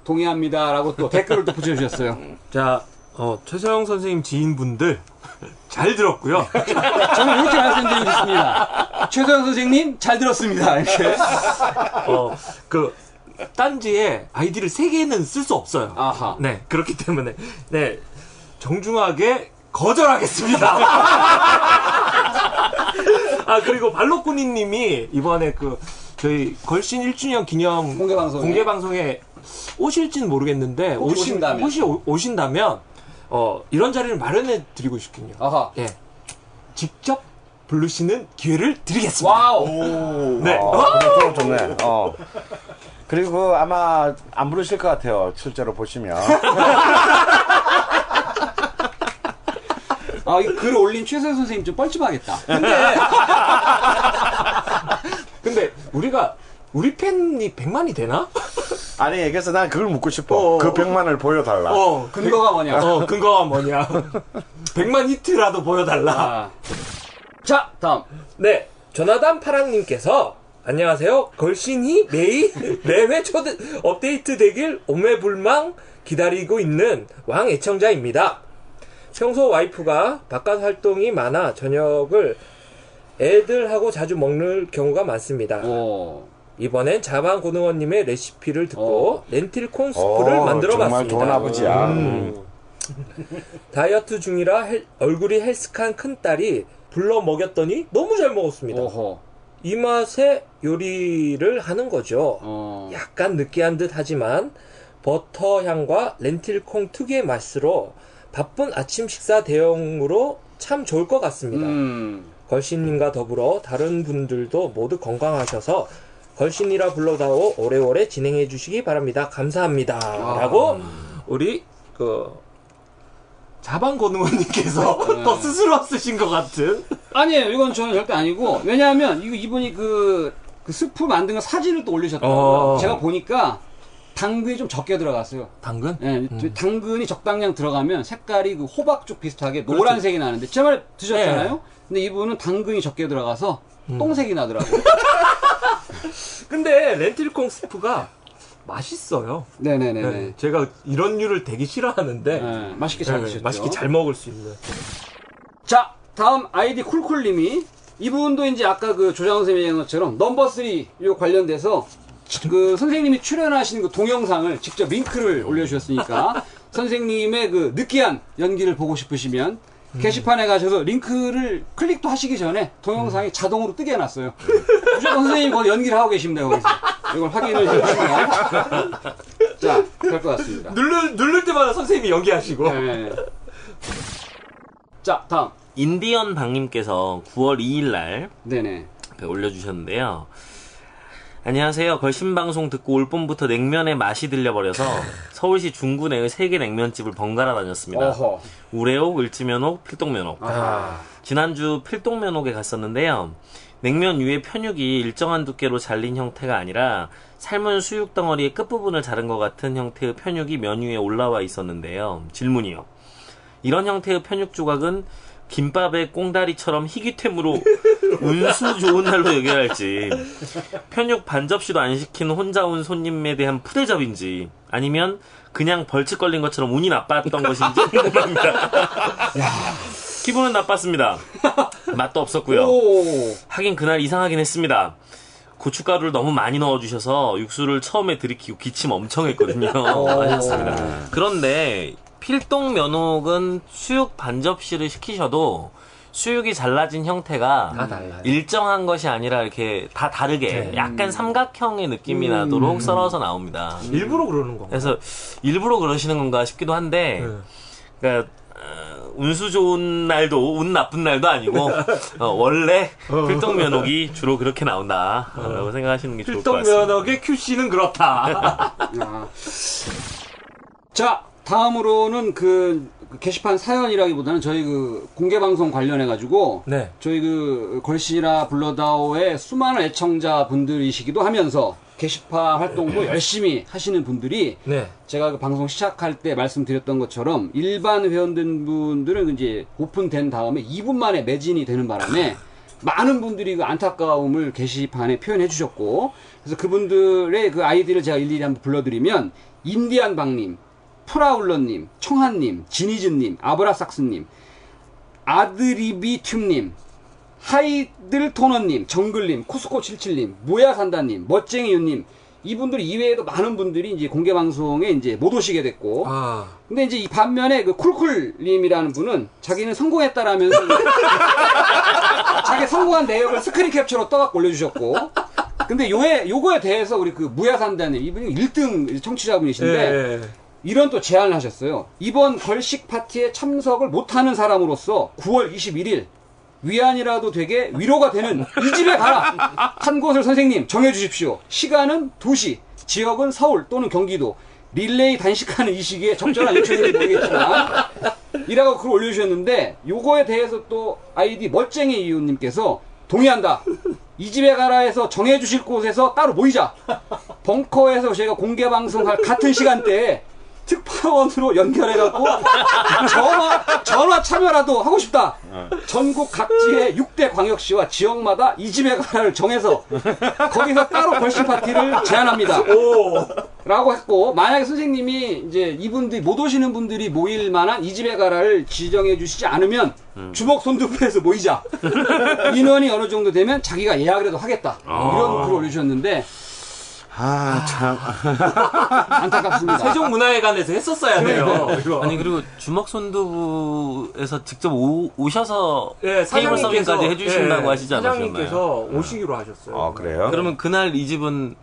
동의합니다라고 또 댓글을 또 붙여주셨어요. 자, 어, 최서영 선생님 지인분들, 잘 들었고요. 저는 이렇게 말씀드리겠습니다. 최소영 선생님 잘 들었습니다. 이렇게. 어, 그, 딴지에 아이디를 세 개는 쓸 수 없어요. 아하. 네, 그렇기 때문에, 네, 정중하게 거절하겠습니다. 아, 그리고 발로꾸니 님이 이번에 그, 저희 걸신 1주년 기념 공개 방송에? 공개 방송에 오실지는 모르겠는데 혹시 오신, 오신 다면? 혹시 오- 오신다면 어, 이런 자리를 마련해 드리고 싶군요. 아하. 예. 직접 부르시는 기회를 드리겠습니다. wow. 네. 어, 좋네. 어. 그리고 아마 안 부르실 것 같아요. 실제로 보시면. 아, 이글 올린 최세 선생님 좀 뻘쭘하겠다. 근데 우리가 우리 팬이 100만이 되나? 아니, 그래서 난 그걸 묻고 싶어. 어, 그 어. 명단을 보여달라. 어, 근거가 뭐냐? 어, 근거가 뭐냐? 100만 히트라도 보여달라. 아. 자, 다음. 네, 조나단 파랑님께서 안녕하세요. 걸신이 매일 매회 초대 업데이트 되길 오매불망 기다리고 있는 왕 애청자입니다. 평소 와이프가 바깥 활동이 많아 저녁을 애들하고 자주 먹는 경우가 많습니다. 오. 이번엔 자방 고등어님의 레시피를 듣고 어. 렌틸 콘 스프를 어, 만들어봤습니다. 정말 좋은 아버지야. 음. 다이어트 중이라 헬- 얼굴이 헬스한 큰 딸이 불러 먹였더니 너무 잘 먹었습니다. 오호. 이 맛에 요리를 하는 거죠. 어. 약간 느끼한 듯 하지만 버터 향과 렌틸콩 특유의 맛으로 바쁜 아침 식사 대용으로 참 좋을 것 같습니다. 음. 걸신님과 더불어 다른 분들도 모두 건강하셔서 걸신이라 불러다오 오래오래 진행해 주시기 바랍니다. 감사합니다. 라고 우리 그 자방고등원님께서 네. 또 스스로 쓰신 것 같은 아니에요. 이건 저는 절대 아니고. 왜냐하면, 이거 이분이 그, 그 스프 만든 거 사진을 또 올리셨더라고요. 어. 제가 보니까 당근이 좀 적게 들어갔어요. 당근? 예, 당근이 적당량 들어가면 색깔이 그 호박 쪽 비슷하게 노란색이 나는데 제말 드셨잖아요? 근데 이분은 당근이 적게 들어가서 똥색이 나더라고요. 근데 렌틸콩 스프가 맛있어요. 네네네. 네, 네. 제가 이런 류를 되게 싫어하는데 네, 맛있게 잘 네. 맛있게 잘 먹을 수 있는. 자, 다음 아이디 쿨쿨님이 이분도 이제 아까 그 조장 선생님이 얘기한 것처럼 넘버 3요 관련돼서 그 선생님이 출연하신 그 동영상을 직접 링크를 올려주셨으니까 선생님의 그 느끼한 연기를 보고 싶으시면 게시판에 가셔서 링크를 클릭도 하시기 전에 동영상이 자동으로 뜨게 해놨어요. 무조건 선생님이 거기 연기를 하고 계십니다, 거기서. 이걸 확인을 해주시면. 자, 될 것 같습니다. 누를 누를 때마다 선생님이 연기하시고. 네. 자, 다음. 인디언 방님께서 9월 2일 날 네네. 올려주셨는데요. 안녕하세요. 걸신방송 듣고 올 봄부터 냉면의 맛이 들려버려서 서울시 중구 내의 세계 냉면집을 번갈아 다녔습니다. 어허. 우레옥, 을지면옥, 필동면옥. 아. 지난주 필동면옥에 갔었는데요. 냉면 위에 편육이 일정한 두께로 잘린 형태가 아니라 삶은 수육 덩어리의 끝부분을 자른 것 같은 형태의 편육이 면 위에 올라와 있었는데요. 질문이요. 이런 형태의 편육 조각은 김밥의 꽁다리처럼 희귀템으로 운수 좋은 날로 여겨야 할지 편육 반 접시도 안 시킨 혼자 온 손님에 대한 푸대접인지 아니면 그냥 벌칙 걸린 것처럼 운이 나빴던 것인지 궁금합니다. 기분은 나빴습니다. 맛도 없었고요. 오. 하긴 그날 이상하긴 했습니다. 고춧가루를 너무 많이 넣어주셔서 육수를 처음에 들이키고 기침 엄청 했거든요. 맛있습니다. 그런데 필동 면옥은 수육 반 접시를 시키셔도 수육이 잘라진 형태가 다 달라요. 일정한 것이 아니라 이렇게 다 다르게 약간 삼각형의 느낌이 나도록 썰어서 나옵니다. 일부러 그러는 건가? 그래서 일부러 그러시는 건가 싶기도 한데, 네. 그러니까 어, 운수 좋은 날도 운 나쁜 날도 아니고 어, 원래 필동 면옥이 주로 그렇게 나온다라고 생각하시는 게 좋을 것 같습니다. 필동면역의 QC는 그렇다. 아. 자, 다음으로는 그, 그 게시판 사연이라기보다는 저희 그 공개 방송 관련해 가지고 네. 저희 그 걸씨라 불러다오의 수많은 애청자 분들이시기도 하면서 게시판 활동도 열심히 하시는 분들이 네. 제가 그 방송 시작할 때 말씀드렸던 것처럼 일반 회원된 분들은 이제 오픈된 다음에 2분 만에 매진이 되는 바람에 많은 분들이 그 안타까움을 게시판에 표현해 주셨고 그래서 그분들의 그 아이디를 제가 일일이 한번 불러드리면 인디안 박님, 프라울러님, 청한님, 지니즈님, 아브라삭스님, 아드리비 튠님, 하이들 토너님, 정글님, 코스코77님, 모야산다님, 멋쟁이유님, 이분들 이외에도 많은 분들이 이제 공개 방송에 이제 못 오시게 됐고, 아. 근데 이제 이 반면에 그 쿨쿨님이라는 분은 자기는 성공했다라면서 자기 성공한 내역을 스크린 캡처로 떠갖고 올려주셨고, 근데 요에 요거에 대해서 우리 그 무야산다님 이분이 1등 청취자분이신데 예. 이런 또 제안을 하셨어요. 이번 걸식 파티에 참석을 못하는 사람으로서 9월 21일 위안이라도 되게 위로가 되는 이 집에 가라. 한 곳을 선생님 정해 주십시오. 시간은 2시, 지역은 서울 또는 경기도. 릴레이 단식하는 이 시기에 적절한 요청인지 모르겠지만 이라고 글 올려주셨는데 요거에 대해서 또 아이디 멋쟁이 이웃님께서 동의한다. 이 집에 가라에서 정해주실 곳에서 따로 모이자. 벙커에서 저희가 공개 방송할 같은 시간대에 특파원으로 연결해갖고 전화 전화 참여라도 하고 싶다. 전국 각지의 6대 광역시와 지역마다 이 집에 가라를 정해서 거기서 따로 벌칙 파티를 제안합니다. 라고 했고 만약에 선생님이 이제 이분들이 못 오시는 분들이 모일 만한 이 집에 가라를 지정해 주시지 않으면 주먹 손두부에서 모이자. 인원이 어느 정도 되면 자기가 예약이라도 하겠다. 이런 글을 올려주셨는데 아, 참. 안타깝습니다. 세종문화회관에서 했었어야 돼요. 이거. 아니 그리고 주먹 손두부에서 직접 오, 오셔서 예, 테이블 서빙까지 해주신다고 예, 하시지 않으셨나요? 사장님께서 오시기로 하셨어요. 아, 그래요? 그러면 그날 이 집은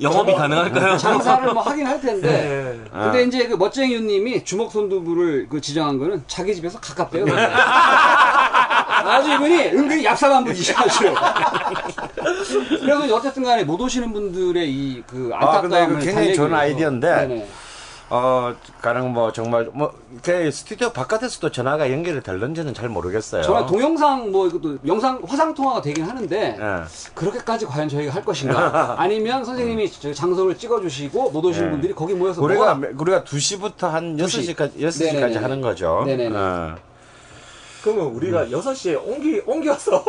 영업이 가능할까요? 장사를 뭐 하긴 할 텐데. 예. 근데 이제 그 멋쟁이 님이 주먹 손두부를 그 지정한 거는 자기 집에서 가깝대요. 아주 이분이 은근히 얍삽한 분이셔가지고. 그래서 어쨌든 간에 못 오시는 분들의 이그 아, 안타까움을 이거 굉장히 좋은. 아이디어인데. 네네. 어, 가령 뭐 정말 뭐, 그 스튜디오 바깥에서도 전화가 연결이 될는지는 잘 모르겠어요. 전화 동영상 뭐 이것도 영상 화상 통화가 되긴 하는데 예. 그렇게까지 과연 저희가 할 것인가? 아니면 선생님이 저희 장소를 찍어 주시고 못 오시는 네. 분들이 거기 모여서 우리가, 우리가 2시부터 한 2시. 6시까지, 6시까지 네네네. 하는 거죠. 네네네. 어. 그러면 우리가 6시에 옮기, 옮겨서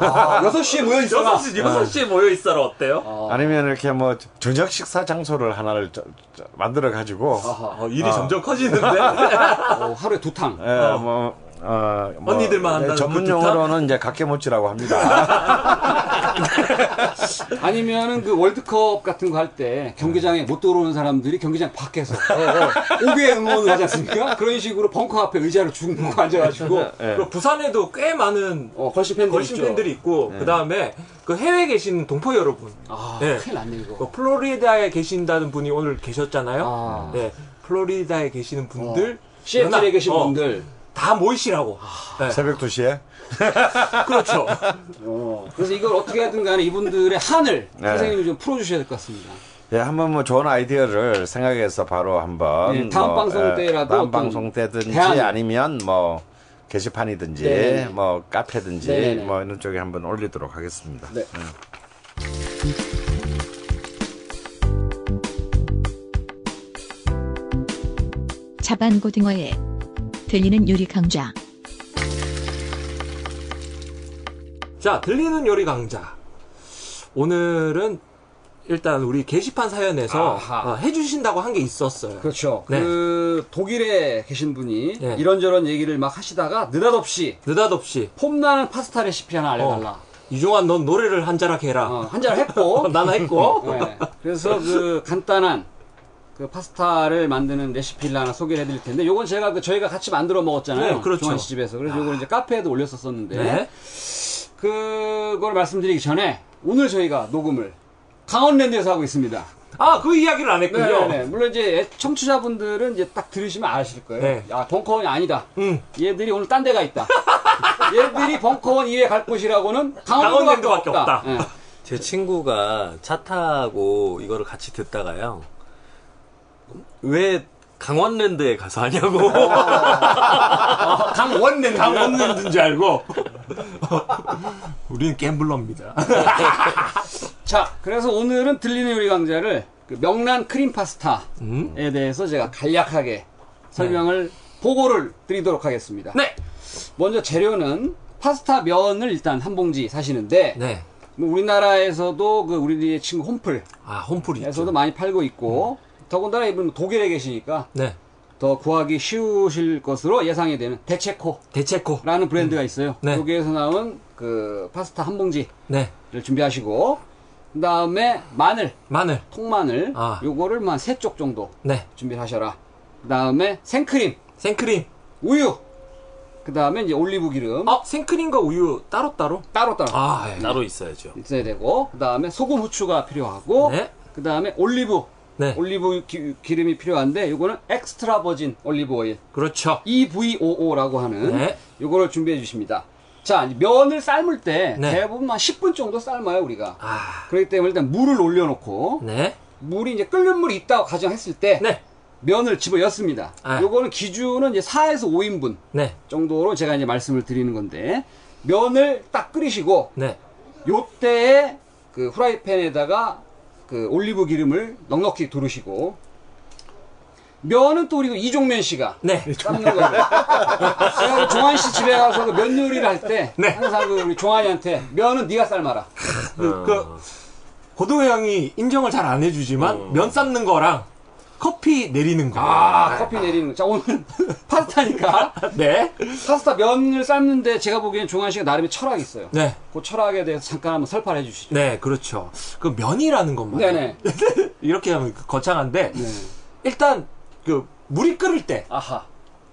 아, 6시에 모여 있어라. 6시, 6시에 모여 있어라 어때요? 아니면 이렇게 뭐 저녁 식사 장소를 하나를 저- 저- 만들어 가지고, 아하. 어, 일이 아. 점점 커지는데. 어, 하루에 두 탕. 예, 뭐, 어, 뭐, 언니들만 한다는 전문 그 용어로는 이제 각계모치라고 합니다. 아니면은 그 월드컵 같은 거 할 때 경기장에 못 들어오는 사람들이 경기장 밖에서 오게 응원을 하지 않습니까? 그런 식으로 벙커 앞에 의자를 쭉 놓고 앉아가지고 예. 그리고 부산에도 꽤 많은 어, 팬들 걸신 있죠. 팬들이 있고, 그 다음에 그 해외에 계신 동포 여러분. 아, 네. 큰일 났네 이거. 그 플로리다에 계신다는 분이 오늘 계셨잖아요. 아. 네. 플로리다에 계시는 분들. 시애틀에 연합, 계신 어, 분들. 다 모이시라고. 네. 새벽 2시에? 그렇죠. 어, 그래서 이걸 어떻게 하든 간에 이분들의 한을 네. 선생님이 좀 풀어주셔야 될 것 같습니다. 예, 한번 뭐 좋은 아이디어를 생각해서 바로 한번 예, 다음 뭐, 방송 예, 때라도 다음 좀 방송 때든지 대안. 아니면 뭐 게시판이든지 네네네. 뭐 카페든지 네네네. 뭐 이런 쪽에 한번 올리도록 하겠습니다. 네. 자반고등어에 들리는 요리 강좌. 자, 들리는 요리 강자. 오늘은 일단 우리 게시판 사연에서 아하. 어, 해주신다고 한 게 있었어요. 그렇죠. 네. 그 독일에 계신 분이 네. 이런저런 얘기를 막 하시다가 느닷없이 느닷없이 폼나는 파스타 레시피 하나 알려달라. 이종환 넌 노래를 한 자락 해라. 어, 한 잔을 했고 나는 했고. 네. 그래서 그 간단한 그 파스타를 만드는 레시피를 하나 소개를 해드릴 텐데 요건 제가 그 저희가 같이 만들어 먹었잖아요. 네, 그렇죠. 종환 씨 집에서. 그래서 요걸 이제 카페에도 올렸었었는데 네. 그걸 말씀드리기 전에 오늘 저희가 녹음을 강원랜드에서 하고 있습니다. 아, 그 이야기를 안 했군요. 네네. 물론 이제 청취자분들은 이제 딱 들으시면 아실 거예요. 네. 야, 벙커원이 아니다. 응. 얘들이 오늘 딴 데가 있다. 얘들이 벙커원 이외에 갈 곳이라고는 강원랜드밖에 없다. 없다. 예. 제 친구가 차 타고 이거를 같이 듣다가요. 왜 강원랜드에 가서 하냐고. 강원랜드. 강원랜드인 줄 알고. 우리는 갬블러입니다. 자, 그래서 오늘은 들리는 요리 강좌를 그 명란 크림 파스타에 음? 대해서 제가 간략하게 설명을 보고를 드리도록 하겠습니다. 네. 먼저 재료는 파스타 면을 일단 한 봉지 사시는데 네. 뭐 우리나라에서도 그 우리 친구 홈플 아, 홈플이 에서도 있죠. 많이 팔고 있고 더군다나 이분 독일에 계시니까 네. 더 구하기 쉬우실 것으로 예상이 되는 데체코라는 대체코. 브랜드가 있어요. 네. 여기에서 나온 그 파스타 한 봉지를 네. 준비하시고 그다음에 마늘, 마늘. 통마늘 아. 요거를 뭐한세쪽 정도 네. 준비하셔라. 그다음에 생크림, 생크림. 우유, 그 다음에 이제 올리브 기름 아, 생크림과 우유 따로 따로? 따로 따로 아, 예. 따로 있어야죠. 있어야 되고 그 다음에 소금 후추가 필요하고 네. 그 다음에 올리브 네. 올리브 기, 름이 필요한데 이거는 extra virgin olive oil 그렇죠. EVOO라고 하는 네. 요거를 준비해 주십니다. 자, 면을 삶을 때 네. 대부분 한 10분 정도 삶아요, 우리가. 아, 그렇기 때문에 일단 물을 올려 놓고 네. 물이 이제 끓는 물이 있다고 가정했을 때 네. 면을 집어넣습니다. 아. 요거는 기준은 이제 4에서 5인분 네. 정도로 제가 이제 말씀을 드리는 건데 면을 딱 끓이시고 네. 요때에 그 후라이팬에다가 그 올리브 기름을 넉넉히 두르시고 면은 또 우리 이종면 씨가 네. 삶는 거예요. 제가 그 종환 씨 집에 가서 그 면 요리를 할때 네. 항상 그 우리 종환이한테 면은 네가 삶아라. 그, 그 고도회 형이 인정을 잘 안 해주지만 면 삶는 거랑 커피 내리는 거. 아 커피 내리는 거. 자 오늘 파스타니까 네. 파스타 면을 삶는데 제가 보기엔 종환 씨가 나름의 철학이 있어요. 네. 그 철학에 대해서 잠깐 한번 설파를 해주시죠. 네, 그렇죠. 그 면이라는 것만. 네네. 이렇게 하면 거창한데 네. 일단 그 물이 끓을 때 아하.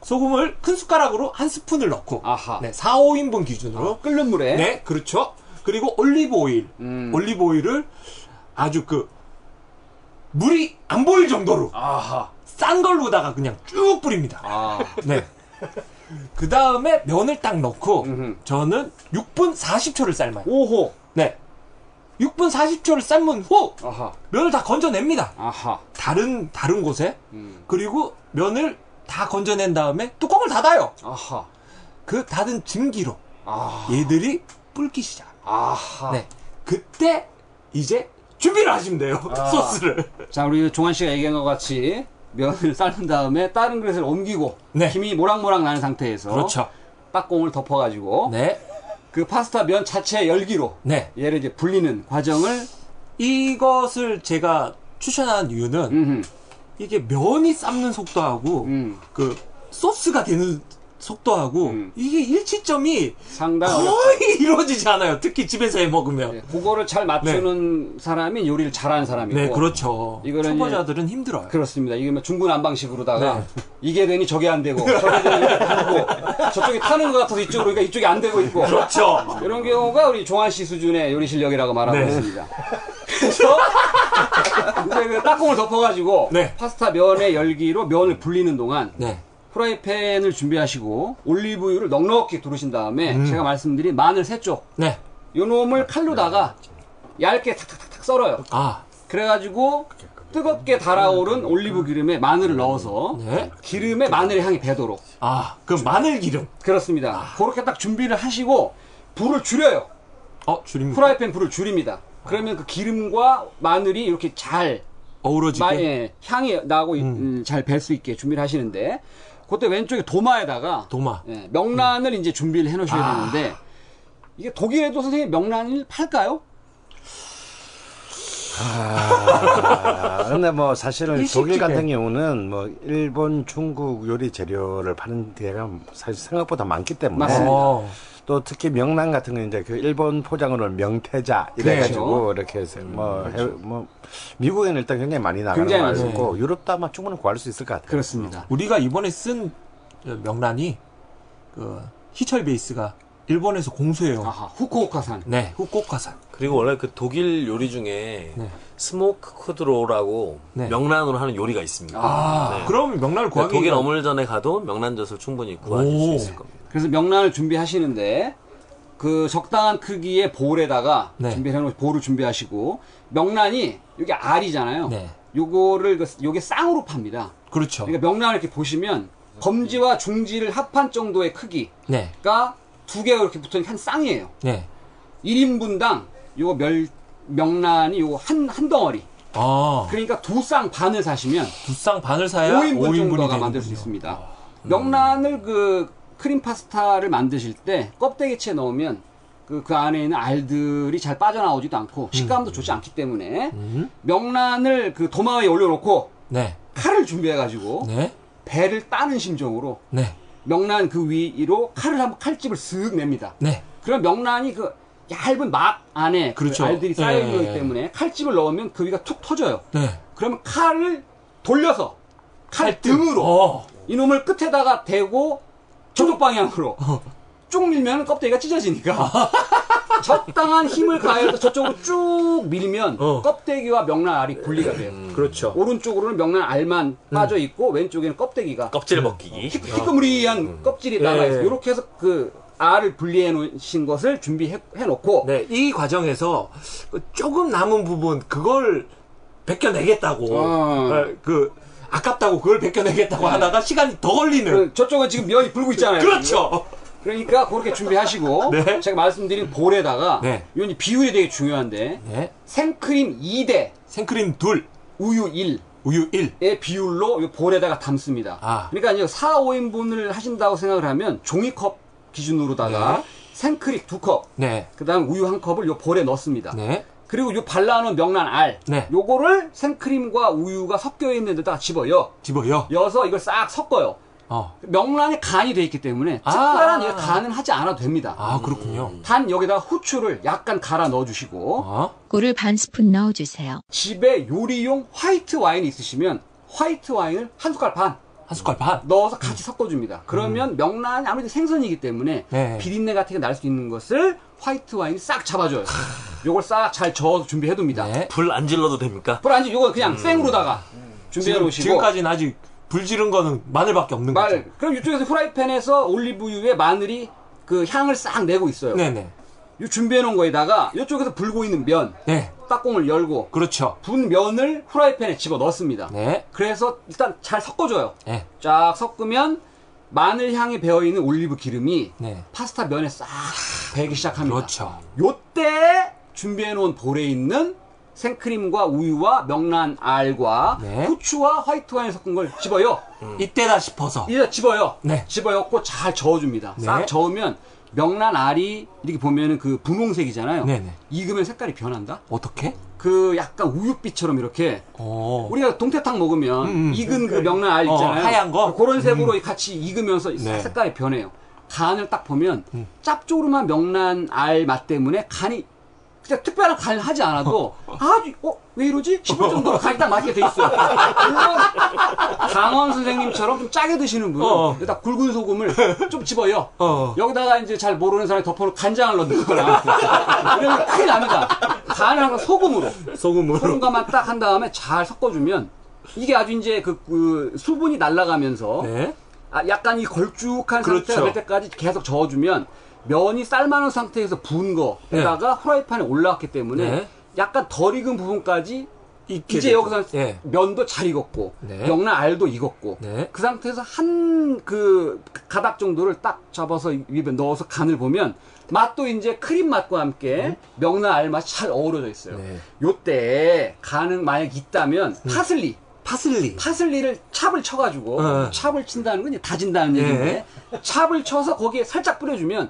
소금을 큰 숟가락으로 한 스푼을 넣고 아하. 네, 4, 5인분 기준으로 끓는 물에 네, 그렇죠. 그리고 올리브 오일. 음. 올리브 오일을 아주 그 물이 안 보일 정도로 아하. 싼 걸로다가 그냥 쭉 뿌립니다. 아. 네. 그 다음에 면을 딱 넣고 음흠. 저는 6분 40초를 삶아요. 오호. 네. 6분 40초를 삶은 후 아하. 면을 다 건져냅니다. 아하. 다른 다른 곳에 음. 그리고 면을 다 건져낸 다음에 뚜껑을 닫아요. 아하. 그 닫은 증기로 아. 얘들이 불기 시작. 아하. 네. 그때 이제 준비를 하시면 돼요. 소스를. 자, 우리 종환 씨가 얘기한 것 같이 면을 삶은 다음에 다른 그릇을 옮기고 네. 김이 모락모락 나는 상태에서 그렇죠. 딱공을 덮어가지고 네. 그 파스타 면 자체의 열기로 네. 얘를 이제 불리는 과정을 이것을 제가 추천한 이유는 음흠, 이게 면이 삶는 속도하고 음, 그 소스가 되는 속도하고 음. 이게 일치점이 상당히. 거의 이루어지지 않아요. 특히 집에서 해 먹으면. 네, 그거를 잘 맞추는 사람이 요리를 잘하는 사람이고 네, 그렇죠. 이거는 초보자들은 힘들어요. 그렇습니다. 이게 뭐 중구난방식으로다가 네. 이게 되니 저게 안 되고 저게 되니 되고 저쪽이 타는 것 같아서 이쪽으로 그러니까 이쪽이 안 되고 있고 그렇죠. 이런 경우가 우리 종환 씨 수준의 요리 실력이라고 말하고 네. 있습니다. 그래서 이제 그 땅콩을 덮어가지고 네. 파스타 면의 열기로 면을 불리는 동안 네. 프라이팬을 준비하시고 올리브유를 넉넉히 두르신 다음에 음. 제가 말씀드린 마늘 세 쪽, 네. 요 놈을 칼로다가 얇게 탁탁탁탁 썰어요. 아, 그래가지고 뜨겁게 달아오른 올리브 기름에 마늘을 넣어서 네. 기름에 마늘의 향이 배도록 아, 그 마늘 기름. 그렇습니다. 그렇게 딱 준비를 하시고 불을 줄여요. 어, 줄입니다. 프라이팬 불을 줄입니다. 그러면 그 기름과 마늘이 이렇게 잘 어우러지게. 마, 예, 향이 나고 음, 잘뵐 수 있게 준비를 하시는데 그때 왼쪽에 도마에다가 도마. 예, 명란을 이제 준비를 해 놓으셔야 아. 되는데 이게 독일에도 선생님 명란을 팔까요? 아, 근데 뭐 사실은 일식집에. 독일 같은 경우는 뭐 일본, 중국 요리 재료를 파는 데가 사실 생각보다 많기 때문에 맞습니다. 어. 또 특히 명란 같은 거 이제 그 일본 포장으로 명태자 이래가지고 이렇게 해서 뭐, 해- 뭐 미국에는 일단 굉장히 많이 나가는 굉장히 거 알고. 있고 유럽도 아마 충분히 구할 수 있을 것 같아요. 그렇습니다. 우리가 이번에 쓴 명란이 그 희철 베이스가 일본에서 공수해요. 아하, 후쿠오카산. 네, 후쿠오카산. 그리고 원래 그 독일 요리 중에 네. smoked cod roe라고 네. 명란으로 하는 요리가 있습니다. 아, 네. 그럼 명란을 구하기 독일 어물전에 가도 명란젓을 충분히 구하실 수 오. 있을 겁니다. 그래서 명란을 준비하시는데 그 적당한 크기의 볼에다가 네. 준비해 놓은 볼을 준비하시고 명란이 이게 알이잖아요. 네. 요거를 그- 요게 쌍으로 팝니다. 그렇죠. 그러니까 명란을 이렇게 보시면 검지와 중지를 합한 정도의 크기가 네. 두 개가 이렇게 붙어 있는 한 쌍이에요. 네. 1인분당 요거 멸 명란이 요거 한, 한 덩어리. 아, 그러니까 두 쌍 반을 사시면 두 쌍 반을 사야 5인분 5인분이 정도가. 만들 수 있습니다. 명란을 그 크림 파스타를 만드실 때 껍데기채 넣으면 그, 그 안에 있는 알들이 잘 빠져나오지도 않고 식감도 좋지 않기 때문에 음. 명란을 그 도마 위에 올려놓고 네. 칼을 준비해가지고 네. 배를 따는 심정으로 네. 명란 그 위로 칼을 한번 칼집을 쓱 냅니다. 네. 그럼 명란이 그 얇은 막 안에 그 그렇죠. 알들이 쌓여 있는 예, 거기 예. 때문에 칼집을 넣으면 그 위가 툭 터져요. 네. 그러면 칼을 돌려서 칼 등으로 어. 이놈을 끝에다가 대고 저쪽 방향으로 쭉 밀면 껍데기가 찢어지니까 적당한 힘을 가해서 저쪽으로 쭉 밀면 어. 껍데기와 명란 알이 분리가 돼요. 그렇죠. 오른쪽으로는 명란 알만 빠져 있고 왼쪽에는 껍데기가 껍질 벗기기. 희- 희끄무리한 껍질이 남아 있어요. 예. 이렇게 해서 그 알을 분리해 놓으신 것을 준비해 해 놓고 네, 이 과정에서 그 조금 남은 부분 그걸 벗겨내겠다고 어. 어, 그 아깝다고 그걸 벗겨내겠다고 하다가 시간이 더 걸리는 그 저쪽은 지금 면이 불고 있잖아요. 그렇죠. 그러니까 그렇게 준비하시고 네. 제가 말씀드린 볼에다가 네. 이건 비율이 되게 중요한데 네, 생크림 2대 생크림 둘, 우유 1의 우유 1. 비율로 이 볼에다가 담습니다. 아. 그러니까 이제 4, 5인분을 하신다고 생각을 하면 종이컵 기준으로다가 네. 생크림 2컵, 네, 그다음 우유 한 컵을 요 볼에 넣습니다. 네, 그리고 요 발라놓은 명란 알, 네. 요거를 생크림과 우유가 섞여 있는 데다가 집어요. 집어요. 여서 이걸 싹 섞어요. 어, 명란이 간이 돼 있기 때문에 아. 특별한 이 간은 하지 않아도 됩니다. 아 그렇군요. 단 여기다가 후추를 약간 갈아 넣어주시고 어, 꿀을 반 스푼 넣어주세요. 집에 요리용 화이트 와인이 있으시면 화이트 와인을 한 숟갈 반 한 숟갈 반. 넣어서 같이 섞어줍니다. 그러면 명란이 아무래도 생선이기 때문에 네. 비린내 같은 게 날 수 있는 것을 화이트 와인이 싹 잡아줘요. 요걸 싹 잘 저어서 준비해둡니다. 네. 불 안 질러도 됩니까? 불 안지 요거 그냥 생으로다가 준비해 지금, 놓으시고 지금까지는 아직 불 지른 거는 마늘밖에 없는 거죠. 말 그럼 이쪽에서 프라이팬에서 올리브유에 마늘이 그 향을 싹 내고 있어요. 네네. 이 준비해 놓은 거에다가 이쪽에서 불고 있는 면 네, 뚜껑을 열고 그렇죠. 분 면을 프라이팬에 집어 넣습니다. 네, 그래서 일단 잘 섞어줘요. 네, 쫙 섞으면 마늘 향이 배어 있는 올리브 기름이 네. 파스타 면에 싹 배기 시작합니다. 그렇죠. 요때 준비해 놓은 볼에 있는 생크림과 우유와 명란 알과 네. 후추와 화이트 와인 섞은 걸 집어요. 이때다 싶어서. 이제 집어요. 네. 집어였고 잘 저어줍니다. 네. 싹 저으면 명란 알이 이렇게 보면은 그 분홍색이잖아요. 네네. 익으면 색깔이 변한다. 어떻게? 그 약간 우유빛처럼 이렇게 어. 우리가 동태탕 먹으면 음, 음. 익은 그 명란 알 어, 있잖아요. 하얀 거? 그런 색으로 같이 익으면서 싹 네. 색깔이 변해요. 간을 딱 보면 짭조름한 명란 알 맛 때문에 간이 진짜 특별한 간을 하지 않아도 아주 어? 왜 이러지? 싶을 정도로 간이 딱 맞게 돼 있어요. 물론 강원 선생님처럼 좀 짜게 드시는 분은 어. 여기다 굵은 소금을 좀 집어요. 어. 여기다가 이제 잘 모르는 사람이 덮어놓고 간장을 넣는거나 이러면 큰일 납니다. 간을 항상 소금으로 소금으로. 소금과만 딱 한 다음에 잘 섞어주면 이게 아주 이제 그, 그 수분이 날아가면서 네. 아, 약간 이 걸쭉한 그렇죠. 상태가 될 때까지 계속 저어주면 면이 삶아놓은 상태에서 부은 거에다가 후라이팬에 올라왔기 때문에 네. 약간 덜 익은 부분까지 이제 되죠. 여기서 예. 면도 잘 익었고 네. 명란 알도 익었고 네. 그 상태에서 한 그 가닥 정도를 딱 잡아서 입에 넣어서 간을 보면 맛도 이제 크림 맛과 함께 명란 알 맛이 잘 어우러져 있어요. 네. 요때 간은 만약 있다면 파슬리 파슬리. 파슬리를 chop을 쳐가지고 어. chop을 친다는 건 다진다는 예. 얘기인데 chop을 쳐서 거기에 살짝 뿌려주면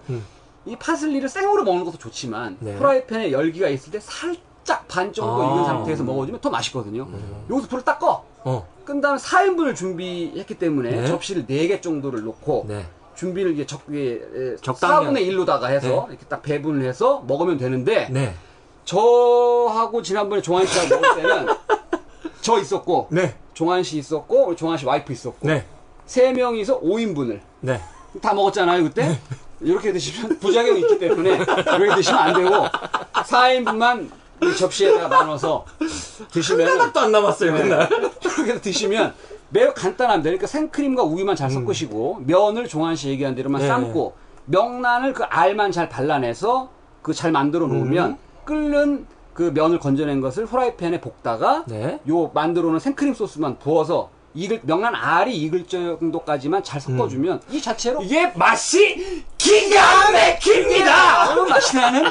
이 파슬리를 생으로 먹는 것도 좋지만 네. 프라이팬에 열기가 있을 때 살짝 반 정도 아. 익은 상태에서 먹어주면 더 맛있거든요. 여기서 불을 딱 꺼. 어. 끈 다음에 4인분을 준비했기 때문에 네. 접시를 4개 정도를 놓고 네. 준비를 이제 적, 에, 적당량. 4분의 1로다가 해서 네. 이렇게 딱 배분을 해서 먹으면 되는데 네. 저하고 지난번에 종환 씨하고 먹을 때는 저 있었고 네. 종환 씨 있었고 종환 씨 와이프 있었고 네. 세 명이서 5인분을 네. 다 먹었잖아요 그때 이렇게 드시면 부작용이 있기 때문에 이렇게 드시면 안 되고 4인분만 접시에다가 나눠서 드시면 하나도 안 남았어요, 그날. 이렇게 해서 드시면 매우 간단합니다. 그러니까 생크림과 우유만 잘 섞으시고 면을 종환 씨 얘기한 대로만 네. 삶고 명란을 그 알만 잘 발라내서 그 잘 만들어 놓으면 끓는 그 면을 건져낸 것을 후라이팬에 볶다가 네. 요 만들어 놓은 생크림 소스만 부어서 익을 명란 알이 익을 정도까지만 잘 섞어주면 이 자체로 이게 맛이 기가 막힙니다! 매우 맛이 나는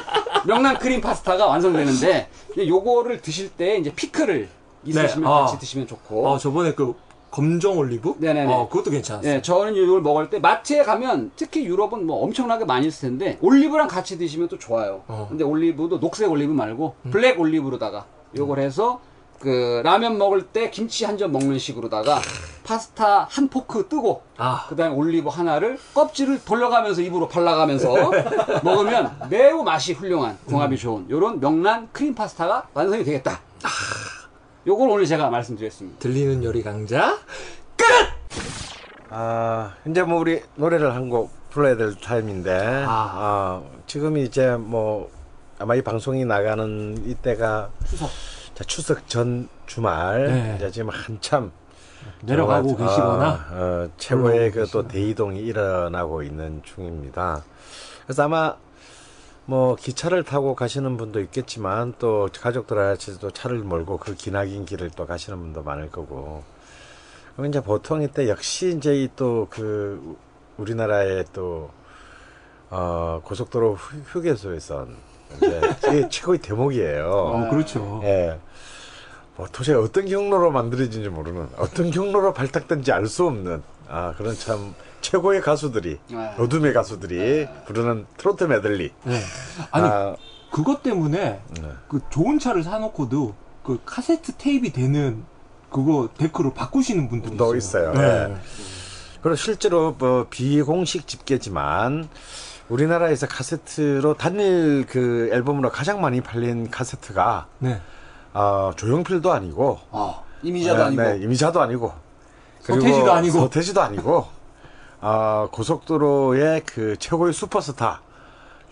명란 크림 파스타가 완성되는데 요거를 드실 때 이제 피클을 있으시면 네, 아. 같이 드시면 좋고 어, 저번에 그 검정 올리브? 네네네. 어, 그것도 괜찮았어요. 네, 저는 이걸 먹을 때 마트에 가면 특히 유럽은 뭐 엄청나게 많이 있을 텐데 올리브랑 같이 드시면 또 좋아요. 어. 근데 올리브도 녹색 올리브 말고 블랙 올리브로다가 요걸 해서 그 라면 먹을 때 김치 한 점 먹는 식으로다가 파스타 한 포크 뜨고 아. 그다음에 올리브 하나를 껍질을 돌려가면서 입으로 발라가면서 먹으면 매우 맛이 훌륭한 궁합이 좋은 요런 명란 크림 파스타가 완성이 되겠다. 요걸 오늘 제가 말씀드렸습니다. 들리는 요리 강자? 아, 이제 뭐 우리 노래를 한 곡 불러야 될 타임인데, 아, 지금 이제 뭐 아마 이 방송이 나가는 이때가 추석 자, 추석 전 주말, 네. 이제 지금 한참 내려가고 정말, 계시거나 어, 어, 최고의 그 또. 대이동이 일어나고 있는 중입니다. 그래서 아마 뭐 기차를 타고 가시는 분도 있겠지만 또 가족들한테도 차를 몰고 그 기나긴 길을 또 가시는 분도 많을 거고. 그럼 이제 보통 이때 역시 이제 또 그 우리나라의 또 어, 고속도로 휴- 휴게소에선 이제 이게 최고의 대목이에요. 어, 그렇죠. 예. 뭐 도대체 어떤 경로로 만들어진지 모르는 어떤 경로로 발탁된지 알 수 없는 아 그런 참 최고의 가수들이 네. 어둠의 가수들이 부르는 트로트 메들리 네. 아니 아, 그것 때문에 네. 그 좋은 차를 사놓고도 그 카세트 테이프이 되는 그거 데크로 바꾸시는 분들이 또 있어요. 있어요. 네. 예. 그리고 실제로 뭐 비공식 집계지만 우리나라에서 카세트로 단일 그 앨범으로 가장 많이 팔린 카세트가 네. 아, 조용필도 아니고 아, 이미자도 네, 아니고. 네, 이미자도 아니고 그리고 서태지도 아니고. 서태지도 아니고 아, 고속도로의 그 최고의 슈퍼스타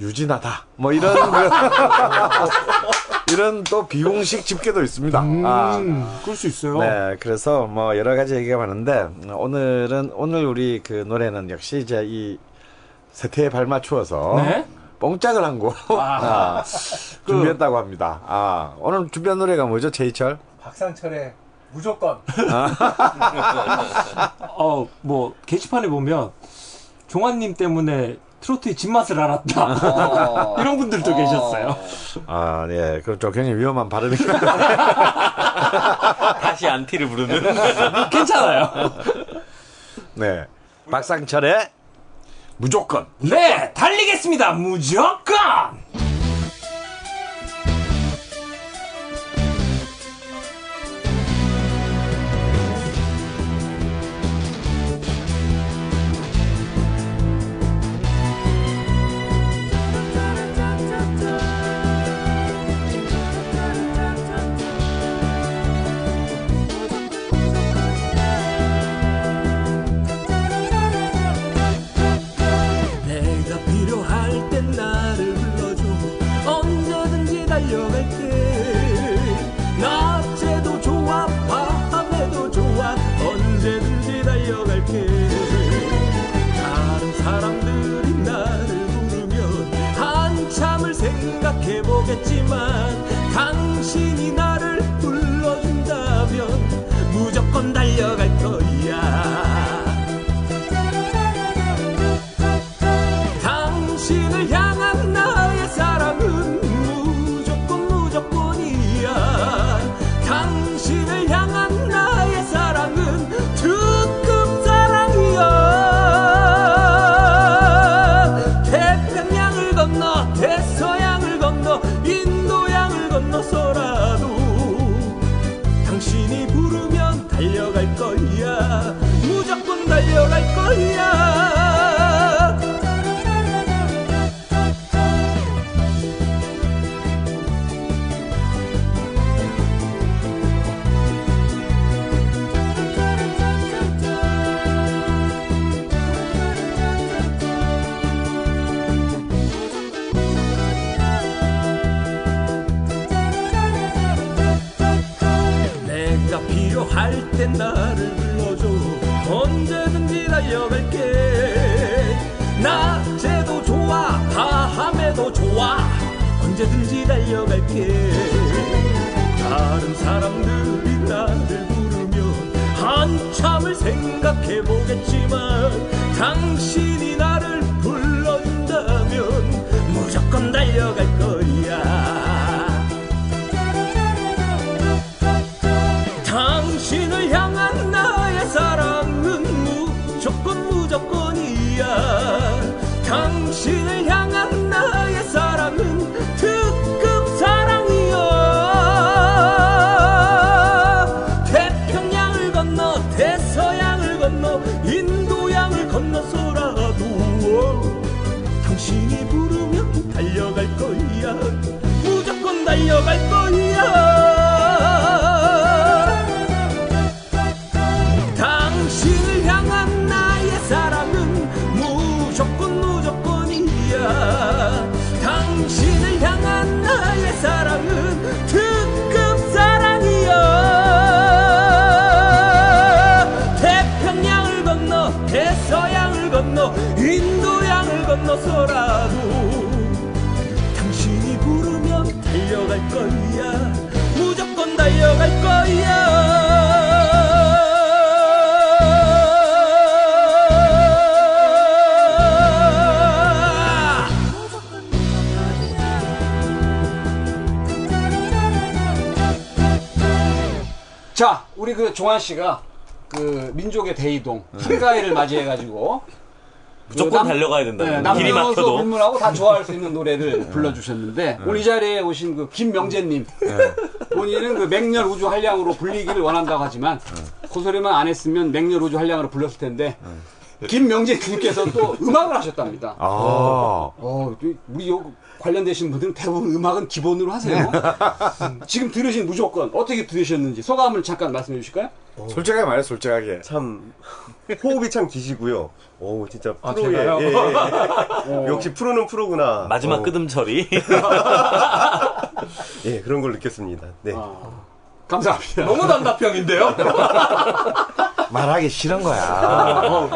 유진하다 뭐 이런 그 이런 또 비공식 집계도 있습니다. 아, 음, 그럴 수 있어요. 네, 그래서 뭐 여러 가지 얘기가 많은데 오늘은 오늘 우리 그 노래는 역시 이제 이 세태에 발맞추어서 네. 뽕짝을 한 곡 아, 준비했다고 합니다. 아, 오늘 준비한 노래가 뭐죠, 제이철? 박상철의 무조건 어, 뭐 게시판에 보면 종환님 때문에 트로트의 진맛을 알았다. 어. 이런 분들도 어. 계셨어요. 아, 예, 그럼 좀 굉장히 위험한 발음이. 다시 안티를 부르는. 괜찮아요. 네, 박상철의 무조건. 네, 달리겠습니다. 무조건. 생각해 보겠지만 당신이 나를 불러준다면 무조건 달려갈 거야 언제든지 달려갈게. 낮에도 좋아 밤에도 좋아. 언제든지 달려갈게. 다른 사람들이 나를 부르면 한참을 생각해 보겠지만 당신이 나를 불러준다면 무조건 달려갈 거야 당신을 향한 달려갈 거야. 무조건 달려갈 거야. 자, 우리 그 종환 씨가 그 민족의 대이동 한가위를 맞이해가지고 무조건 남- 달려가야 된다. 네, 길이 막혀도. 불문하고 다 좋아할 수 있는 노래를 불러주셨는데 오늘 이 자리에 오신 그 김명재님 본인은 그 맹렬 우주 한량으로 불리기를 원한다고 하지만 그 소리만 안 했으면 맹렬 우주 한량으로 불렀을 텐데 김명재님께서 또 음악을 하셨답니다. 아, 어, 우리 요 관련되신 분들은 대부분 음악은 기본으로 하세요. 음, 지금 들으신 무조건 어떻게 들으셨는지 소감을 잠깐 말씀해 주실까요? 솔직하게 말해, 솔직하게. 참 호흡이 참 기시고요. 오 진짜 아, 프로의 제가요? 예, 예, 예. 역시 프로는 프로구나. 마지막 어, 끄듬 처리. 예 그런 걸 느꼈습니다. 네. 감사합니다. 너무 단답형인데요? 말하기 싫은 거야. 어,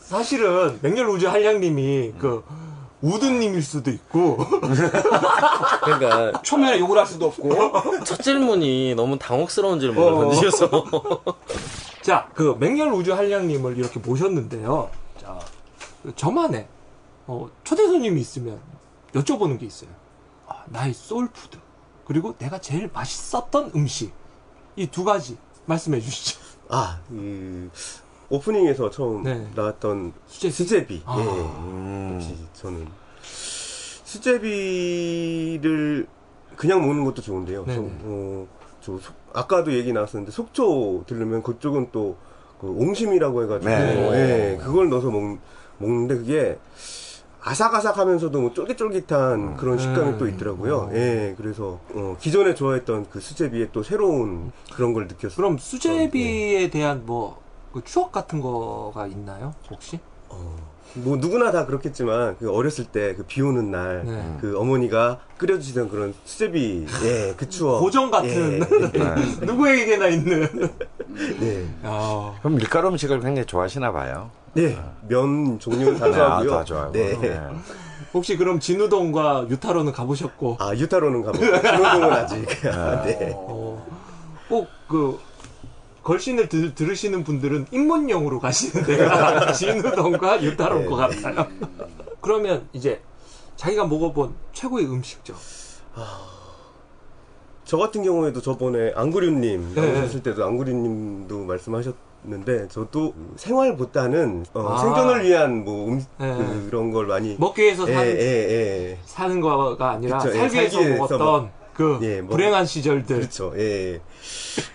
사실은 맹렬 우주 한량님이 그 우드님일 수도 있고 그러니까 초면에 욕을 할 수도 없고 첫 질문이 너무 당혹스러운 질문을 어. 던지셔서 자, 그 맹렬 우주 한량님을 이렇게 모셨는데요. 자, 그 저만의 어, 초대 손님이 있으면 여쭤보는 게 있어요. 아, 나의 soul food 그리고 내가 제일 맛있었던 음식 이 두 가지 말씀해 주시죠. 아, 그 오프닝에서 처음 네. 나왔던 수제비. 수제비. 아. 예. 음. 역시 저는 수제비를 그냥 먹는 것도 좋은데요. 네네. 좀, 어, 저 속- 아까도 얘기 나왔었는데 속초 들르면 그쪽은 또 그 옹심이라고 해가지고 네. 예, 그걸 넣어서 먹, 먹는데 그게 아삭아삭하면서도 뭐 쫄깃쫄깃한 그런 식감이 음. 또 있더라고요. 예, 그래서 어, 기존에 좋아했던 그 수제비의 또 새로운 그런 걸 느꼈어요. 그럼 수제비에 대한 뭐 그 추억 같은 거가 있나요? 혹시? 뭐 누구나 다 그렇겠지만 그 어렸을 때 그 비 오는 날 네. 그 어머니가 끓여주시던 그런 수제비 예 그 추억 고정 같은 예, 누구에게나 있는. 네. 아, 그럼 밀가루 음식을 굉장히 좋아하시나 봐요. 네. 면 종류는 다 네, 좋아하고요. 아, 다 좋아하고. 네. 네. 혹시 그럼 진우동과 유타로는 가보셨고 아 유타로는 가보고 진호동은 아직 네. 어, 꼭그 걸신을 들, 들으시는 분들은 입문용으로 가시는데요. 진우동과 유타로인 네. 것 같아요. 그러면 이제 자기가 먹어본 최고의 음식죠. 저 같은 경우에도 저번에 안구류님 네. 나오셨을 때도 안구류님도 말씀하셨는데 저도 생활보다는 어, 아. 생존을 위한 뭐 음, 네. 그런 걸 많이 먹기 위해서 예, 사는, 예, 예. 사는 거가 아니라 그쵸, 예, 살기 위해서 살기 위해서 먹었던 그 예, 먹- 불행한 시절들. 그렇죠. 예.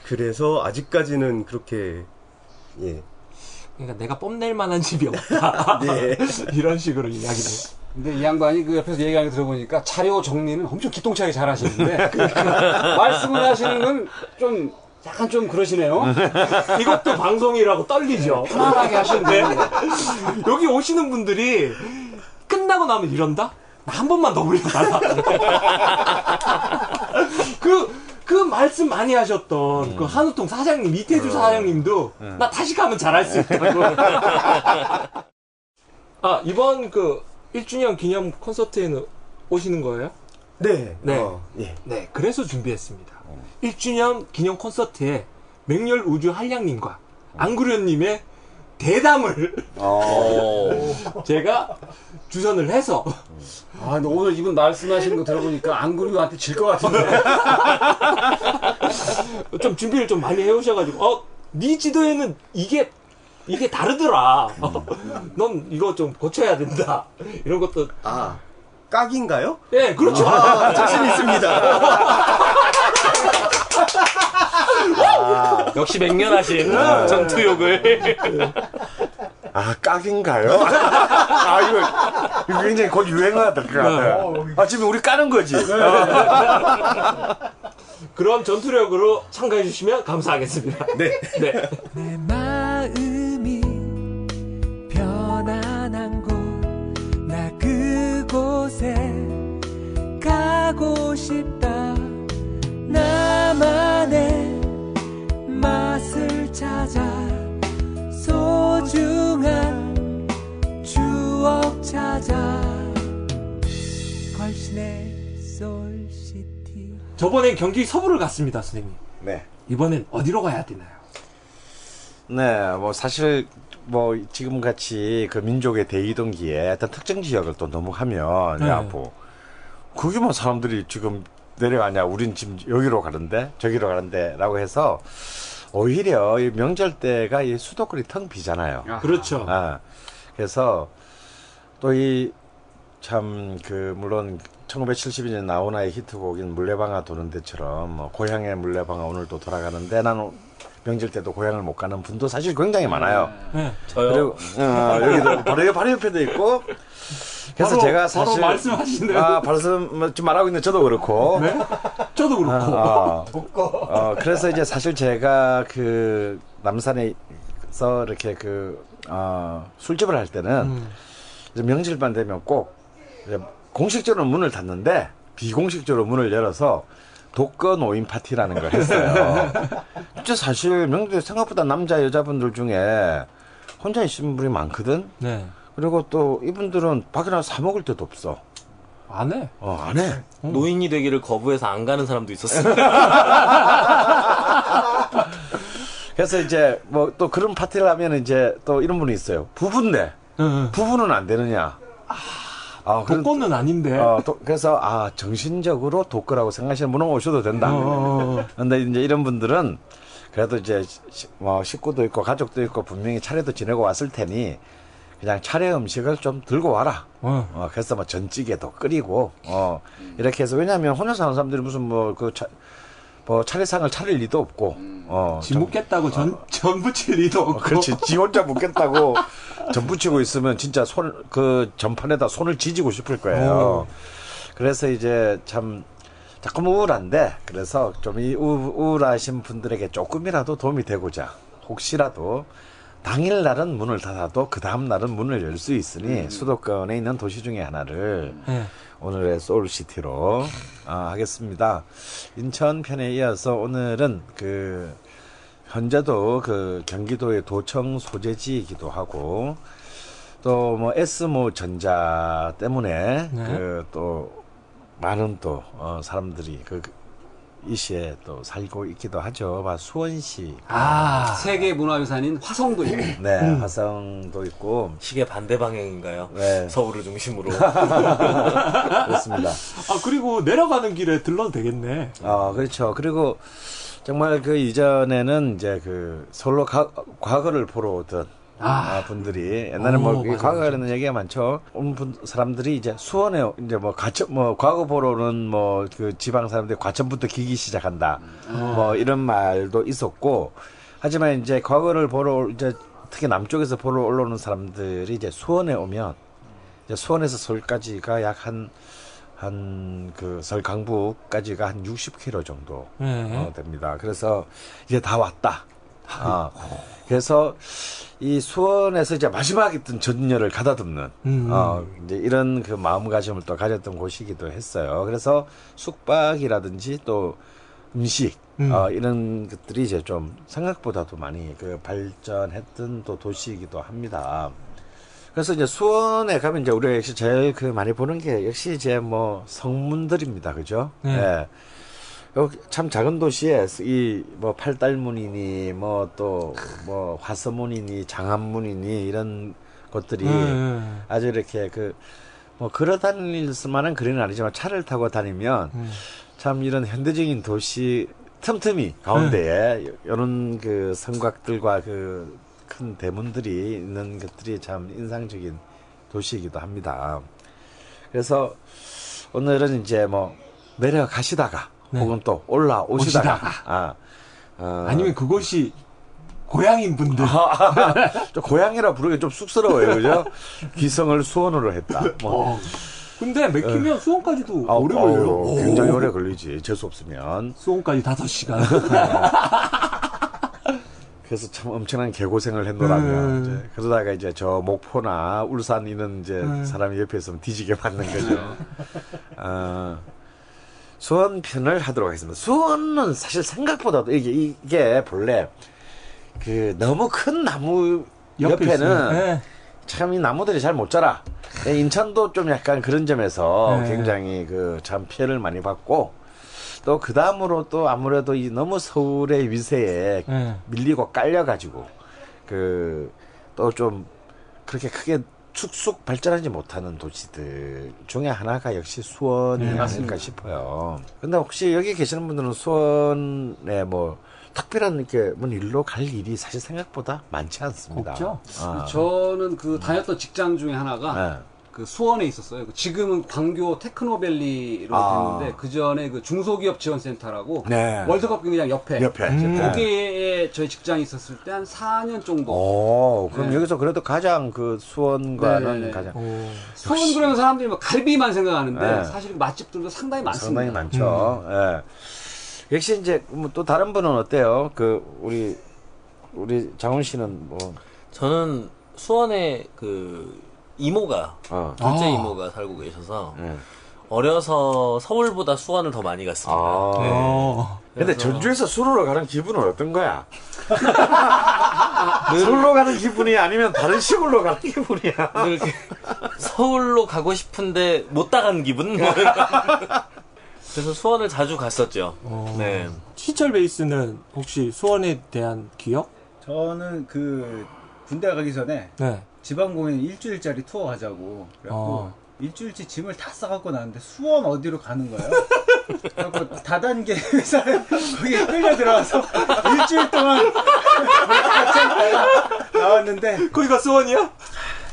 그래서 아직까지는 그렇게 예. 그러니까 내가 뽐낼 만한 집이 없다. 네. 이런 식으로 이야기를. 근데 이 양반이 그 옆에서 얘기하는 거 들어보니까 자료 정리는 엄청 기똥차게 잘 하시는데 말씀을 하시는 건 좀 약간 좀 그러시네요. 이것도 방송이라고 떨리죠. 편안하게 하시는데 여기 오시는 분들이 끝나고 나면 이런다? 나 한 번만 더 불러달라. 그, 그 말씀 많이 하셨던 그 한우통 사장님, 이태주 사장님도 나 다시 가면 잘할 수 있다고. 아, 이번 그 1주년 기념 콘서트에는 오시는 거예요? 네. 네. 어, 예. 네, 그래서 준비했습니다. 1주년 기념 콘서트에 맹렬 우주 한량님과 안구련님의 대담을 어, 제가 주선을 해서 아, 근데 오늘 이분 말씀하시는 거 들어보니까 안구류한테 질 것 같은데. 좀 준비를 좀 많이 해오셔가지고 어, 네 지도에는 이게 이게 다르더라. 넌 이거 좀 고쳐야 된다. 이런 것도 아, 깍인가요? 예, 그렇죠. 아, 자신 있습니다. 역시 맹렬하신 전투욕을. 아, 깍인가요? 아, 이거, 이거 굉장히 곧 유행하다. 것 같아요. 아, 지금 우리 까는 거지. 그런 전투력으로 참가해 주시면 감사하겠습니다. 네. 네. 내 마음이 편안한 그곳에 가고 싶다. 나만의 맛을 찾아 소중한 추억 찾아. 걸신의 솔시티. 저번엔 경기 서부를 갔습니다 선생님. 네. 이번엔 어디로 가야 되나요? 네, 뭐 사실 뭐 지금 같이 그 민족의 대이동기에 어떤 특정 지역을 또 넘어가면 네. 야뭐 그게 뭐 사람들이 지금 내려가냐 우린 지금 여기로 가는데 저기로 가는데라고 해서 오히려 이 명절 때가 이 수도권이 텅 비잖아요. 그렇죠. 아, 그래서 또 이 참 그 물론 1972년 나훈아의 히트곡인 물레방아 도는 데처럼 뭐 고향의 물레방아 오늘도 돌아가는데 나는 명절 때도 고향을 못 가는 분도 사실 굉장히 많아요. 네. 저요. 그리고 어, 여기도 바로 옆- 바로 옆에도 있고. 그래서 바로- 제가 바로 사실 말씀하시네요. 아, 말씀 지금 말하고 있는 저도 그렇고. 저도 그렇고. 어, 어, 그래서 이제 사실 제가 그 남산에서 이렇게 그 어, 술집을 할 때는 음. 이제 명절만 되면 꼭 이제 공식적으로 문을 닫는데 비공식적으로 문을 열어서 독거 노인 파티라는 걸 했어요. 진짜 사실 명절 생각보다 남자 여자분들 중에 혼자 있는 분이 많거든. 네. 그리고 또 이분들은 밖에 나가 사 먹을 데도 없어. 안 해. 어, 안 해. 노인이 되기를 거부해서 안 가는 사람도 있었어요. 그래서 이제 뭐 또 그런 파티를 하면 이제 또 이런 분이 있어요. 부부인데 응. 부부는 안 되느냐. 아, 그런- 독거는 아닌데. 어, 또- 그래서 아 정신적으로 독거라고 생각하시는 분은 오셔도 된다. 어. 근데 이제 이런 분들은 그래도 이제 시- 뭐 식구도 있고 가족도 있고 분명히 차례도 지내고 왔을 테니 그냥 차례 음식을 좀 들고 와라. 어. 어, 그래서 뭐 전찌개도 끓이고, 어, 이렇게 해서, 왜냐면 혼자 사는 사람들이 무슨 뭐, 그, 차, 뭐, 차례상을 차릴 리도 없고, 어. 지 좀- 묻겠다고 전, 전 부칠 리도 없고. 어, 그렇지. 지 혼자 묻겠다고 전 붙이고 있으면 진짜 손, 그 전판에다 손을 지지고 싶을 거예요. 그래서 이제 참, 자꾸 우울한데, 그래서 좀 이 우울하신 분들에게 조금이라도 도움이 되고자, 혹시라도 당일 날은 문을 닫아도 그 다음 날은 문을 열 수 있으니 수도권에 있는 도시 중에 하나를 네. 오늘의 소울시티로 아, 하겠습니다. 인천 편에 이어서 오늘은 그 현재도 그 경기도의 도청 소재지이기도 하고 또 뭐 S모 전자 때문에 네. 그또 많은 또 어, 사람들이 그 이 시에 또 살고 있기도 하죠. 막 수원시, 아. 세계 문화유산인 화성도 있고. 네 음. 화성도 있고 시계 반대 방향인가요? 네. 서울을 중심으로. 그렇습니다. 아, 그리고 내려가는 길에 들러도 되겠네. 아, 그렇죠. 그리고 정말 그 이전에는 이제 그 서울로 가- 과거를 보러 오던 아. 아, 분들이 옛날에 오, 뭐 맞아, 과거 맞아. 관련 얘기가 많죠. 온 분, 사람들이 이제 수원에 이제 뭐 과천 뭐 과거 보러 오는 뭐 그 지방 사람들이 과천부터 기기 시작한다. 뭐 이런 말도 있었고 하지만 이제 과거를 보러 올- 이제 특히 남쪽에서 보러 올라오는 사람들이 이제 수원에 오면 이제 수원에서 서울까지가 약 한 한 그 서울 강북까지가 한 60km 정도 네. 어, 됩니다. 그래서 이제 다 왔다. 아, 그래서 이 수원에서 이제 마지막 있던 전열을 가다듬는 음. 어, 이제 이런 그 마음가짐을 또 가졌던 곳이기도 했어요. 그래서 숙박이라든지 또 음식 음. 어, 이런 것들이 이제 좀 생각보다도 많이 그 발전했던 또 도시이기도 합니다. 그래서 이제 수원에 가면 이제 우리가 역시 제일 그 많이 보는 게 역시 이제 뭐 성문들입니다. 그죠? 네. 예. 참 작은 도시에 이 뭐 팔달문이니 뭐또뭐 화서문이니 장안문이니 이런 것들이 네. 아주 이렇게 그 뭐 걸어 다닐 수만한 거리는 아니지만 차를 타고 다니면 음. 참 이런 현대적인 도시 틈틈이 가운데에 이런 그 성곽들과 그 큰 대문들이 있는 것들이 참 인상적인 도시이기도 합니다. 그래서 오늘은 이제 뭐 내려가시다가 네. 혹은 또 올라오시다가 오시다가. 아, 어, 아니면 그곳이 고향인 분들. 좀 고향이라 부르기 좀 쑥스러워요, 그죠? 기성을 수원으로 했다. 뭐. 어. 근데 맥히면 수원까지도 아, 오래 걸려요. 굉장히 오래 걸리지. 재수 없으면. 수원까지 5시간. 그래서 참 엄청난 개고생을 했노라며. 음. 이제 그러다가 이제 저 목포나 울산 있는 이제 음. 사람이 옆에 있으면 뒤지게 맞는 거죠. 어, 수원 편을 하도록 하겠습니다. 수원은 사실 생각보다도 이게, 이게 본래 그 너무 큰 나무 옆에 옆에는 있어요. 네. 참이 나무들이 잘 못 자라. 네, 인천도 좀 약간 그런 점에서 네. 굉장히 그 참 피해를 많이 받고 또 그 다음으로 또 아무래도 이 너무 서울의 위세에 네. 밀리고 깔려가지고 그 또 좀 그렇게 크게 축쑥 발전하지 못하는 도시들 중에 하나가 역시 수원이 네, 아닐까 싶어요. 근데 혹시 여기 계시는 분들은 수원에 뭐 특별한 이렇게 뭐 일로 갈 일이 사실 생각보다 많지 않습니다. 없죠? 아. 저는 그 다녔던 직장 중에 하나가 네. 그 수원에 있었어요. 지금은 광교 테크노밸리로 아. 됐는데 그 전에 그 중소기업 지원센터라고 네. 월드컵 경기장 옆에 옆에. 음. 네. 거기에 저희 직장이 있었을 때 한 4년 정도. 오, 그럼 네. 여기서 그래도 가장 그 수원과는 네네네. 가장 오. 수원 그러면 사람들이 뭐 갈비만 생각하는데 네. 사실 맛집들도 상당히 많습니다. 상당히 많죠. 예. 역시 이제 뭐 또 다른 분은 어때요? 그 우리 우리 장훈 씨는 뭐 저는 수원에 그 이모가 어. 둘째 아. 이모가 살고 계셔서 예. 어려서 서울보다 수원을 더 많이 갔습니다. 아. 네. 어. 근데 그래서- 전주에서 술로 가는 기분은 어떤 거야? 술로 가는 기분이 아니면 다른 시골로 가는 기분이야. 늘 이렇게 서울로 가고 싶은데 못 나간 기분? 뭐. 그래서 수원을 자주 갔었죠. 어. 네. 시철 베이스는 혹시 수원에 대한 기억? 저는 그 군대 가기 전에 네. 지방 공연 일주일짜리 투어 가자고 그래갖고 어. 일주일치 짐을 다 싸갖고 나왔는데 수원 어디로 가는 거예요? 그래갖고 다단계 회사에 거기에 끌려 들어와서 일주일 동안 나왔는데 거기가 수원이야?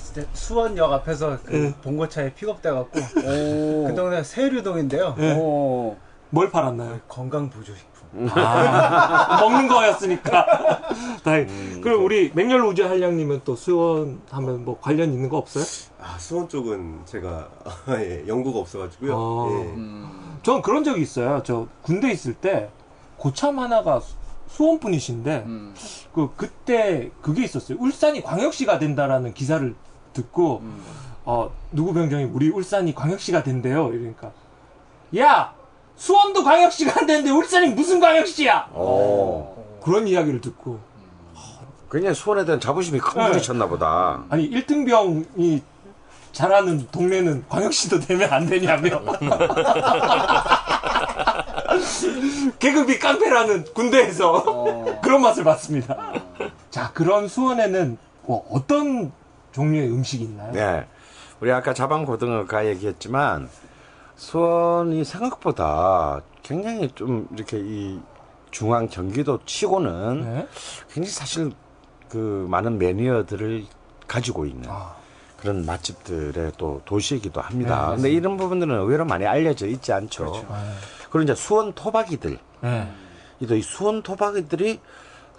진짜 수원역 앞에서 그 봉고차에 픽업돼갖고 그 동네가 세류동인데요. 네. 오. 뭘 팔았나요? 건강 보조식품. 아, 먹는 거였으니까. 다행. 그럼 우리 맹렬 우주 한량님은 또 수원 하면 뭐 관련 있는 거 없어요? 아, 수원 쪽은 제가 예, 연구가 없어가지고요. 아. 예. 음. 전 그런 적이 있어요. 저 군대 있을 때 고참 하나가 수- 수원 분이신데 음. 그 그때 그게 있었어요. 울산이 광역시가 된다라는 기사를 듣고 음. 어 누구 병장이 우리 울산이 광역시가 된대요. 이러니까 야 수원도 광역시가 안 되는데 울산이 무슨 광역시야? 오. 그런 이야기를 듣고 굉장히 수원에 대한 자부심이 큰 네. 분이 쳤나 보다. 아니 1등병이 잘하는 동네는 광역시도 되면 안 되냐며 계급이 깡패라는 군대에서 어. 그런 맛을 봤습니다. 자 그런 수원에는 뭐 어떤 종류의 음식이 있나요? 네. 우리 아까 자방 고등어가 얘기했지만 수원이 생각보다 굉장히 좀 이렇게 이 중앙 경기도 치고는 네. 굉장히 사실 그 많은 매니어들을 가지고 있는 아. 그런 맛집들의 또 도시이기도 합니다. 네, 근데 이런 부분들은 의외로 많이 알려져 있지 않죠. 그리고 이제 수원 토박이들, 네. 이또 이 수원 토박이들이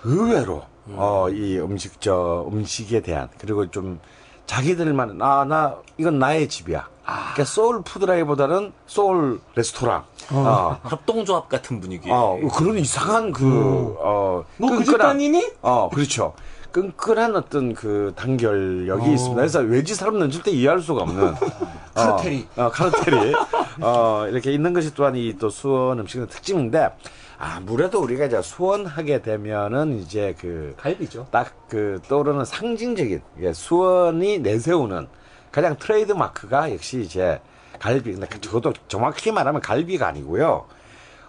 의외로 어, 이 음식 저 음식에 대한 그리고 좀 자기들만 아 나 이건 나의 집이야. 그러니까 소울 푸드라기보다는 소울 레스토랑. 어. 협동조합 같은 분위기. 어, 그런 이상한 그, 어, 너그집 끈끈한- 다니니? 어, 그렇죠. 끈끈한 어떤 그 단결력이 어. 있습니다. 그래서 외지 사람들은 절대 이해할 수가 없는. 카르텔이. 어, 어, 카르텔이. 어, 이렇게 있는 것이 또한 이 또 수원 음식의 특징인데, 아무래도 우리가 이제 수원하게 되면은 이제 그, 갈비죠. 딱 그 떠오르는 상징적인 예, 수원이 내세우는 가장 트레이드 마크가 역시 이제 갈비. 근데 저도 정확히 말하면 갈비가 아니고요.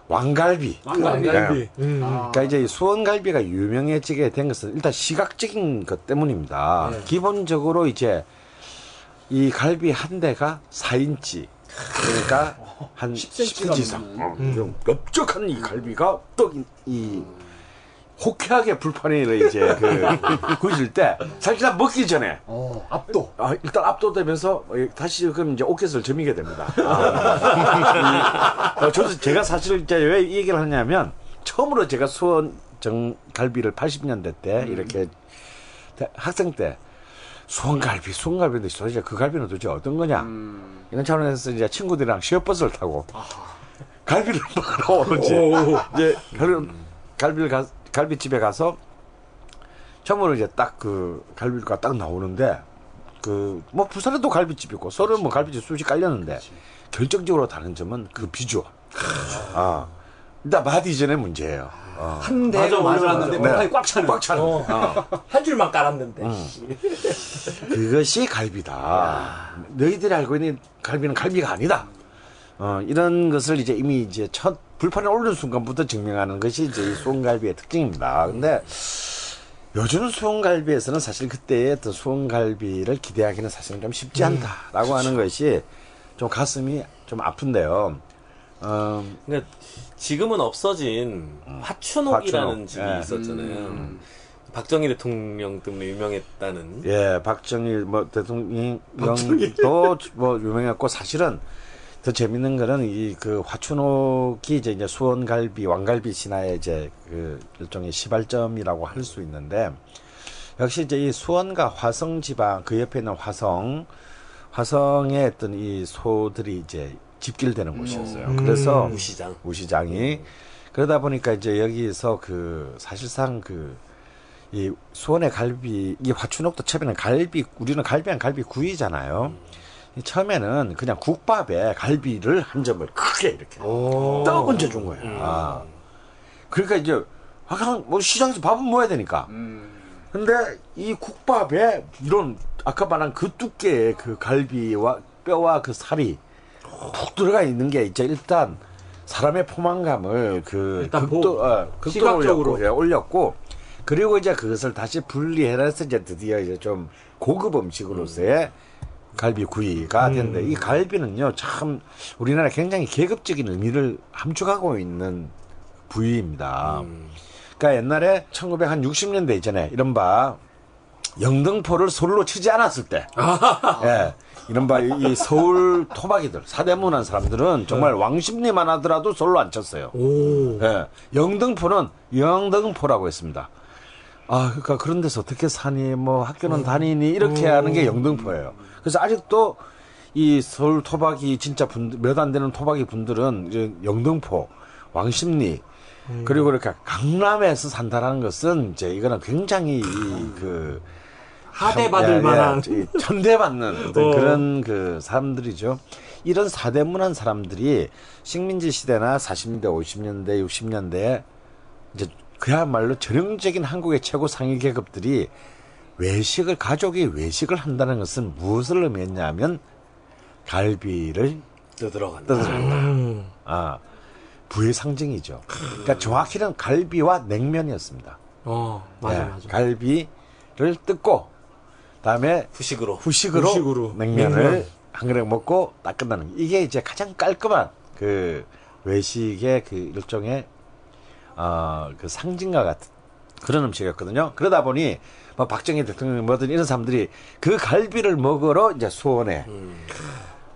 왕갈비. 왕갈비. 예. 음. 그러니까 이제 이 수원갈비가 유명해지게 된 것은 일단 시각적인 것 때문입니다. 네. 기본적으로 이제 이 갈비 한 대가 4인치. 그러니까 한 10cm 10cm 이상. 넘는. 어, 좀 넓적한 이 갈비가 떡 이 호쾌하게 불판에 이제. 그 구워질 때. 사실 다 먹기 전에. 어, 압도. 아, 일단 압도되면서 어, 다시 그럼 이제 옷깃을 여미게 됩니다. 아, 이, 어, 저도 제가 사실 이제 왜 이 얘기를 하냐면 처음으로 제가 수원 정갈비를 80년대 때 이렇게 대- 학생 때 수원갈비, 수원갈비인데 도대체 그 갈비는 도대체 어떤 거냐? 이런 차원에서 이제 친구들이랑 시외버스를 타고 갈비를 먹으러 오는지. 이제 갈비, 갈비를 가, 갈비집에 가서 처음으로 이제 딱 그 갈비가 딱 나오는데 그 뭐 부산에도 갈비집 있고 서울은 뭐 갈비집 수십 깔렸는데 결정적으로 다른 점은 그 비주얼. 아, 일단 맛 이전의 문제예요. 어. 한 올려놨는데 맞아. 물판이 꽉 차는. 꽉 차는. 어. 어. 한 줄만 깔았는데. 그것이 갈비다. 너희들이 알고 있는 갈비는 갈비가 아니다. 어, 이런 것을 이제 이미 이제 첫 불판에 올린 순간부터 증명하는 것이 이제 이 수원갈비의 특징입니다. 근데 요즘 수원갈비에서는 사실 그때의 어떤 수원갈비를 기대하기는 사실은 좀 쉽지 않다라고 하는 것이 좀 가슴이 좀 아픈데요. 어, 그러니까 지금은 없어진 화춘옥이라는 화춘옥. 집이 예. 있었잖아요. 박정희 대통령 때문에 유명했다는. 예, 박정희 뭐 대통령도 뭐 유명했고 사실은 더 재밌는 거는 이 그 화춘옥이 이제 이제 수원갈비 왕갈비 신화의 이제 그 일종의 시발점이라고 할 수 있는데 역시 이제 이 수원과 화성 지방 그 옆에 있는 화성 화성에 어떤 이 소들이 이제 집길되는 곳이었어요. 그래서 우시장. 우시장이 그러다 보니까 이제 여기서 그 사실상 그 이 수원의 갈비 이 화춘옥도 처음에는 갈비 우리는 갈비한 갈비 구이잖아요. 이 처음에는 그냥 국밥에 갈비를 한 점을 크게 이렇게 떡 얹어 준 거야. 아. 그러니까 이제 그냥 뭐 시장에서 밥은 먹어야 되니까. 근데 이 국밥에 이런 아까 말한 그 두께의 그 갈비와 뼈와 그 살이 푹 들어가 있는 게 이제 일단 사람의 포만감을 그 일단 극도 보- 어, 극도로 시각적으로. 올렸고, 예, 올렸고 그리고 이제 그것을 다시 분리해서 이제 드디어 이제 좀 고급 음식으로서의 갈비 구이가 된다. 이 갈비는요 참 우리나라 굉장히 계급적인 의미를 함축하고 있는 부위입니다. 그러니까 옛날에 1960년대 이전에 이른바 영등포를 솔로 치지 않았을 때, 예, 이른바 이, 이 서울 토박이들, 사대문한 사람들은 정말 왕십리만 하더라도 솔로 안 쳤어요. 예, 영등포는 영등포라고 했습니다. 아, 그러니까 그런 데서 어떻게 사니, 뭐 학교는 다니니 이렇게 하는 게 영등포예요. 그래서 아직도 이 서울 토박이 진짜 몇 안 되는 토박이 분들은 이제 영등포, 왕십리 그리고 이렇게 강남에서 산다라는 것은 이제 이거는 굉장히 이그 하대받을 예, 예, 만한. 이 천대받는 어. 그런 그 사람들이죠. 이런 사대문한 사람들이 식민지 시대나 40년대, 50년대, 60년대에 이제 그야말로 전형적인 한국의 최고 상위 계급들이 외식을 가족이 외식을 한다는 것은 무엇을 의미했냐면 갈비를 떠들어간다. 떠들어간다. 아 부의 상징이죠. 그러니까 정확히는 갈비와 냉면이었습니다. 어, 맞아, 예, 맞아. 갈비를 뜯고 다음에 후식으로. 후식으로, 후식으로. 냉면을 냉면. 한 그릇 먹고 딱 끝나는 거. 이게 이제 가장 깔끔한 그 외식의 그 일종의 어그 상징과 같은 그런 음식이었거든요. 그러다 보니 뭐 박정희 대통령 뭐든 이런 사람들이 그 갈비를 먹으러 이제 수원에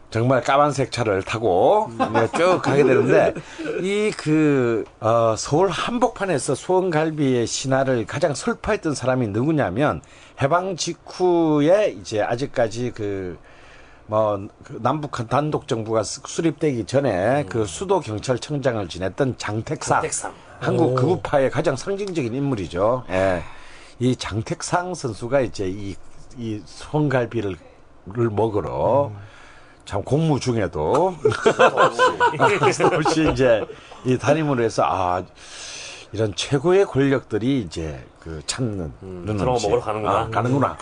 정말 까만색 차를 타고 이제 쭉 가게 되는데 이 그 어, 서울 한복판에서 수원갈비의 신화를 가장 설파했던 사람이 누구냐면 해방 직후에 이제 아직까지 그 뭐 남북한 단독 정부가 수- 수립되기 전에 그 수도 경찰청장을 지냈던 장택상, 장택상. 한국 극우파의 가장 상징적인 인물이죠. 예. 이 장택상 선수가 이제 이, 이 손갈비를 를 먹으러 참 공무 중에도 없이 이제 이 담임으로 해서 아 이런 최고의 권력들이 이제 그 찾는 그런 저런 거 음식. 먹으러 가는구나. 아, 가는구나.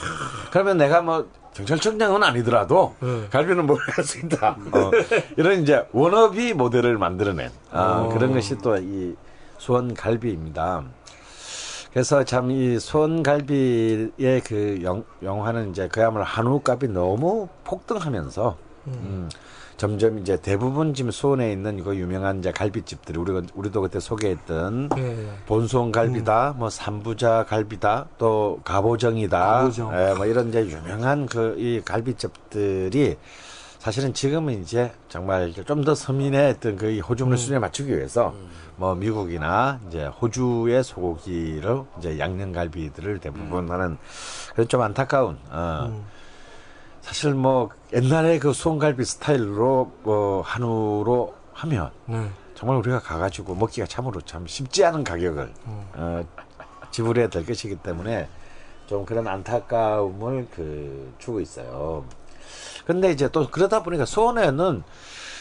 그러면 내가 뭐 경찰청장은 아니더라도 갈비는 먹을 수 있다. 어, 이런 이제 워너비 모델을 만들어낸 아, 그런 것이 또 이 수원 갈비입니다. 그래서 참이 수원갈비의 그 영, 영화는 이제 그야말로 한우 값이 너무 폭등하면서 음, 점점 이제 대부분 지금 수원에 있는 그 유명한 이제 갈비집들이 우리가 우리도 그때 소개했던 예, 예. 본수원 갈비다, 뭐 삼부자 갈비다, 또 가보정이다, 가보정. 예, 뭐 이런 이제 유명한 그 이 갈비집들이 사실은 지금은 이제 정말 좀 더 서민의 어떤 그이 호주물 수준에 맞추기 위해서 뭐 미국이나 이제 호주의 소고기로 이제 양념 갈비들을 대부분 하는 그래서 좀 안타까운 어. 사실 뭐 옛날에 그 수원갈비 스타일로 뭐 한우로 하면 네. 정말 우리가 가가지고 먹기가 참으로 참 쉽지 않은 가격을 어, 지불해야 될 것이기 때문에 좀 그런 안타까움을 그 주고 있어요. 근데 이제 또 그러다 보니까 수원에는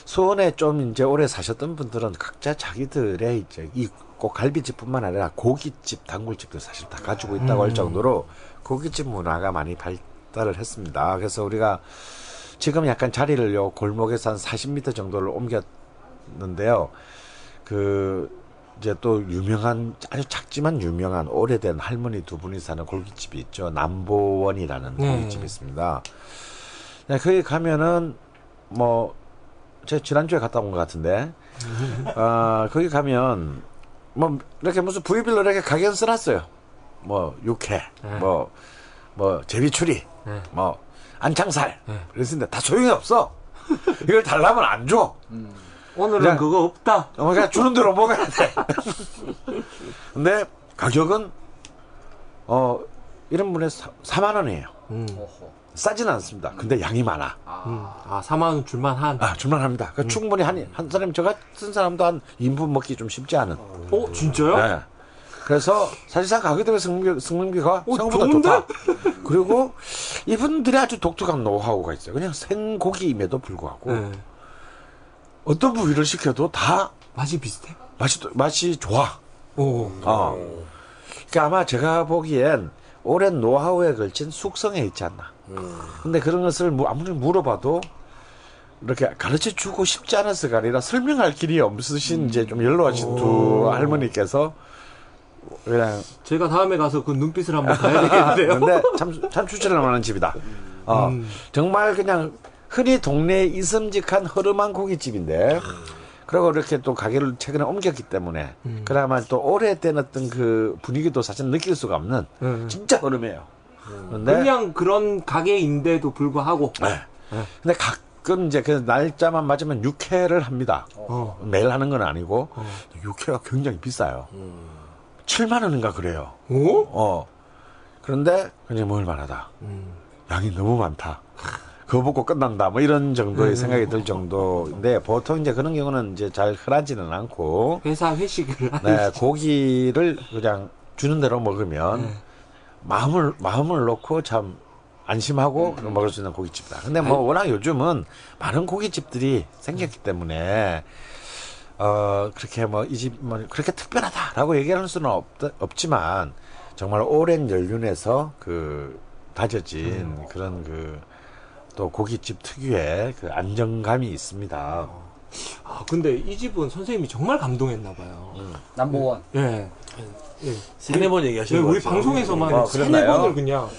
수원에 좀 이제 오래 사셨던 분들은 각자 자기들의 이제 이 꼭 갈비집뿐만 아니라 고깃집, 단골집도 사실 다 가지고 있다고 할 정도로 고깃집 문화가 많이 발달을 했습니다. 그래서 우리가 지금 약간 자리를 요 골목에서 한 40m 정도를 옮겼는데요. 그 이제 또 유명한 아주 작지만 유명한 오래된 할머니 두 분이 사는 고깃집이 있죠. 남보원이라는 네. 고깃집이 있습니다. 네, 거기 가면은 뭐 제가 지난주에 갔다 온 것 같은데 아 거기 가면 뭐 이렇게 무슨 부위별로 이렇게 가게는 써놨어요. 뭐 육회, 뭐뭐 제비추리, 네. 뭐 안창살. 네. 그랬는데 다 소용이 없어. 이걸 달라면 안 줘. 오늘은 그냥- 그거 없다. 어, 그러니까 주는 대로 먹어야 돼. 근데 가격은 어 이런 분에 4만 원이에요. 음. 싸지는 않습니다. 근데 양이 많아. 음. 아, 4만 원 줄만 한. 아, 줄만합니다. 그러니까 충분히 한, 한 사람, 저 같은 사람도 한 2인분 먹기 좀 쉽지 않은. 어, 진짜요? 네. 그래서 사실상 가격 대비 성능비, 성능비가 어, 생각보다 좋은데? 좋다. 그리고 이분들이 아주 독특한 노하우가 있어요. 그냥 생고기임에도 불구하고 네. 어떤 부위를 시켜도 다 맛이 비슷해? 맛이, 맛이 좋아. 오. 어. 그러니까 아마 제가 보기엔 오랜 노하우에 걸친 숙성에 있지 않나. 근데 그런 것을 무- 아무리 물어봐도 이렇게 가르쳐 주고 싶지 않아서가 아니라 설명할 길이 없으신 이제 좀 연로하신 두 할머니께서 그냥 제가 다음에 가서 그 눈빛을 한번 봐야 되겠는데요. 근데 참, 참 추천할 만한 집이다. 어, 정말 그냥 흔히 동네에 있음직한 허름한 고깃집인데, 그리고 이렇게 또 가게를 최근에 옮겼기 때문에, 그나마 또 오래된 어떤 그 분위기도 사실 느낄 수가 없는, 음. 진짜 허름해요. 근데, 그냥 그런 가게인데도 불구하고. 네. 근데 가끔 이제 그 날짜만 맞으면 육회를 합니다. 어. 매일 하는 건 아니고, 육회가 굉장히 비싸요. 7만 원인가 그래요. 오? 어. 그런데 그냥 먹을 만하다. 양이 너무 많다. 그거 먹고 끝난다. 뭐 이런 정도의 생각이 들 정도인데 보통 이제 그런 경우는 이제 잘 흔하지는 않고 회사 회식을. 네, 고기를 그냥 주는 대로 먹으면 마음을 마음을 놓고 참 안심하고 먹을 수 있는 고깃집이다. 근데 뭐 워낙 요즘은 많은 고깃집들이 생겼기 때문에 어 그렇게 뭐 이 집 뭐 그렇게 특별하다라고 얘기할 수는 없, 없지만 정말 오랜 연륜에서 그 다져진 그런 그 또 고깃집 특유의 그 안정감이 있습니다. 아, 근데 이 집은 선생님이 정말 감동했나 봐요. 남보원. 예. 예. 세네 번 네, 얘기하시는 거 우리? 방송에서만 아, 세네 그랬나요? 번을 그냥. 어,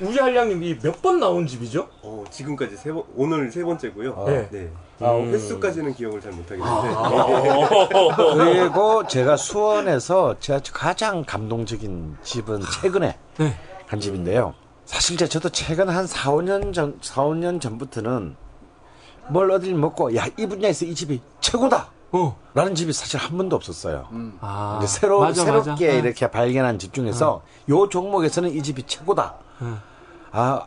우리 한량님이 몇 번 나온 집이죠? 어, 지금까지 세 번, 오늘 세 번째고요. 네. 네. 아, 횟수까지는 기억을 잘 못하겠는데. 아. 그리고 제가 수원에서 제가 가장 감동적인 집은 최근에 네. 간 집인데요. 사실 저도 최근 한 4, 5년 전, 4, 5년 전부터는 뭘 어딜 먹고, 야, 이 분야에서 이 집이 최고다! 어. 라는 집이 사실 한 번도 없었어요. 아. 이제 새로, 맞아, 새롭게 맞아. 네. 이렇게 발견한 집 중에서 요 종목에서는 이 집이 최고다. 응. 아,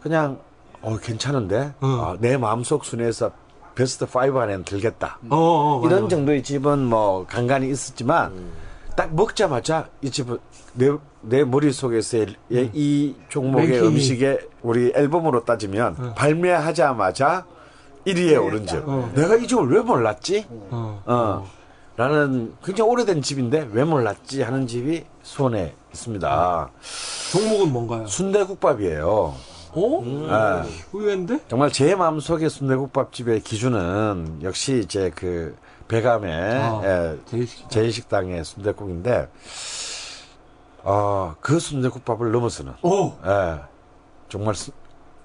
그냥, 어, 괜찮은데? 응. 아, 내 마음속 순위에서 베스트 5 안에는 들겠다. 어, 어, 맞아, 이런 맞아. 정도의 집은 뭐 간간히 있었지만 딱 먹자마자 이 집은 내, 내 머릿속에서의 이 종목의 랭킹이. 음식의 우리 앨범으로 따지면 발매하자마자 1위에 오른 집. 어. 내가 이 집을 왜 몰랐지? 어. 어. 라는 굉장히 오래된 집인데 왜 몰랐지 하는 집이 수원에 있습니다. 종목은 뭔가요? 순대국밥이에요. 어? 예. 의외인데? 정말 제 마음속의 순대국밥집의 기준은 역시 이제 그 배감의 아, 예, 제일식당. 제일식당의 순대국인데 어, 그 순대국밥을 넘어서는 오! 예, 정말 수-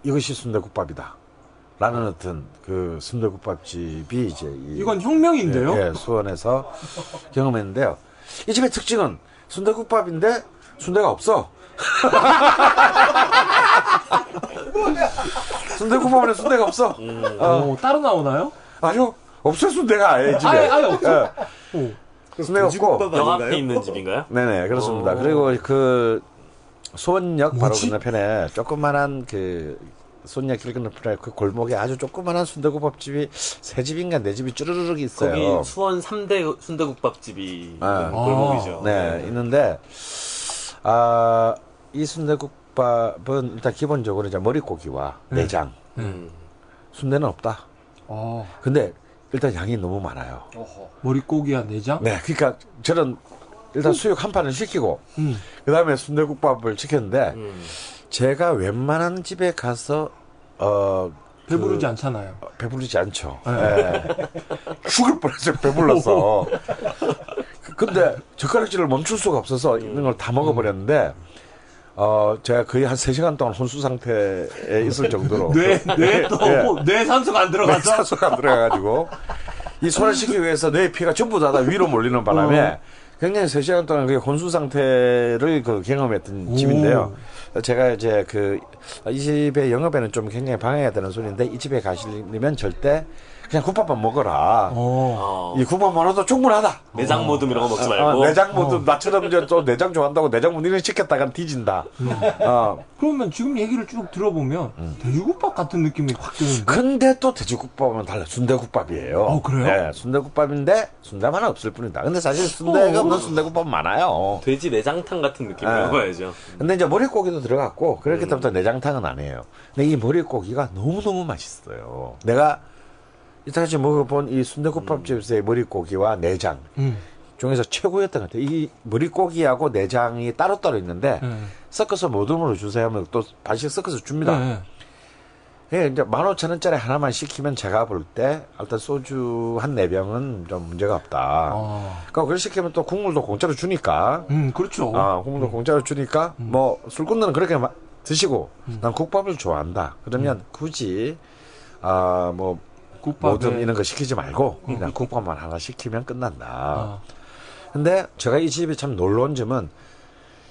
이것이 순대국밥이다. 라는 어떤 그 순대국밥집이 이제 이- 이건 혁명인데요? 예, 예, 수원에서 경험했는데요. 이 집의 특징은 순대국밥인데 순대가 없어. 순대국밥에 순대가 없어. 어, 따로 나오나요? 아니요. 없어요, 순대가 아예 이 집에. 아예, 아예 없어? 예. 오. 순대가 없고. 역? 앞에 있는 집인가요? 네네, 그렇습니다. 오. 그리고 그 수원역 바로? 건너편에 조그만한 그 길 건너편에 그 골목에 아주 조그만한 순대국밥집이 세 집인가 네 집이 쭈르륵 있어요. 거기 수원 3대 순대국밥집이 아. 있는 골목이죠. 네, 있는데 아, 이 순대국밥은 일단 기본적으로 이제 머릿고기와 내장, 음. 순대는 없다. 어. 근데 일단 양이 너무 많아요. 머릿고기와 내장? 네, 그러니까 저는 일단 수육 한 판을 시키고 음. 그다음에 순대국밥을 시켰는데 음. 제가 웬만한 집에 가서 어, 배부르지 않잖아요. 배부르지 않죠. 예. 죽을 뻔했어요. 배불러서. 근데 젓가락질을 멈출 수가 없어서 있는 걸 다 먹어버렸는데 어 제가 거의 한 3시간 동안 혼수 상태에 있을 정도로 뇌, 뇌도, 예. 뇌 산소가 안 들어가서. 사소가 안 들어가가지고 이 소화시키기 위해서 내 피가 전부 다, 다 위로 몰리는 바람에 굉장히 3시간 동안 그 혼수 상태를 그 경험했던 집인데요. 제가 이제 그 이 집의 영업에는 좀 굉장히 방해가 되는 소리인데 이 집에 가시려면 절대 그냥 국밥만 먹어라. 어. 이 국밥만 먹어도 충분하다. 내장 모듬 이런 거 먹지 말고. 어, 내장 모두 나처럼 이제 또 내장 좋아한다고 내장 모듬 시켰다가 뒤진다. 어. 그러면 지금 얘기를 쭉 들어보면 돼지국밥 같은 느낌이 확 드는데. 근데 또 돼지국밥은 달라. 순대국밥이에요. 어, 그래요? 네, 순대국밥인데 순대만 없을 뿐이다. 근데 사실 순대가 없는 순대국밥 많아요. 돼지 내장탕 같은 느낌 네. 먹어야죠. 근데 이제 머릿고기도 들어갔고 그렇기 때문에 내장탕은 아니에요. 근데 이 머릿고기가 너무 너무 맛있어요. 내가 이때까지 먹어본 이 순대국밥집에서의 머릿고기와 내장 음. 중에서 최고였던 것 같아요. 이 머릿고기하고 내장이 따로따로 있는데 네. 섞어서 모듬으로 주세요 하면 또 반씩 섞어서 줍니다. 네. 예, 이제 15,000원짜리 하나만 시키면 제가 볼 때 일단 소주 한 네 병은 좀 문제가 없다. 어. 그러니까 그걸 시키면 또 국물도 공짜로 주니까 음, 그렇죠. 아, 국물도 공짜로 주니까 뭐 술꾼들은 그렇게 마- 드시고 난 국밥을 좋아한다. 그러면 굳이 아, 뭐 국밥에 모듬 이런 거 시키지 말고 그냥 국밥만 하나 시키면 끝난다. 아. 근데 제가 이 집이 참 놀라운 점은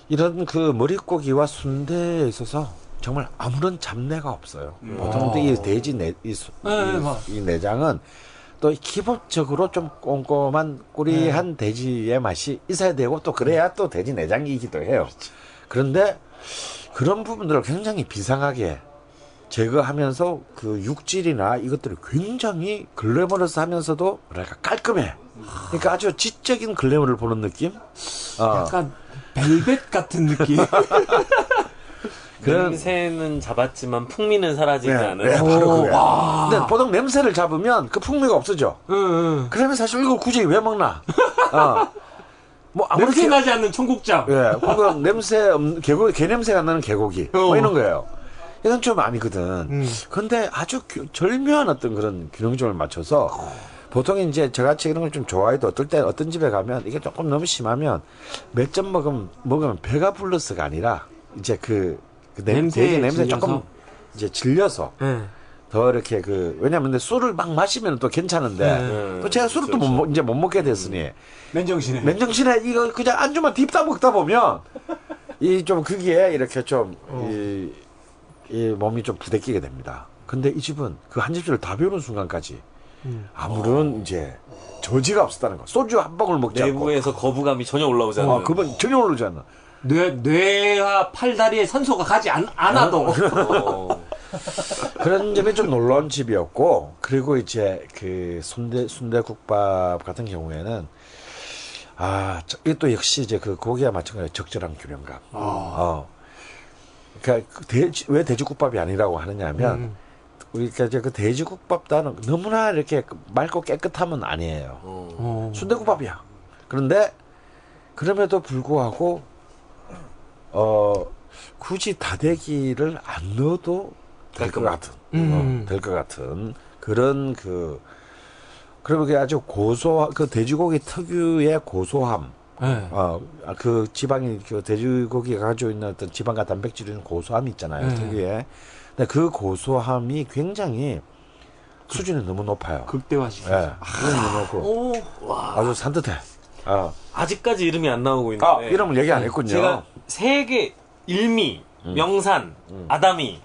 이런 그 머릿고기와 순대에 있어서 정말 아무런 잡내가 없어요. 보통 이 돼지 내, 이, 수- 네, 네, 이, 맞- 이 내장은 또 기본적으로 좀 꼼꼼한 꾸리한 돼지의 맛이 있어야 되고 또 그래야 또 돼지 내장이기도 해요. 그런데 그런 부분들을 굉장히 비상하게 제거하면서 그 육질이나 이것들을 굉장히 글래머러스 하면서도 뭐랄까 깔끔해. 그러니까 아주 지적인 글래머를 보는 느낌? 어. 약간 벨벳 같은 느낌. 그런- 냄새는 잡았지만 풍미는 사라지지 네, 않은. 네, 바로 오, 그거야. 와. 근데 보통 냄새를 잡으면 그 풍미가 없어져. 응, 응. 그러면 사실 이걸 굳이 왜 먹나? 어. 뭐 아무렇게 냄새 나지 않는 청국장. 예, 그거 냄새 없는 개고기, 개 냄새가 나는 개고기 뭐 어. 이런 거예요. 이건 좀 아니거든. 음. 근데 아주 규- 절묘한 어떤 그런 균형점을 맞춰서 보통 이제 저같이 이런 걸 좀 좋아해도 어떨 때 어떤 집에 가면 이게 조금 너무 심하면 몇 점 먹으면 먹으면 배가 불러서가 아니라 이제 그, 그 냄, 냄새 질려서? 조금 이제 질려서 예. 더 이렇게 그 왜냐면 근데 술을 막 마시면 또 괜찮은데 네. 또 제가 술을 또못 먹- 이제 못 먹게 됐으니 맨정신에. 맨정신에 이거 그냥 안주만 딥다 먹다 보면 이좀 거기에 이렇게 좀 이, 이 몸이 좀 부대끼게 됩니다. 근데 이 집은 그 한 집술을 다 배우는 순간까지 아무런 이제 저지가 없었다는 거. 소주 한 방울 먹지 않고. 내부에서 거부감이 전혀 올라오지 않는. 어, 그분 전혀 오르지 않아. 뇌, 뇌와 팔다리에 산소가 가지 않, 않아도. 어. 그런 점이 좀 놀라운 집이었고, 그리고 이제 그 순대, 순대국밥 같은 경우에는, 아, 저- 이게 또 역시 이제 그 고기와 마찬가지로 적절한 균형감. 어. 그러니까 그 돼지, 왜 돼지국밥이 아니라고 하느냐 하면, 우리가 이제 그 돼지국밥도 너무나 이렇게 맑고 깨끗하면 아니에요. 어. 순대국밥이야. 그런데 그럼에도 불구하고 어 굳이 다대기를 안 넣어도 될 것 같은 음. 어, 될것 같은 그런 그 그리고 그게 아주 고소 그 돼지고기 특유의 고소함 예. 어그 지방이 그 돼지고기가 가지고 있는 어떤 지방과 단백질은 고소함이 있잖아요 네. 특유의 근데 그 고소함이 굉장히 수준이 너무 높아요. 극대화시켜. 예, 수준이 너무 높고 오, 와. 아주 산뜻해. 아, 아직까지 이름이 안 나오고 있는데. 아 이름을 얘기 안 했군요. 제가 세계 일미, 명산, 아다미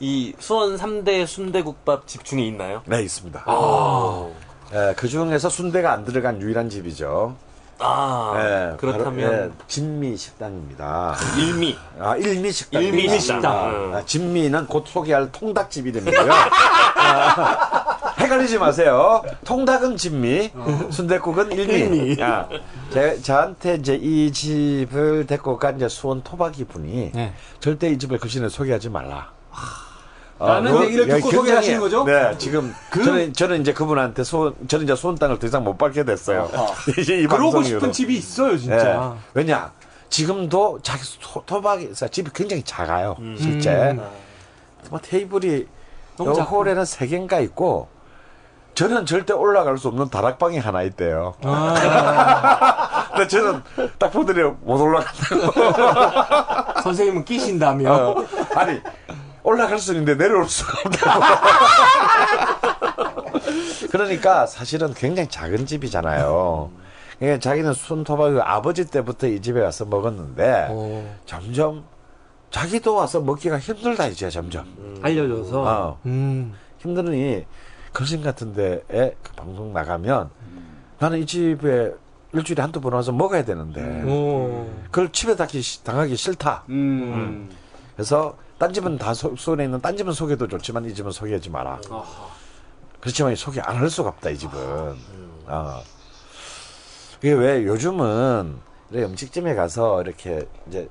이 수원 3대 순대국밥 집 중에 있나요? 네 있습니다. 아, 예, 그 중에서 순대가 안 들어간 유일한 집이죠. 아 예, 그렇다면 바로, 예, 진미 식당입니다. 일미, 아 일미 식당. 일미 식당. 아, 진미는 곧 소개할 통닭집 이름이고요. 아, 헷갈리지 마세요. 통닭은 진미, 순대국은 일미. 아, 제, 저한테 이제 이 집을 데리고 간 이제 수원 토박이 분이 네. 절대 이 집을 그 시내 소개하지 말라. 어, 라는 그- 얘기를 야, 듣고 소개하시는 거죠? 네, 지금 저는 저는 이제 그분한테 소원 저는 이제 소원 땅을 더 이상 못 밟게 됐어요. 이제 이 그러고 방송 싶은. 집이 있어요, 진짜. 예. 왜냐? 지금도 자기 토, 토박이 집이 굉장히 작아요. 실제 음. 뭐 테이블이 너무 요 작고. 홀에는 세 개인가 있고 저는 절대 올라갈 수 없는 다락방이 하나 있대요. 아, 근데 저는 딱 보더니 못 올라간다고. 선생님은 끼신다며. 어, 아니 올라갈 수 있는데 내려올 수가 없다고. 그러니까 사실은 굉장히 작은 집이잖아요. 그러니까 자기는 손톱하고 아버지 때부터 이 집에 와서 먹었는데 어, 점점 자기도 와서 먹기가 힘들다 이제 점점. 알려줘서. 어, 음. 힘드니 걸신 같은 데에 그 방송 나가면 나는 이 집에 일주일에 한두 번 와서 먹어야 되는데 오. 그걸 집에 당하기, 당하기 싫다. 음. 그래서 딴 집은 다 소, 손에 있는 딴 집은 소개도 좋지만 이 집은 소개하지 마라. 그렇지만 소개 안 할 수가 없다 이 집은. 어. 이게 왜 요즘은 이렇게 음식점에 가서 이렇게 이제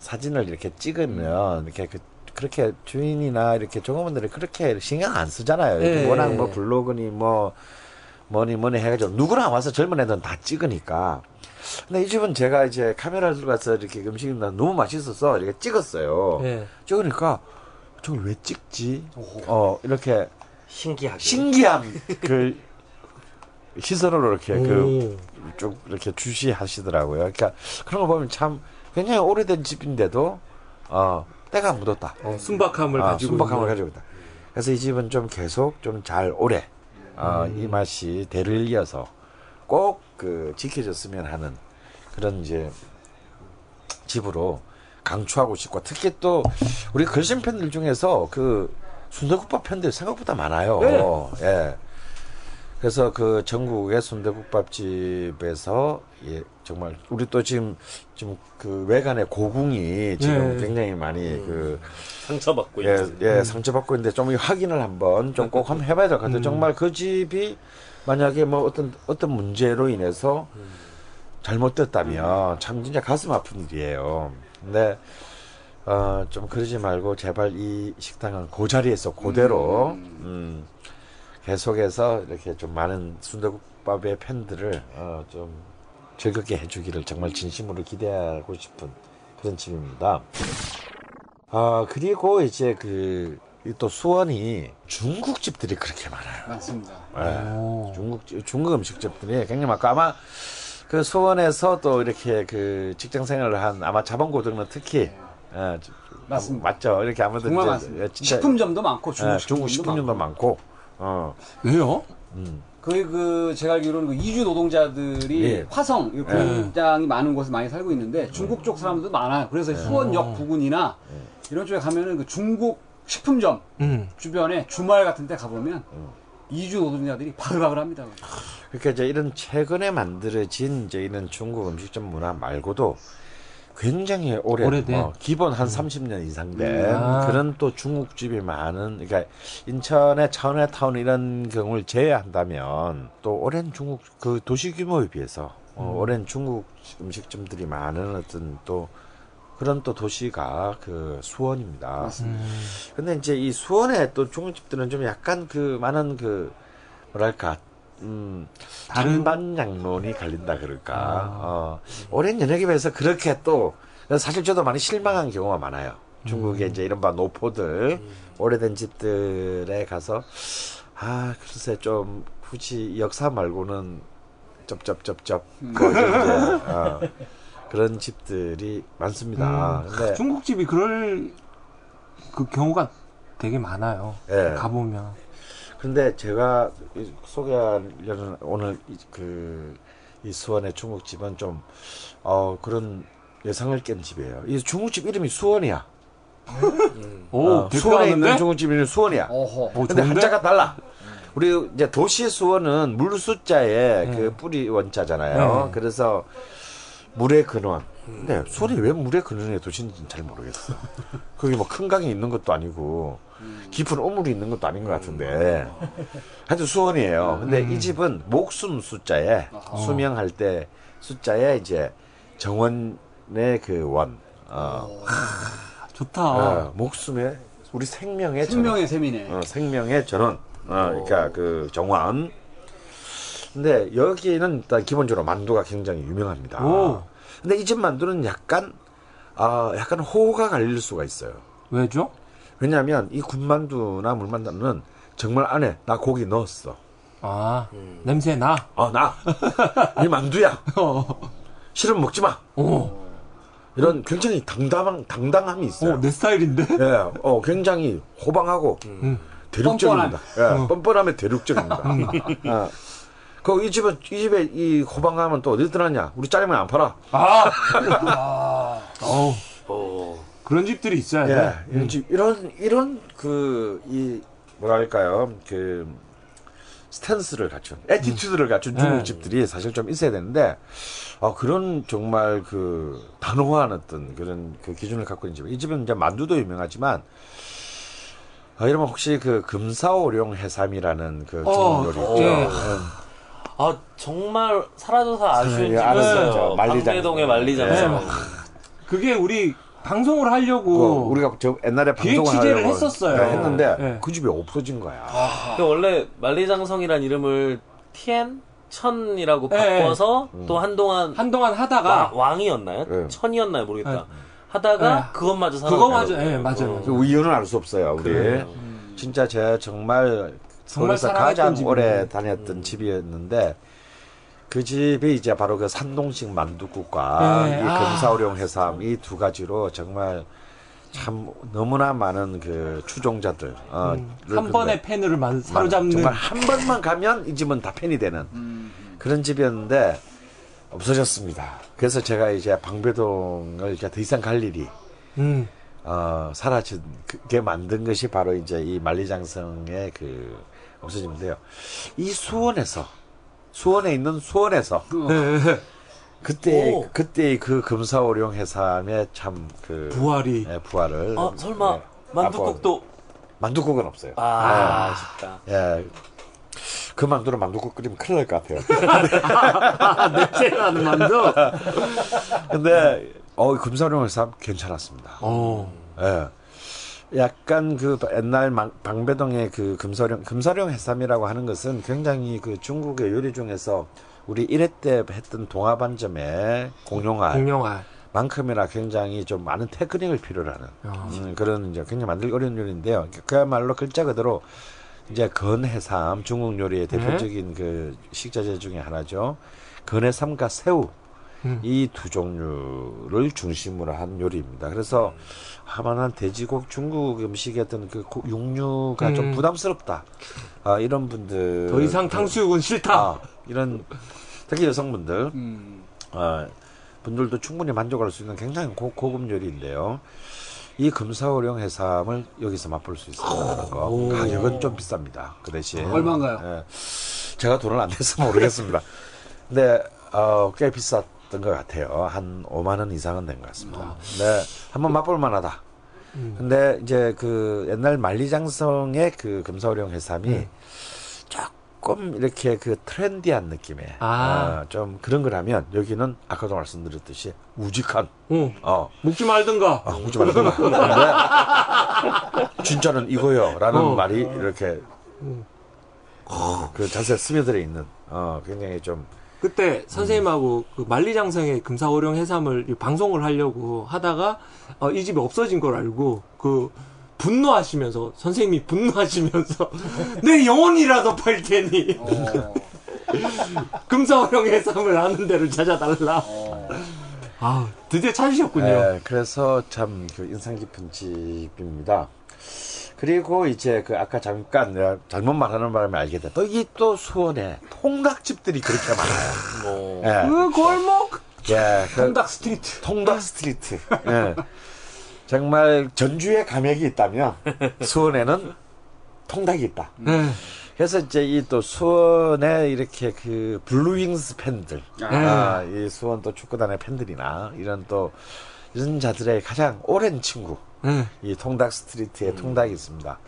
사진을 이렇게 찍으면 이렇게 그 그렇게 주인이나 이렇게 종업원들이 그렇게 신경 안 쓰잖아요. 예. 워낙 뭐 블로그니 뭐 뭐니 뭐니 해가지고 누구나 와서 젊은 애들은 다 찍으니까. 근데 이 집은 제가 이제 카메라를 들고 가서 이렇게 음식이 나- 너무 맛있어서 이렇게 찍었어요. 예. 찍으니까 저걸 왜 찍지? 어 이렇게 신기하게. 신기한 그 시선으로 이렇게 그 오. 쭉 이렇게 주시하시더라고요. 그러니까 그런 거 보면 참 굉장히 오래된 집인데도 어 때가 묻었다. 어, 순박함을 아, 가지고. 순박함을 있는. 가지고 있다. 그래서 이 집은 좀 계속 좀 잘 오래 어, 음. 이 맛이 대를 이어서 꼭 그 지켜졌으면 하는 그런 이제 집으로 강추하고 싶고 특히 또 우리 걸신 팬들 중에서 그 순대국밥 팬들 생각보다 많아요. 네. 예. 그래서 그 전국의 순대국밥집에서 예 정말 우리 또 지금 지금 그 외관의 고궁이 지금 예. 굉장히 많이 그 상처받고 예, 있는. 예, 상처받고 있는데 좀 확인을 한번 좀 꼭 한번 해봐야 될 것 같아요. 정말 그 집이 만약에 뭐 어떤 어떤 문제로 인해서 잘못됐다면 참 진짜 가슴 아픈 일이에요. 근데 어, 좀 그러지 말고 제발 이 식당은 그 자리에서 그대로 음, 계속해서 이렇게 좀 많은 순대국밥의 팬들을 어, 좀 즐겁게 해주기를 정말 진심으로 기대하고 싶은 그런 집입니다. 아 그리고 이제 그 또 수원이 중국집들이 그렇게 많아요. 맞습니다. 예. 중국 중국 음식점들이 굉장히 많고 아마 그 수원에서 또 이렇게 그 직장 생활을 한 아마 자본고등은 특히 예, 저- 맞습니다. 맞죠. 이렇게 아무튼 정말. 예, 진짜 식품점도 많고 중국 예, 중국 식품점도 많고 어 왜요? 거의 그 제가 알기로는 그 이주 노동자들이 예. 화성 이 공장이 많은 곳에 많이 살고 있는데 중국 쪽 사람들도 많아요. 그래서 수원역 부근이나 이런 쪽에 가면은 그 중국 식품점 음. 주변에 주말 같은 데 가보면 이주 노동자들이 바글바글합니다. 그러니까 이제 이런 최근에 만들어진 이제 이런 중국 음식점 문화 말고도 굉장히 오래 오래된? 어, 기본 한 30년 이상 된 아. 그런 또 중국집이 많은 그러니까 인천의 차이나타운 이런 경우를 제외한다면 또 오랜 중국 그 도시 규모에 비해서 어, 오랜 중국 음식점들이 많은 어떤 또 그런 또 도시가 그 수원입니다. 근데 이제 이 수원의 또 중국집들은 좀 약간 그 많은 그 뭐랄까 음 다른- 반반양론이 갈린다 그럴까. 어. 오랜 연예계 에서 그렇게 또 사실 저도 많이 실망한 경우가 많아요. 중국의 이제 이른바 노포들 오래된 집들에 가서 아 글쎄 좀 굳이 역사 말고는 쩝쩝쩝쩝. 뭐 이제, 어, 그런 집들이 많습니다 근데 중국집이 그럴 그 경우가 되게 많아요. 예. 가보면. 근데 제가 이- 소개하려는 오늘 이- 그, 이 수원의 중국집은 좀, 어, 그런 예상을 깬 집이에요. 이 중국집 이름이 수원이야. 오, 어, 수원에 있는? 중국집 이름이 수원이야. 어허. 오, 근데 좋은데? 한자가 달라. 우리 이제 도시 수원은 물 숫자에 네. 그 뿌리 원자잖아요. 네. 그래서 물의 근원. 근데 수원이 왜 물의 근원의 도시인지는 잘 모르겠어. 거기 뭐 큰 강이 있는 것도 아니고 깊은 우물이 있는 것도 아닌 것 같은데. 하여튼 수원이에요. 근데 이 집은 목숨 숫자에 수명할 때 숫자에 이제 정원의 그 원. 어, 좋다. 어, 목숨의 우리 생명의 전원. 생명의 셈이네. 어, 생명의 전원. 어, 그러니까 그 정원. 근데 여기는 일단 기본적으로 만두가 굉장히 유명합니다. 오. 근데 이 집 만두는 약간 아 약간 호가 갈릴 수가 있어요. 왜죠? 왜냐하면 이 군만두나 물만두는 정말 안에 나 고기 넣었어. 아, 냄새 나. 어, 나. 이 만두야. 어, 싫으면 먹지 마. 어, 이런 굉장히 당당한, 당당함이 있어요. 어, 내 스타일인데? 예, 어, 굉장히 호방하고 음. 대륙적입니다. 뻔뻔한. 예, 뻔뻔함에 대륙적입니다. 아, 그, 이 집은, 이 집에 이 호방함은 또 어디 들어갔냐? 우리 짜장면 안 팔아. 아, 어우, 그런 집들이 있어야 돼. 예, 이런 집, 이런, 이런, 그, 이, 뭐랄까요, 그, 스탠스를 갖춘, attitude를 갖춘 네. 중국집들이 사실 좀 있어야 되는데, 아, 그런 정말 그, 단호한 어떤 그런 그 기준을 갖고 있는 집. 이 집은 이제 만두도 유명하지만, 아, 여러분 혹시 그 금사오룡 해삼이라는 그 어, 중국 요리 있죠? 예. 아 정말 사라져서 아쉬운 예. 만리장. 방배동의 만리장성. 네. 그게 우리 방송을 하려고 그 우리가 저 옛날에 방송을 취재를 하려고 했었어요. 네, 했는데 네. 그 집이 없어진 거야. 그 원래 만리장성이란 이름을 티엔 천이라고 네. 바꿔서 또 한동안 한동안 하다가 와- 왕이었나요? 네. 천이었나요? 모르겠다. 네. 하다가 네. 그것마저 그거 사라졌어요. 맞아, 예, 맞아요. 그 이유는 알 수 없어요. 우리 그래요. 진짜 제가 정말 정말 가장 집이네. 오래 다녔던 집이었는데 그 집이 이제 바로 그 산동식 만두국과 네, 이 아. 금사오룡 해삼 이 두 가지로 정말 참 너무나 많은 그 추종자들 어, 음, 를한 번에 팬을 만- 사로잡는 정말 한 번만 가면 이 집은 다 팬이 되는 그런 집이었는데 없어졌습니다. 그래서 제가 이제 방배동을 이제 더 이상 갈 일이 음, 어, 사라진 그게 만든 것이 바로 이제 이 만리장성의 그 없어지는데요. 이 수원에서 수원에 있는 수원에서 그때 오. 그때 그 금사오룡 해삼의 참그 부활이 부활을 아 설마 예, 만두국도 만두국은 없어요. 아 아쉽다. 예. 그 만두로 만두국 끓이면 큰일 날 것 같아요. 냄새 나는 만두. 근데 어 금사오룡 해삼 괜찮았습니다. 어, 예. 약간 그 옛날 방- 방배동의 그 금사령 금사령 해삼이라고 하는 것은 굉장히 그 중국의 요리 중에서 우리 1회 때 했던 동화반점에 공룡알 공룡알. 만큼이나 굉장히 좀 많은 테크닉을 필요로 하는 야. 음, 그런 이제 굉장히 만들기 어려운 요리인데요. 그야말로 글자 그대로 이제 건해삼 중국 요리의 대표적인 그 식자재 중에 하나죠. 건해삼과 새우 음. 이두 종류를 중심으로 한 요리입니다. 그래서 하만한 돼지고기 중국 음식의 어떤 그 고- 육류가 좀 음. 부담스럽다. 아, 이런 분들 더 이상 탕수육은 싫다. 아, 이런 특히 여성분들 음. 어, 분들도 충분히 만족할 수 있는 굉장히 고, 고급 요리인데요. 이 금사오룡 해삼을 여기서 맛볼 수. 오. 가격은 좀 비쌉니다. 그 대신. 얼마인가요? 예. 제가 돈을 안 내서 모르겠습니다. 근데, 어, 꽤 비쌌 던 것 같아요. 한 5만 원 이상은 된 것 같습니다. 네. 한번 맛볼 만하다. 근데 이제 그 옛날 만리장성의 그 금사오룡 해삼이 조금 이렇게 그 트렌디한 느낌의 아. 어, 좀 그런 거라면 여기는 아까도 말씀드렸듯이 우직한 어, 어 먹지 말든가. 아, 묻지 말고 근데 진짜는 이거요라는 어. 말이 이렇게 그 자세 스며들어 있는 어 굉장히 좀 그때 선생님하고 그 만리장성의 금사오룡 해삼을 이 방송을 하려고 하다가 어, 이 집이 없어진 걸 알고 그 분노하시면서 선생님이 분노하시면서 내 영혼이라도 팔 테니 어. 금사오룡 해삼을 아는 데를 찾아달라. 아 드디어 찾으셨군요. 예, 그래서 참 그 인상 깊은 집입니다. 그리고 이제 그 아까 잠깐 내가 잘못 말하는 바람에 알게 됐다. 또 이 또 수원에 통닭집들이 그렇게 많아요. 어. 예, 그 골목 예, 그 통닭 street. 통닭 street. 예. 정말 전주에 가맥이 있다면 수원에는 통닭이 있다. 네. 그래서 이제 이 또 수원에 이렇게 그 블루윙스 팬들, 아, 이 수원 또 축구단의 팬들이나 이런 또 이런 자들의 가장 오랜 친구, 네. 이 통닭 street에 통닭이 있습니다.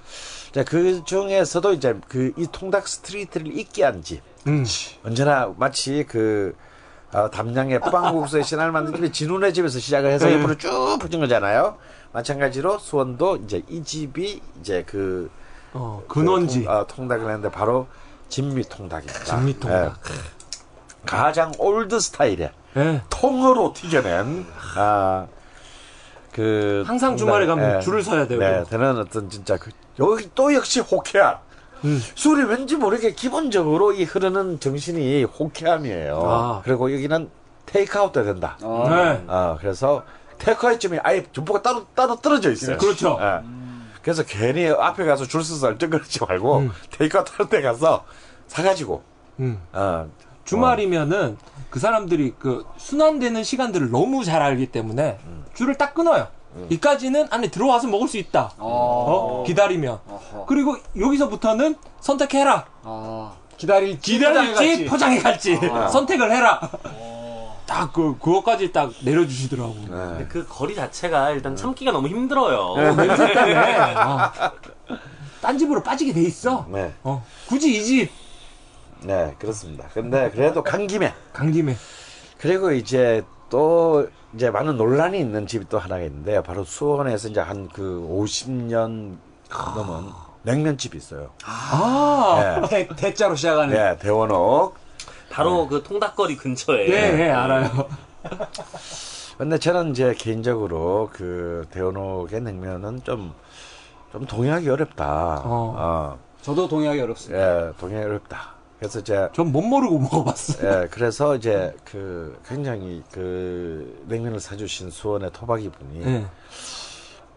자, 그 중에서도 이제 그 이 통닭 street를 있게 한 집, 음. 언제나 마치 그 어, 담양의 빵국수의 신화를 만든 집이 진우네 집에서 시작을 해서 네. 옆으로 쭉 퍼진 거잖아요. 마찬가지로 수원도 이제 이 집이 이제 그 어, 근원지. 그 통, 어, 통닭을 했는데 바로 진미 통닭입니다. 진미 통닭. 예. 가장 old 스타일의 예. 통으로 튀겨낸 아, 그 항상 주말에 가면 네, 줄을 서야 되고. 네, 되는 어떤 진짜 그 여기 또 역시 호쾌함. 음. 술이 왠지 모르게 기본적으로 이 흐르는 정신이 호쾌함이에요. 아. 그리고 여기는 테이크아웃도 된다. 네. 어, 그래서 테이크아웃점이 아예 점포가 따로 따로 떨어져 있어요. 그렇죠. 예. 그래서 괜히 앞에 가서 줄 서서 얼쩡거리지 말고 테이크아웃 할때 가서 사가지고 음. 어, 주말이면은 그 사람들이 그 순환되는 시간들을 너무 잘 알기 때문에 줄을 딱 끊어요. 이까지는 안에 들어와서 먹을 수 있다. 어? 기다리면. 그리고 여기서부터는 선택해라. 아, 기다릴지, 기다릴지 포장해 갈지. 갈지 선택을 해라. 딱그 그거까지 딱 내려주시더라고. 네. 근데 그 거리 자체가 일단 참기가 너무 힘들어요. 냄새 때문에 어. 딴 집으로 빠지게 돼 있어. 네, 어. 굳이 이 집 네 그렇습니다. 근데 그래도 간 김에 간 김에 그리고 이제 또 이제 많은 논란이 있는 집이 또 하나가 있는데 바로 수원에서 이제 한 그 50년 넘은 냉면집이 있어요. 아, 네, 대, 대자로 시작하는. 네 대원옥. 바로 그 통닭거리 근처에. 네, 네 알아요. 근데 저는 이제 개인적으로 그 대원옥의 냉면은 좀 좀 동의하기 어렵다. 어. 어, 저도 동의하기 어렵습니다. 예, 동의하기 어렵다. 그래서 이제 전 못 모르고 먹어봤어요. 예, 그래서 이제 그 굉장히 그 냉면을 사주신 수원의 토박이 분이 네.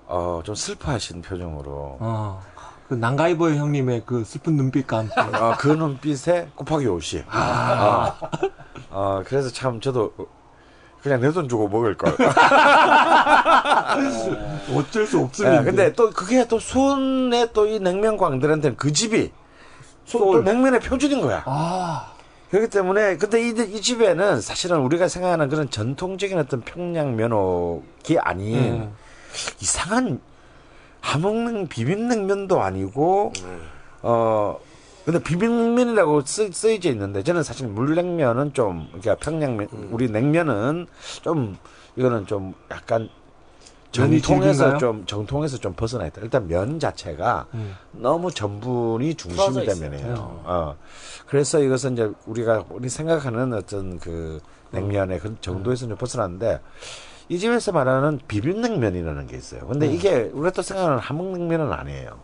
어, 좀 슬퍼하신 표정으로 어. 그 난가이버 형님의 그 슬픈 눈빛과 함께. 어, 그 눈빛에 곱하기 50. 어, 어, 그래서 참 저도 그냥 내 돈 주고 먹을 걸. 어쩔 수 없습니다. 예, 근데 또 그게 또 수원의 또 이 냉면광들한테는 그 집이 수- 또 냉면의 표준인 거야. 아, 그렇기 때문에 근데 이, 이 집에는 사실은 우리가 생각하는 그런 전통적인 어떤 평양 면옥이 아닌 음. 이상한 함흥냉 비빔냉면도 아니고 어 근데 비빔냉면이라고 쓰, 쓰여져 있는데 저는 사실 물냉면은 좀 그러니까 평양 면 우리 냉면은 좀 이거는 좀 약간 정통에서? 좀 정통에서 좀 벗어나 있다. 일단 면 자체가 음. 너무 전분이 중심이 있어요. 되면이에요. 어. 그래서 이것은 이제 우리가 우리 생각하는 어떤 그 냉면의 그 정도에서 좀 벗어났는데 이 집에서 말하는 비빔냉면이라는 게 있어요. 근데 이게 우리가 또 생각하는 함흥냉면은 아니에요.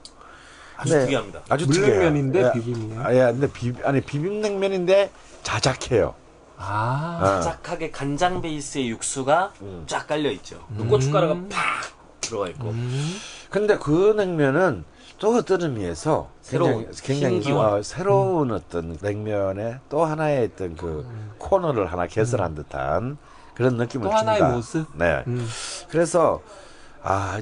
아주 특이합니다. 아주 물냉면인데 특이해요. 비빔이에요? 아, 예, 근데 비 아니 비빔냉면인데 자작해요. 아, 어. 짝하게 간장 베이스의 육수가 음. 쫙 깔려 있죠. 또 고춧가루가 팍 들어가 있고. 음. 근데 그 냉면은 또 어떤 의미에서 새로운, 굉장히, 굉장히. 어, 새로운 어떤 냉면의 또 하나의 어떤 그 코너를 하나 개설한 듯한 그런 느낌을 또 하나의 줍니다. 모습? 네. 음. 그래서 아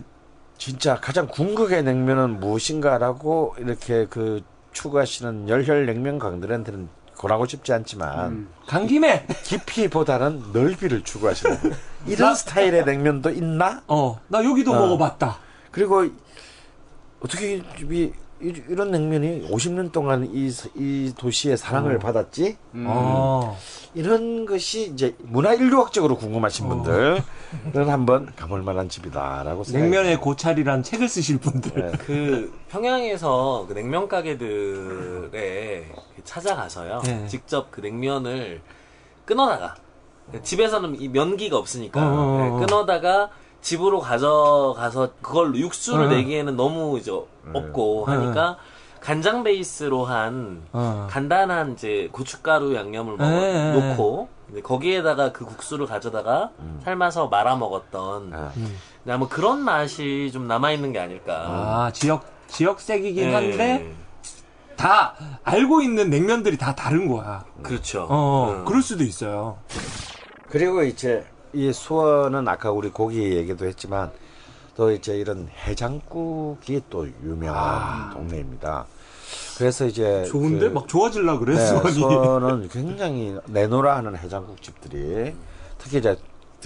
진짜 가장 궁극의 냉면은 무엇인가라고 이렇게 그 추구하시는 열혈 냉면 강들한테는 권하고 싶지 않지만 간 김에 깊이보다는 넓이를 추구하시는 이런 스타일의 냉면도 있나? 어, 나 여기도 어. 먹어봤다. 그리고 어떻게 이, 이- 이런 냉면이 50년 동안 이, 이 도시의 사랑을 받았지? 어. 이런 것이 이제 문화 인류학적으로 궁금하신 분들은 한번 가볼 만한 집이다라고 생각해요. 냉면의 고찰이란 책을 쓰실 분들. 네. 그 평양에서 그 냉면 가게들에 찾아가서요. 네. 직접 그 냉면을 끊어다가 집에서는 이 면기가 없으니까 어, 어, 어. 네, 끊어다가 집으로 가져가서 그걸 육수를 어. 내기에는 너무 이제 없고 하니까 간장 베이스로 한 어. 간단한 이제 고춧가루 양념을 먹어 네. 놓고 이제 거기에다가 그 국수를 가져다가 삶아서 말아 먹었던 아. 근데 아마 그런 맛이 좀 남아 있는 게 아닐까. 아, 지역, 지역색이긴 네. 한데, 다 알고 있는 냉면들이 다 다른 거야. 그렇죠. 어, 음. 그럴 수도 있어요. 그리고 이제 이 수원은 아까 우리 고기 얘기도 했지만 또 이제 이런 해장국이 또 유명한 동네입니다. 그래서 이제 좋은데? 그- 막 좋아질라 그래, 네, 수원이. 수원은 굉장히 내노라 하는 해장국 집들이 특히 이제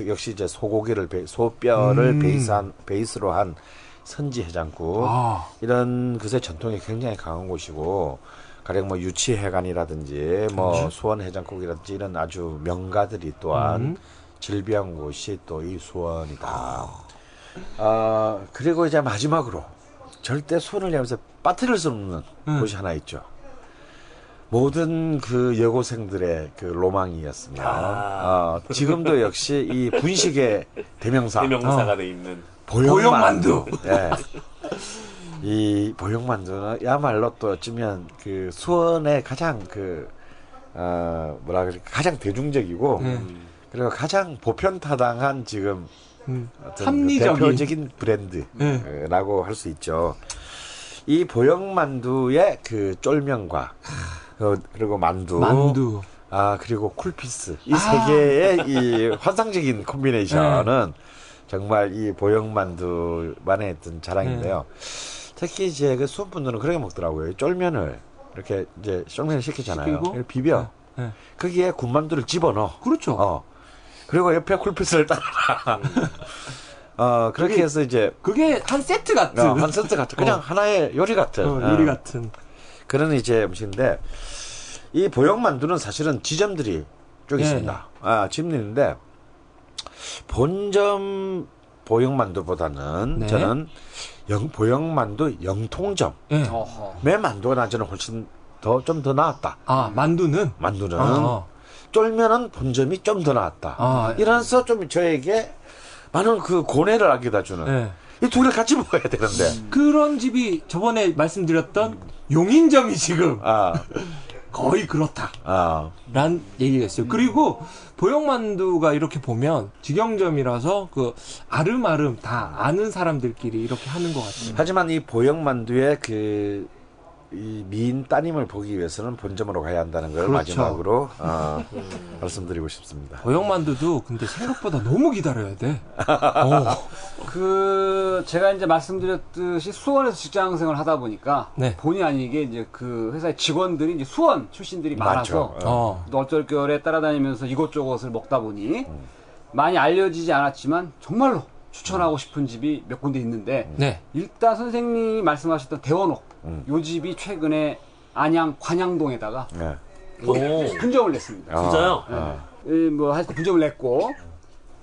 역시 이제 소고기를 베- 소뼈를 음. 베이스한 베이스로 한 선지 해장국 아. 이런 것의 전통이 굉장히 강한 곳이고 가령 뭐 유치해관이라든지 뭐 수원 해장국이라든지 이런 아주 명가들이 또한 음. 질비한 곳이 또 이 수원이다. 아 그리고 이제 마지막으로 절대 손을 내면서 빠뜨릴 수 없는 음. 곳이 하나 있죠. 모든 그 여고생들의 그 로망이었습니다. 아. 어, 지금도 역시 이 분식의 대명사 대명사가 돼 있는. 보형만두. 예. 이 보형만두는 야말로 또 어쩌면 그 수원의 가장 그, 어, 뭐라 그럴까, 가장 대중적이고, 네. 그리고 가장 보편타당한 지금 음, 어떤 합리적인. 그 대표적인 브랜드라고 할 수 있죠. 이 보형만두의 그 쫄면과 그- 그리고 만두, 만두. 아 그리고 쿨피스 이세 개의 이 환상적인 콤비네이션은 정말 이 보형만두만의 어떤 자랑인데요. 특히 이제 그 수원 분들은 그렇게 먹더라고요. 이 쫄면을 이렇게 이제 쫄면을 시키잖아요. 비벼. 네. 거기에 군만두를 집어넣어. 그렇죠. 어. 그리고 옆에 쿨피스를 따라. 어, 그렇게 그게- 해서 이제 그게 한 세트 같은. 어, 한 세트 같은 그냥 어. 하나의 요리 같은 어, 요리 어, 같은. 그런 이제 음식인데 이 보형만두는 사실은 지점들이 쭉 예. 있습니다. 아, 지점이 있는데 본점 보형만두보다는 네. 저는 영, 보형만두 영통점의 예. 어허. 만두가 난 저는 훨씬 더 좀 더 나았다. 아, 만두는? 만두는 아, 쫄면은 본점이 좀 더 나았다. 아, 이래서 좀 저에게 많은 그 고뇌를 안겨다 주는 예. 이두 개를 같이 먹어야 되는데 그런 집이 저번에 말씀드렸던 용인점이 지금 아, 거의 그렇다. 아, 란 얘기가 있어요. 그리고 보형만두가 이렇게 보면 직영점이라서 그 아름아름 다 아는 사람들끼리 이렇게 하는 것 같아요. 하지만 이 보형만두의 그, 이 미인 따님을 보기 위해서는 본점으로 가야 한다는 걸 그렇죠. 마지막으로 어, 말씀드리고 싶습니다. 보형만두도 근데 생각보다 너무 기다려야 돼. 어. 그 제가 이제 말씀드렸듯이 수원에서 직장 생활을 하다 보니까 네. 본의 아니게 이제 그 회사의 직원들이 이제 수원 출신들이 많아서 많죠. 어. 또 어쩔결에 따라다니면서 이것저것을 먹다 보니 많이 알려지지 않았지만 정말로 추천하고 싶은 집이 몇 군데 있는데 네. 일단 선생님이 말씀하셨던 대원옥 음. 요 집이 최근에 안양 관양동에다가 네. 분점을 냈습니다. 진짜요? 아, 이뭐 하여튼 분점을 냈고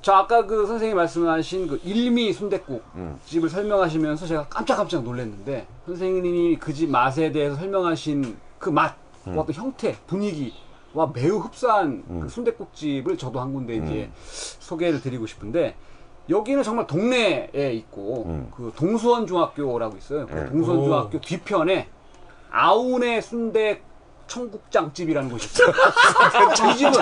저 아까 그 선생님이 말씀하신 그 일미 순댓국 음. 집을 설명하시면서 제가 깜짝깜짝 놀랐는데 선생님이 그 집 맛에 대해서 설명하신 그 맛, 음. 그 어떤 형태, 분위기와 매우 흡사한 그 순댓국 집을 저도 한 군데 이제 음. 소개를 드리고 싶은데 여기는 정말 동네에 있고 음. 그 동수원 중학교라고 있어요. 그 네. 동수원 중학교 뒤편에 아운의 순대 청국장집이라는 곳이 있어요. 이 집은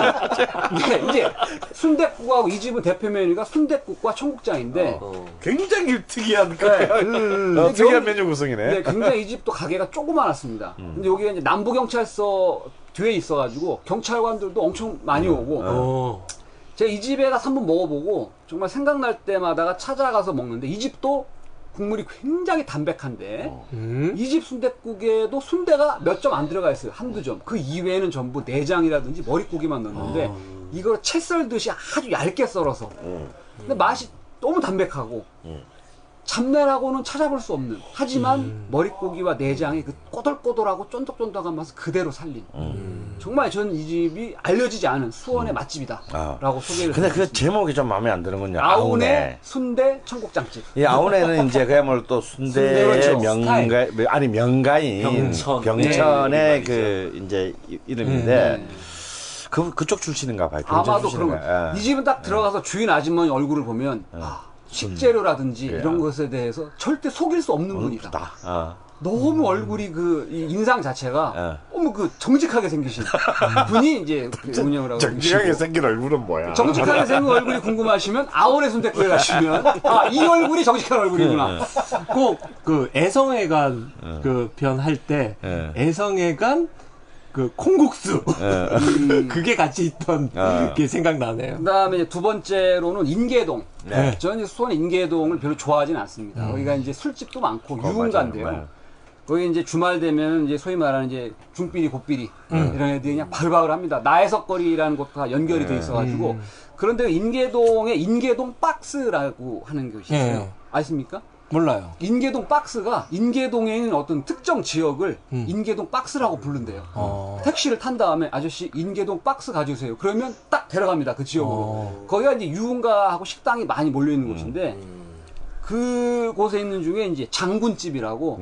네, 이제 순대국하고 이 집은 대표 메뉴가 순대국과 청국장인데 굉장히 특이한 네. 그, 어, 특이한 메뉴 구성이네. 네, 굉장히 이 집도 가게가 조그만했습니다. 근데 여기가 이제 남부 경찰서 뒤에 있어가지고 경찰관들도 엄청 많이 오고 어. 제가 이 집에 가서 한번 먹어보고 정말 생각날 때마다가 찾아가서 먹는데 이 집도 국물이 굉장히 담백한데 음. 이집 순댓국에도 순대가 몇 점 안 들어가 있어요. 한두 점. 그 이외에는 전부 내장이라든지 머릿고기만 넣는데 이걸 채 썰듯이 아주 얇게 썰어서. 근데 맛이 너무 담백하고 잡내라고는 찾아볼 수 없는 하지만 머릿고기와 내장의 그 꼬들꼬들하고 쫀득쫀득한 맛을 그대로 살린 정말 전이 집이 알려지지 않은 수원의 맛집이다 아. 라고 소개를 근데 그. 제목이 좀 마음에 안 드는군요. 아운의 아우네. 순대 청국장집 이 아우네는 이제 그야말로 또 순대의 순대로 명가, 아니 명가인 병천. 병천의 네. 그 이제 이- 이름인데 그 그쪽 출신인가 봐요. 아마도 그런 출신인가. 거. 예. 이 집은 딱 들어가서 주인 아주머니 얼굴을 보면 아, 식재료라든지 그래요. 이런 것에 대해서 절대 속일 수 없는 분이다. 다 어. 너무 얼굴이 그이 인상 자체가 예. 너무 그 정직하게 생기신 분이 이제 그 운영을 하고 정직하게 계시고. 생긴 얼굴은 뭐야? 정직하게 생긴 얼굴이 궁금하시면 아오레 순댓국에 가시면 아 이 얼굴이 정직한 얼굴이구나. 꼭 그 애성회관 그 편 할때 예. 애성회관 그 콩국수 예. 그게 같이 있던 아. 게 생각나네요. 그다음에 두 번째로는 인계동. 네. 저는 이제 수원 인계동을 별로 좋아하진 않습니다. 거기가 이제 술집도 많고 어, 유흥가인데요. 맞아요. 거기 이제 주말 되면 이제 소위 말하는 이제 중삐리 고삐리 이런 애들이 그냥 바글바글 합니다. 나해석거리라는 곳과 연결이 돼 있어가지고 그런데 인계동에 인계동 박스라고 하는 곳이 있어요. 예. 아십니까? 몰라요. 인계동 박스가 인계동에 있는 어떤 특정 지역을 인계동 박스라고 부른대요. 어. 택시를 탄 다음에 아저씨 인계동 박스 가주세요. 그러면 딱 데려갑니다. 그 지역으로. 어. 거기가 이제 유흥가하고 식당이 많이 몰려 있는 곳인데 그 곳에 있는 중에 이제 장군집이라고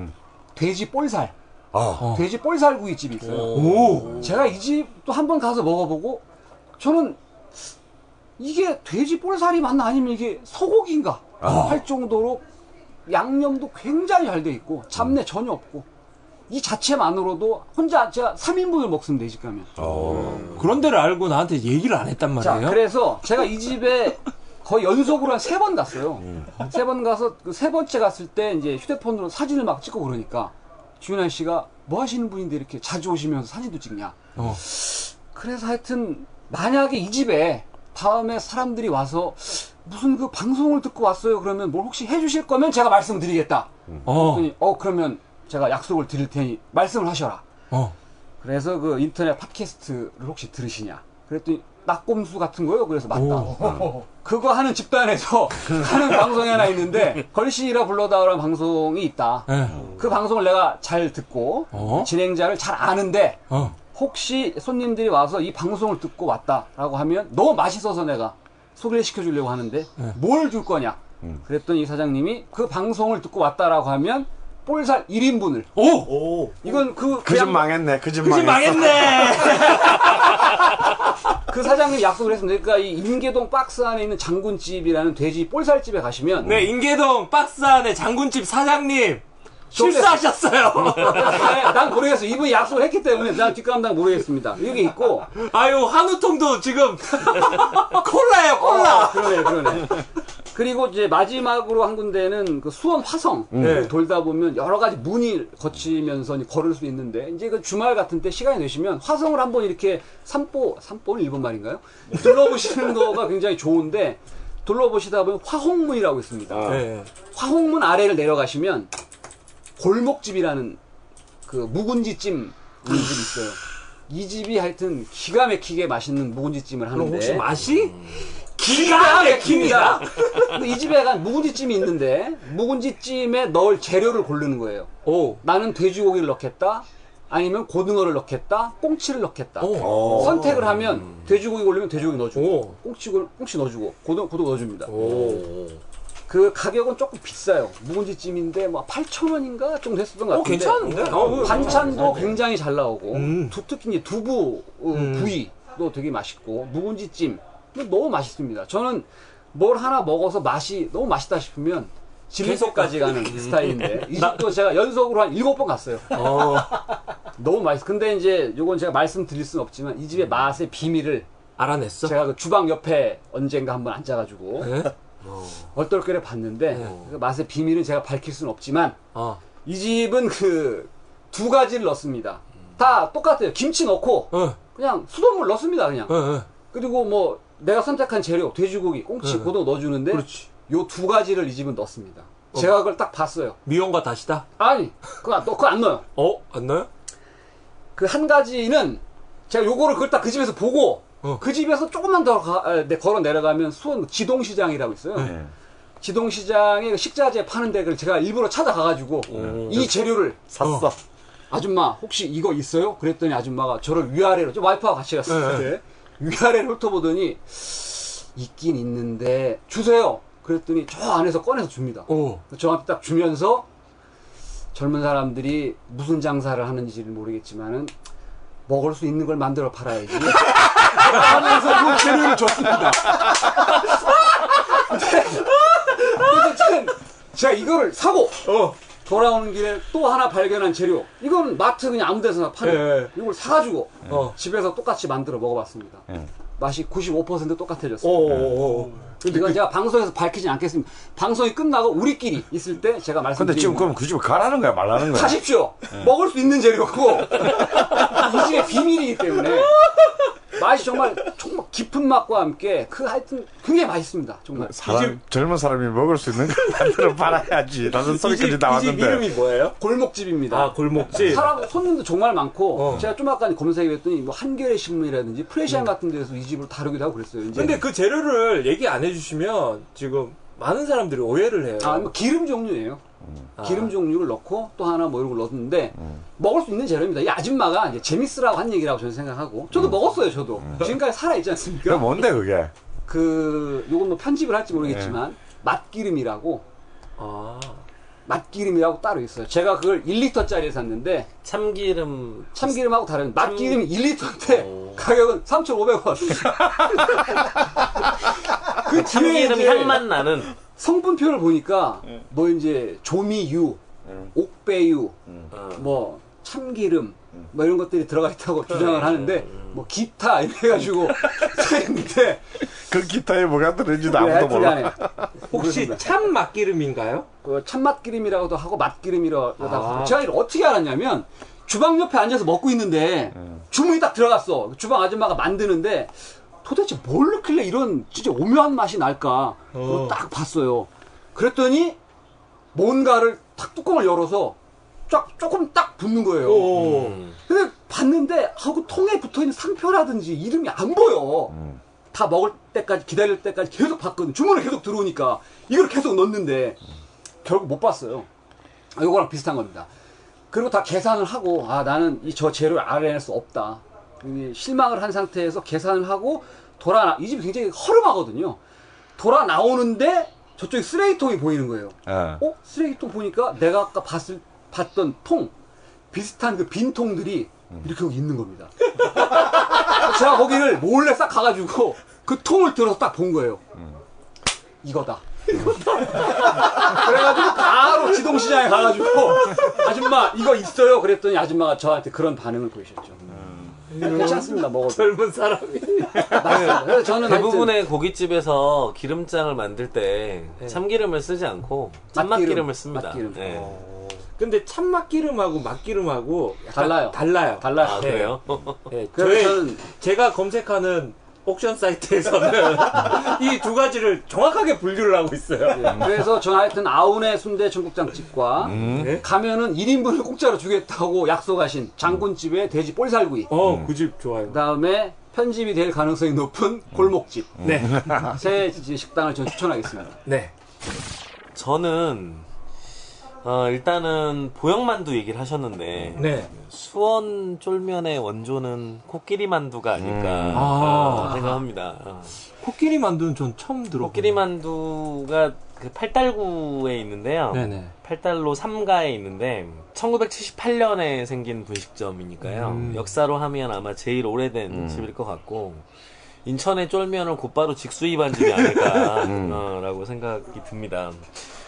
돼지 볼살, 어. 돼지 볼살 구이 집이 있어요. 오. 제가 이 집도 한 번 가서 먹어보고 저는 이게 돼지 볼살이 맞나 아니면 이게 소고기인가 할 정도로 양념도 굉장히 잘 돼 있고 잡내 전혀 없고 이 자체만으로도 혼자 제가 3인분을 먹습니다 이 집 가면. 그런 데를 알고 나한테 얘기를 안 했단 자, 말이에요. 그래서 제가 이 집에 거의 연속으로 한 세 번 갔어요. 세 번 가서 그 세 번째 갔을 때 이제 휴대폰으로 사진을 막 찍고 그러니까 주윤아 씨가 뭐 하시는 분인데 이렇게 자주 오시면서 사진도 찍냐. 어. 그래서 하여튼 만약에 이 집에 다음에 사람들이 와서 무슨 그 방송을 듣고 왔어요 그러면 뭘 혹시 해주실 거면 제가 말씀을 드리겠다. 어, 그랬더니 어 그러면 제가 약속을 드릴 테니 말씀을 하셔라. 어. 그래서 그 인터넷 팟캐스트를 혹시 들으시냐? 그랬더니 낙곰수 같은 거요. 그래서 맞다. 그거 하는 집단에서 하는 방송이 하나 있는데 걸신이라 불러다라는 방송이 있다. 예. 그 방송을 내가 잘 듣고 어? 진행자를 잘 아는데 어. 혹시 손님들이 와서 이 방송을 듣고 왔다라고 하면 너무 맛있어서 내가 소개를 시켜주려고 하는데 뭘 줄 거냐? 그랬더니 이 사장님이 그 방송을 듣고 왔다라고 하면 볼살 1인분을 오! 오. 이건 그 그 집 망했네. 그 집 그. 망했네! 그 사장님이 약속을 했습니다. 그러니까 이 임계동 박스 안에 있는 장군집이라는 돼지 볼살집에 가시면 네, 인계동 박스 안에 장군집 사장님, 실수하셨어요. 네, 난 모르겠어. 이분이 약속을 했기 때문에 난 뒷감당 모르겠습니다. 여기 있고 아유, 한우통도 지금 콜라예요, 콜라! 어, 그러네, 그러네. 그리고 이제 마지막으로 한 군데는 그 수원 화성 네. 돌다 보면 여러 가지 문이 거치면서 걸을 수 있는데 이제 그 주말 같은 때 시간이 되시면 화성을 한번 이렇게 산보 산보는 일본 말인가요? 둘러보시는 거가 굉장히 좋은데 둘러보시다 보면 화홍문이라고 있습니다. 네. 화홍문 아래를 내려가시면 골목집이라는 그 묵은지찜 집이 있어요. 이 집이 하여튼 기가 막히게 맛있는 묵은지찜을 그럼 하는데 혹시 맛이 기가 막힙니다. 근데 이 집에 약간 묵은지찜이 있는데 묵은지찜에 넣을 재료를 고르는 거예요. 오. 나는 돼지고기를 넣겠다. 아니면 고등어를 넣겠다. 꽁치를 넣겠다. 오. 선택을 하면 돼지고기 고르면 돼지고기 넣어주고 오. 꽁치 고 꽁치 넣어주고 고등 고등어 넣어줍니다. 오. 그 가격은 조금 비싸요. 묵은지찜인데 뭐 8천 원인가 정도 했었던 것 어, 같은데. 괜찮은데? 어, 반찬도 굉장히 잘 나오고 음. 두, 특히 이제 두부 어, 음. 부위도 되게 맛있고 묵은지찜 너무 맛있습니다. 저는 뭘 하나 먹어서 맛이 너무 맛있다 싶으면 진리석까지 가는 스타일인데 이 집도 제가 연속으로 한 일곱 번 갔어요. 어. 너무 맛있어. 근데 이제 요건 제가 말씀드릴 수는 없지만 이 집의 맛의 비밀을 알아냈어? 제가 그 주방 옆에 언젠가 한번 앉아가지고 네? 얼떨결에 봤는데 네. 그 맛의 비밀은 제가 밝힐 수는 없지만 어. 이 집은 그 두 가지를 넣습니다. 다 똑같아요. 김치 넣고 어. 그냥 수돗물 넣습니다. 그냥. 어. 어. 그리고 뭐 내가 선택한 재료 돼지고기, 꽁치, 네. 고등어 넣어주는데. 요 두 가지를 이 집은 넣습니다. 제가 그걸 딱 봤어요. 미용과 다시다? 아니 그거 안, 넣- 그거 안 넣어요. 어? 안 넣어요? 그 한 가지는 제가 요거를 그걸 딱 그 집에서 보고 어. 그 집에서 조금만 더 가- 아, 네, 걸어 내려가면 수원 지동시장이라고 있어요. 네. 지동시장에 그 식자재 파는 데를 제가 일부러 찾아가가지고 이 재료를 샀어. 아줌마 혹시 이거 있어요? 그랬더니 아줌마가 저를 위아래로 저 와이프와 같이 갔어요. 위아래로 훑어보더니 있긴 있는데 주세요. 그랬더니 저 안에서 꺼내서 줍니다. 오. 저한테 딱 주면서 젊은 사람들이 무슨 장사를 하는지를 모르겠지만은 먹을 수 있는 걸 만들어 팔아야지. 하면서 그 재료를 줬습니다. 근데 어쨌든 제가 이거를 사고 어. 돌아오는 길에 또 하나 발견한 재료. 이건 마트 그냥 아무 데서나 파는. 예, 예. 이걸 사가지고 어. 집에서 똑같이 만들어 먹어봤습니다. 예. 맛이 95% 똑같아졌어요. 오. 오. 오. 이건 제가 방송에서 밝히진 않겠습니다. 방송이 끝나고 우리끼리 있을 때 제가 근데 말씀드리는 지금 그럼 그 집에 가라는 거야, 말라는 거야? 사십시오. 먹을 수 있는 재료고 이 집의 비밀이기 때문에 맛이 정말 정말 깊은 맛과 함께 그 하여튼 굉장히 맛있습니다. 정말. 사람, 젊은 사람이 먹을 수 있는 걸 만들어 팔아야지. 라는 소리까지 이집 나왔는데. 이름이 뭐예요? 골목집입니다. 아, 골목집. 사람 손님도 정말 많고 어. 제가 좀 아까 검색해봤더니 뭐 한겨레 신문이라든지 프레시안 같은 데서 이 집을 다루기도 하고 그랬어요. 이제. 근데 그 재료를 얘기 안 해주시면 지금 많은 사람들이 오해를 해요. 아, 뭐 기름 종류예요. 아. 기름 종류를 넣고 또 하나 뭐 이런 걸 넣었는데 먹을 수 있는 재료입니다. 이 아줌마가 이제 재밌으라고 한 얘기라고 저는 생각하고 저도 먹었어요. 저도 지금까지 살아 있지 않습니까? 뭔데, 그게? 그 요건 뭐 편집을 할지 모르겠지만 맛기름이라고 아. 맛기름이라고 따로 있어요. 제가 그걸 1리터짜리 샀는데 참기름 참기름하고 다른 맛기름이 1리터인데 가격은 3,500원. 그 참기름 이제 향만 나는 성분표를 보니까 뭐 이제 조미유, 옥배유, 뭐 참기름 뭐 이런 것들이 들어가 있다고 주장을 하는데 뭐 기타 이래가지고 써있는데 그 기타에 뭐가 들어있는지도 아무도 몰라. 혹시. 참 맛기름인가요? 그 참맛기름이라고도 하고 맛기름이라고도 아. 하고. 제가 이걸 어떻게 알았냐면 주방 옆에 앉아서 먹고 있는데 주문이 딱 들어갔어. 주방 아줌마가 만드는데 도대체 뭘 넣길래 이런 진짜 오묘한 맛이 날까? 그걸 딱 봤어요. 그랬더니 뭔가를 탁 뚜껑을 열어서 쫙 조금 딱 붓는 거예요. 음. 근데 봤는데 하고 통에 붙어 있는 상표라든지 이름이 안 보여. 다 먹을 때까지 기다릴 때까지 계속 봤거든. 주문을 계속 들어오니까 이걸 계속 넣는데 결국 못 봤어요. 아, 요거랑 비슷한 겁니다. 그리고 다 계산을 하고 아 나는 이 저 재료를 알아낼 수 없다. 이 실망을 한 상태에서 계산을 하고 돌아 이 집이 굉장히 허름하거든요 돌아 나오는데 저쪽에 쓰레기통이 보이는 거예요 어. 어? 쓰레기통 보니까 내가 아까 봤을, 봤던 통, 비슷한 그 빈 통들이 이렇게 여기 있는 겁니다. 제가 거기를 몰래 싹 가가지고 그 통을 들어서 딱 본 거예요. 이거다. 그래가지고 바로 지동시장에 가가지고 아줌마 이거 있어요? 그랬더니 아줌마가 저한테 그런 반응을 보이셨죠. 괜찮습니다 먹어도 젊은 사람이. 그래서 저는 대부분의 고깃집에서 기름장을 만들 때 참기름을 쓰지 않고 짠맛기름을 씁니다. 맛기름. 네. 근데 참맛기름하고 맛기름하고 달라요. 달라요. 달라요. 아, 네. 그래요? 네, 저의 저는 제가 검색하는 옥션 사이트에서는 이 두 가지를 정확하게 분류를 하고 있어요. 그래서 저는 하여튼 아운의 순대 청국장집과 네? 가면은 1인분을 공짜로 주겠다고 약속하신 장군집의 돼지 볼살구이 어, 그 집 좋아요. 그다음에 편집이 될 가능성이 높은 골목집 네. 세 식당을 전 추천하겠습니다. 네. 저는 어, 일단은 보형만두 얘기를 하셨는데 네. 수원 쫄면의 원조는 코끼리 만두가 아닐까 아. 어, 생각합니다. 어. 코끼리 만두는 전 처음 들어. 코끼리 만두가 그 팔달구에 있는데요. 네네. 팔달로 3가에 있는데 1978년에 생긴 분식점이니까요. 음. 역사로 하면 아마 제일 오래된 집일 것 같고 인천의 쫄면을 곧바로 직수입한 집이 아닐까라고 생각이 듭니다.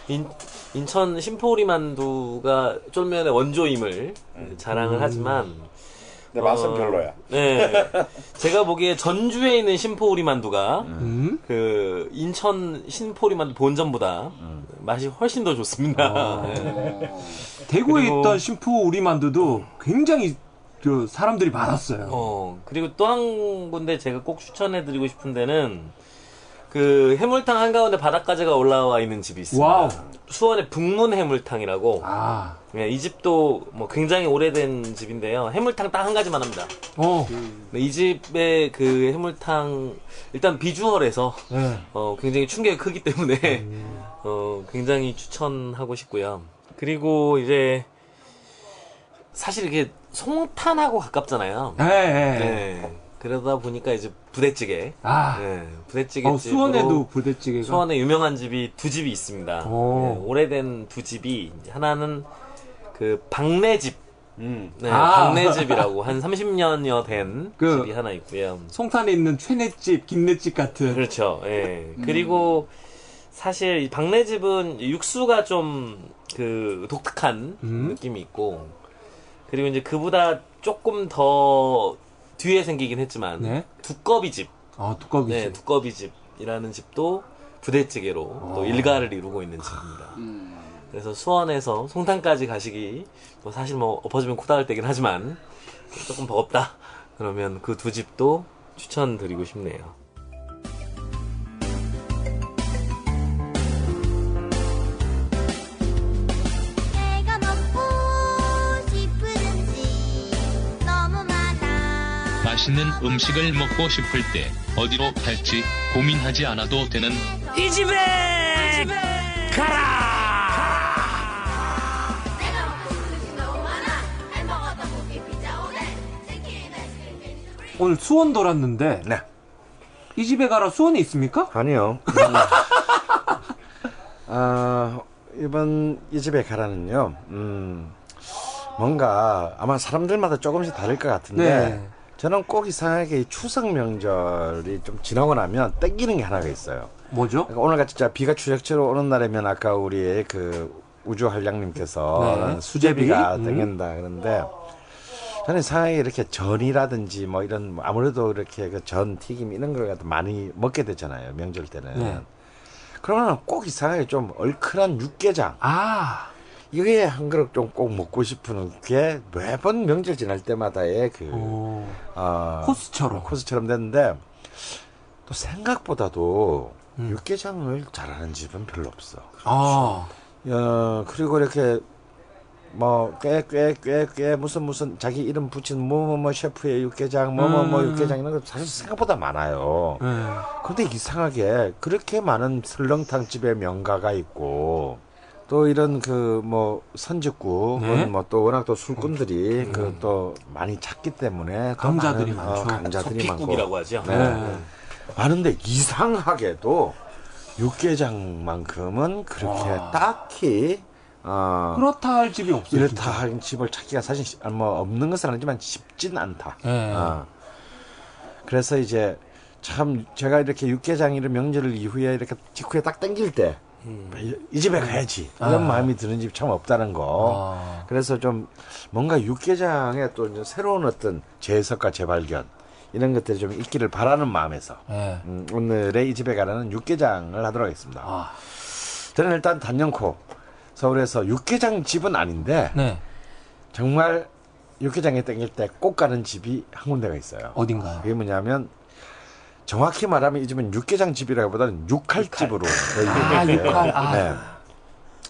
인, 인천 신포우리 만두가 쫄면의 원조임을 자랑을 하지만 내 맛은 어, 별로야. 네. 제가 보기에 전주에 있는 신포우리 만두가 음? 그 인천 신포리 만두 본점보다 맛이 훨씬 더 좋습니다. 네. 대구에 그리고- 있던 신포우리 만두도 굉장히 그 사람들이 많았어요. 어, 그리고 또 한 군데 제가 꼭 추천해드리고 싶은 데는 그 해물탕 한가운데 바닷가재가 올라와 있는 집이 있습니다. 와우. 수원의 북문 해물탕이라고. 아, 네, 이 집도 뭐 굉장히 오래된 집인데요. 해물탕 딱 한 가지만 합니다. 어, 네, 이 집의 그 해물탕 일단 비주얼에서 네. 어, 굉장히 충격이 크기 때문에 어, 굉장히 추천하고 싶고요. 그리고 이제 사실 이게 송탄하고 가깝잖아요. 네, 네. 네. 그러다 보니까 이제 부대찌개. 아, 네, 부대찌개 어, 수원에도 부대찌개가. 수원에 유명한 집이 두 집이 있습니다. 오. 네, 오래된 두 집이 하나는 그 박내집. 음. 네, 아. 박내집이라고 한 30년여 된 그- 집이 하나 있고요. 송탄에 있는 최내집, 김내집 같은. 그렇죠. 예. 그리고 사실 이 박내집은 육수가 좀 그 독특한 음? 느낌이 있고 그리고 이제 그보다 조금 더 뒤에 생기긴 했지만 네. 두꺼비 집, 아, 두꺼비집. 네, 두꺼비 집이라는 집도 부대찌개로 또 일가를 이루고 있는 집입니다. 그래서 수원에서 송탄까지 가시기 뭐 사실 뭐 엎어지면 코 닿을 때긴 하지만 조금 버겁다. 그러면 그 두 집도 추천드리고 싶네요. 맛있는 음식을 먹고 싶을 때 어디로 갈지 고민하지 않아도 되는 이 집에 가라 오뎅 치킨 아이스크림 오늘 수원 돌았는데. 네. 이 집에 가라 수원에 있습니까? 아니요. 아, 이번 이 집에 가라는요, 음, 뭔가 아마 사람들마다 조금씩 다를 것 같은데, 네. 저는 꼭 이상하게 이 추석 명절이 좀 지나고 나면 땡기는 게 하나가 있어요. 뭐죠? 그러니까 오늘 같이 진짜 비가 추적추적 오는 날이면 아까 우리 그 우주 한량님께서 네. 수제비가 음. 땡긴다 그런데 저는 이상하게 이렇게 전이라든지 뭐 이런 뭐 아무래도 이렇게 그 전 튀김 이런 걸 갖다 많이 먹게 되잖아요 명절 때는 네. 그러면 꼭 이상하게 좀 얼큰한 육개장 아, 이게 한 그릇 좀 꼭 먹고 싶은 게 매번 명절 지날 때마다의 그 오. 어, 코스처럼. 코스처럼 됐는데 또 생각보다도 음. 육개장을 잘하는 집은 별로 없어. 아, 어, 그리고 이렇게 뭐꽤꽤꽤꽤 무슨 무슨 자기 이름 붙인 뭐뭐뭐 셰프의 육개장 뭐뭐뭐 음. 육개장 이런 거 사실 생각보다 많아요. 네. 근데 이상하게 그렇게 많은 설렁탕 집에 명가가 있고 또 이런 그 뭐 선짓국 네. 뭐또 워낙 또 술꾼들이 그또 많이 찾기 때문에 또 강자들이 많은, 어, 많죠. 강자들이 많고 소피국이라고 하죠. 네. 네. 많은데 이상하게도 육개장만큼은 그렇게 와. 딱히 어 그렇다 할 집이 없어요. 이렇다 진짜. 한 집을 찾기가 사실 시- 뭐 없는 것은 아니지만 쉽진 않다. 네. 어. 그래서 이제 참 제가 이렇게 육개장 이런 명절 이후에 이렇게 직후에 딱 땡길 때 이- 이 집에 가야지 이런 아. 마음이 드는 집이 참 없다는 거. 아. 그래서 좀 뭔가 육개장에 또 이제 새로운 어떤 재해석과 재발견 이런 것들이 좀 있기를 바라는 마음에서 네. 음, 오늘의 이 집에 가는 육개장을 하도록 하겠습니다. 아, 저는 일단 단연코 서울에서 육개장 집은 아닌데 네. 정말 육개장에 땡길 때 꼭 가는 집이 한 군데가 있어요. 어딘가요? 그게 뭐냐면 정확히 말하면 이 집은 육개장 집이라기보다는 육칼집으로 아. 육칼. 아. 네.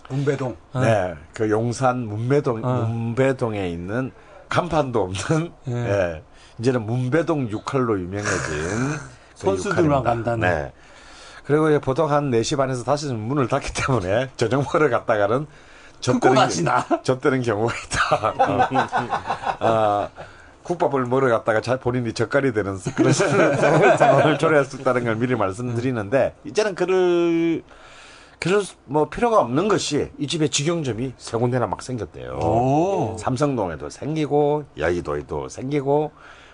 문배동. 네, 그 용산 문배동 어. 문배동에 있는 간판도 없는 예. 예. 이제는 문배동 육칼로 유명해진 그 선수들만. 간다는. 네. 그리고 이제 보통 한 4시 반에서 5시는 문을 닫기 때문에 저녁 먹으러 갔다가는 가시나? 젖되는 경우가 있다. 어, 국밥을 먹으러 갔다가 자, 본인이 젓갈이 되는 그런 상황을 초래할 수 있다는 걸 미리 말씀드리는데 이제는 그럴 그럴 뭐 필요가 없는 것이 이 집에 직영점이 세 군데나 막 생겼대요. 오. 삼성동에도 생기고 여의도에도 생기고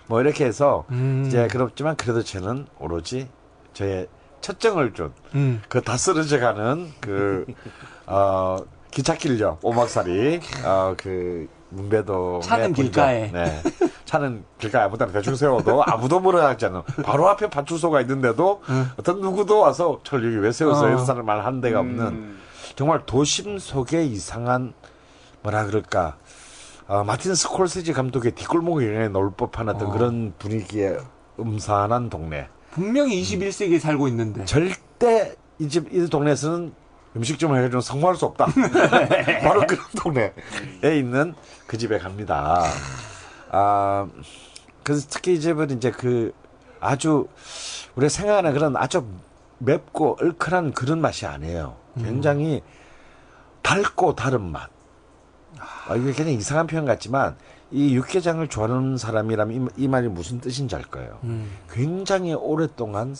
뭐 이렇게 해서 음. 이제 그렇지만 그래도 저는 오로지 저의 첫정을 준 음. 그다 쓰러져가는 그, 어, 기찻길역 오막살이, 어, 그, 문배동. 차는 길가에. 네. 차는 길가에 아무데나 대충 세워도 아무도 뭐라 하지 않아. 바로 앞에 파출소가 있는데도 어떤 누구도 와서 저 여기 왜 세웠어? 어. 이런 사람 말한 데가 없는 정말 도심 속에 이상한 뭐라 그럴까. 어, 마틴 스콜세지 감독의 뒷골목에 넣을 법한 어떤 어. 그런 분위기의 음산한 동네. 분명히 21세기에 살고 있는데. 절대 이 집 이 동네에서는 음식점을 해가지고 성공할 수 없다. 바로 그런 동네에 있는 그 집에 갑니다. 아, 그래서 특히 이 집은 이제 그 아주 우리가 생각하는 그런 아주 맵고 얼큰한 그런 맛이 아니에요. 굉장히 달고 다른 맛. 아, 이게 그냥 이상한 표현 같지만 이 육개장을 좋아하는 사람이라면 이, 이 말이 무슨 뜻인지 알 거예요. 음. 굉장히 오랫동안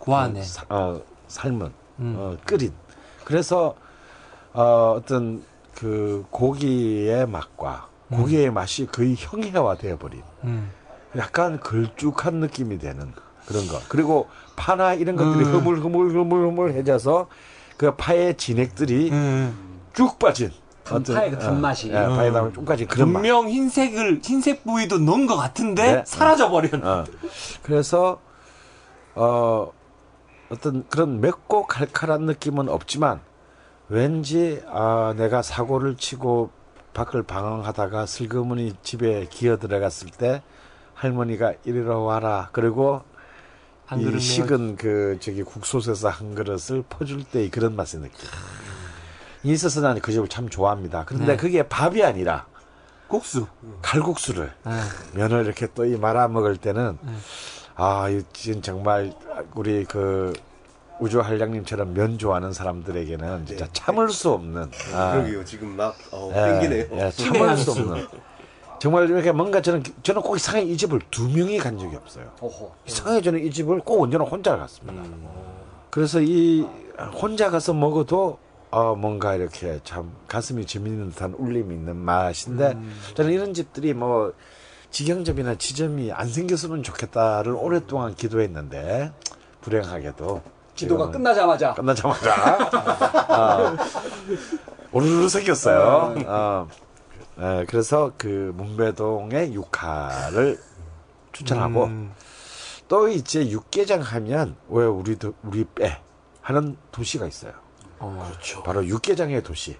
고안에. 사- 어, 삶은 음. 어, 끓인 그래서 어, 어떤 그 고기의 맛과 고기의 맛이 거의 형해화 되어 버린 음. 약간 걸쭉한 느낌이 되는 그런 거 그리고 파나 이런 것들이 음. 흐물흐물흐물흐물해져서 그 파의 진액들이 음. 쭉 빠진 그 파의 그 단맛이. 예, 파에 나면 쭉 빠진 그런 맛 분명 흰색을 흰색 부위도 넣은 것 같은데 네. 사라져 버린. 어. 그래서 어 어떤 그런 맵고 칼칼한 느낌은 없지만 왠지 아 내가 사고를 치고 밖을 방황하다가 슬그머니 집에 기어 들어갔을 때 할머니가 이리로 와라 그리고 한이 그릇 식은 그 저기 국솥에서 한 그릇을 퍼줄 때의 그런 맛의 느낌. 이 있어서 나는 그 집을 참 좋아합니다. 그런데 네. 그게 밥이 아니라 국수. 칼국수를 아, 면을 이렇게 또 이 말아 먹을 때는 네. 아, 이 지금 정말 우리 그 우주 한량님처럼 면 좋아하는 사람들에게는 진짜 참을 수 없는 아, 그러게요. 지금 막 어, 예, 땡기네요. 예, 참을 수 없는 정말 이렇게 뭔가 저는 저는 꼭 이상하게 이 집을 두 명이 간 적이 없어요. 어허. 이상하게 저는 이 집을 꼭 언제나 혼자 갔습니다. 그래서 이 혼자 가서 먹어도 어 뭔가 이렇게 참 가슴이 재밌는 듯한 울림이 있는 맛인데 저는 이런 집들이 뭐 직영점이나 지점이 안 생겼으면 좋겠다를 오랫동안 기도했는데 불행하게도 기도가 끝나자마자 끝나자마자 아, 오르르 생겼어요. 어, 에, 그래서 그 문배동의 육화를 추천하고 음. 또 이제 육개장 하면 왜 우리도 우리 빼 하는 도시가 있어요. 그렇죠. 바로 육개장의 도시.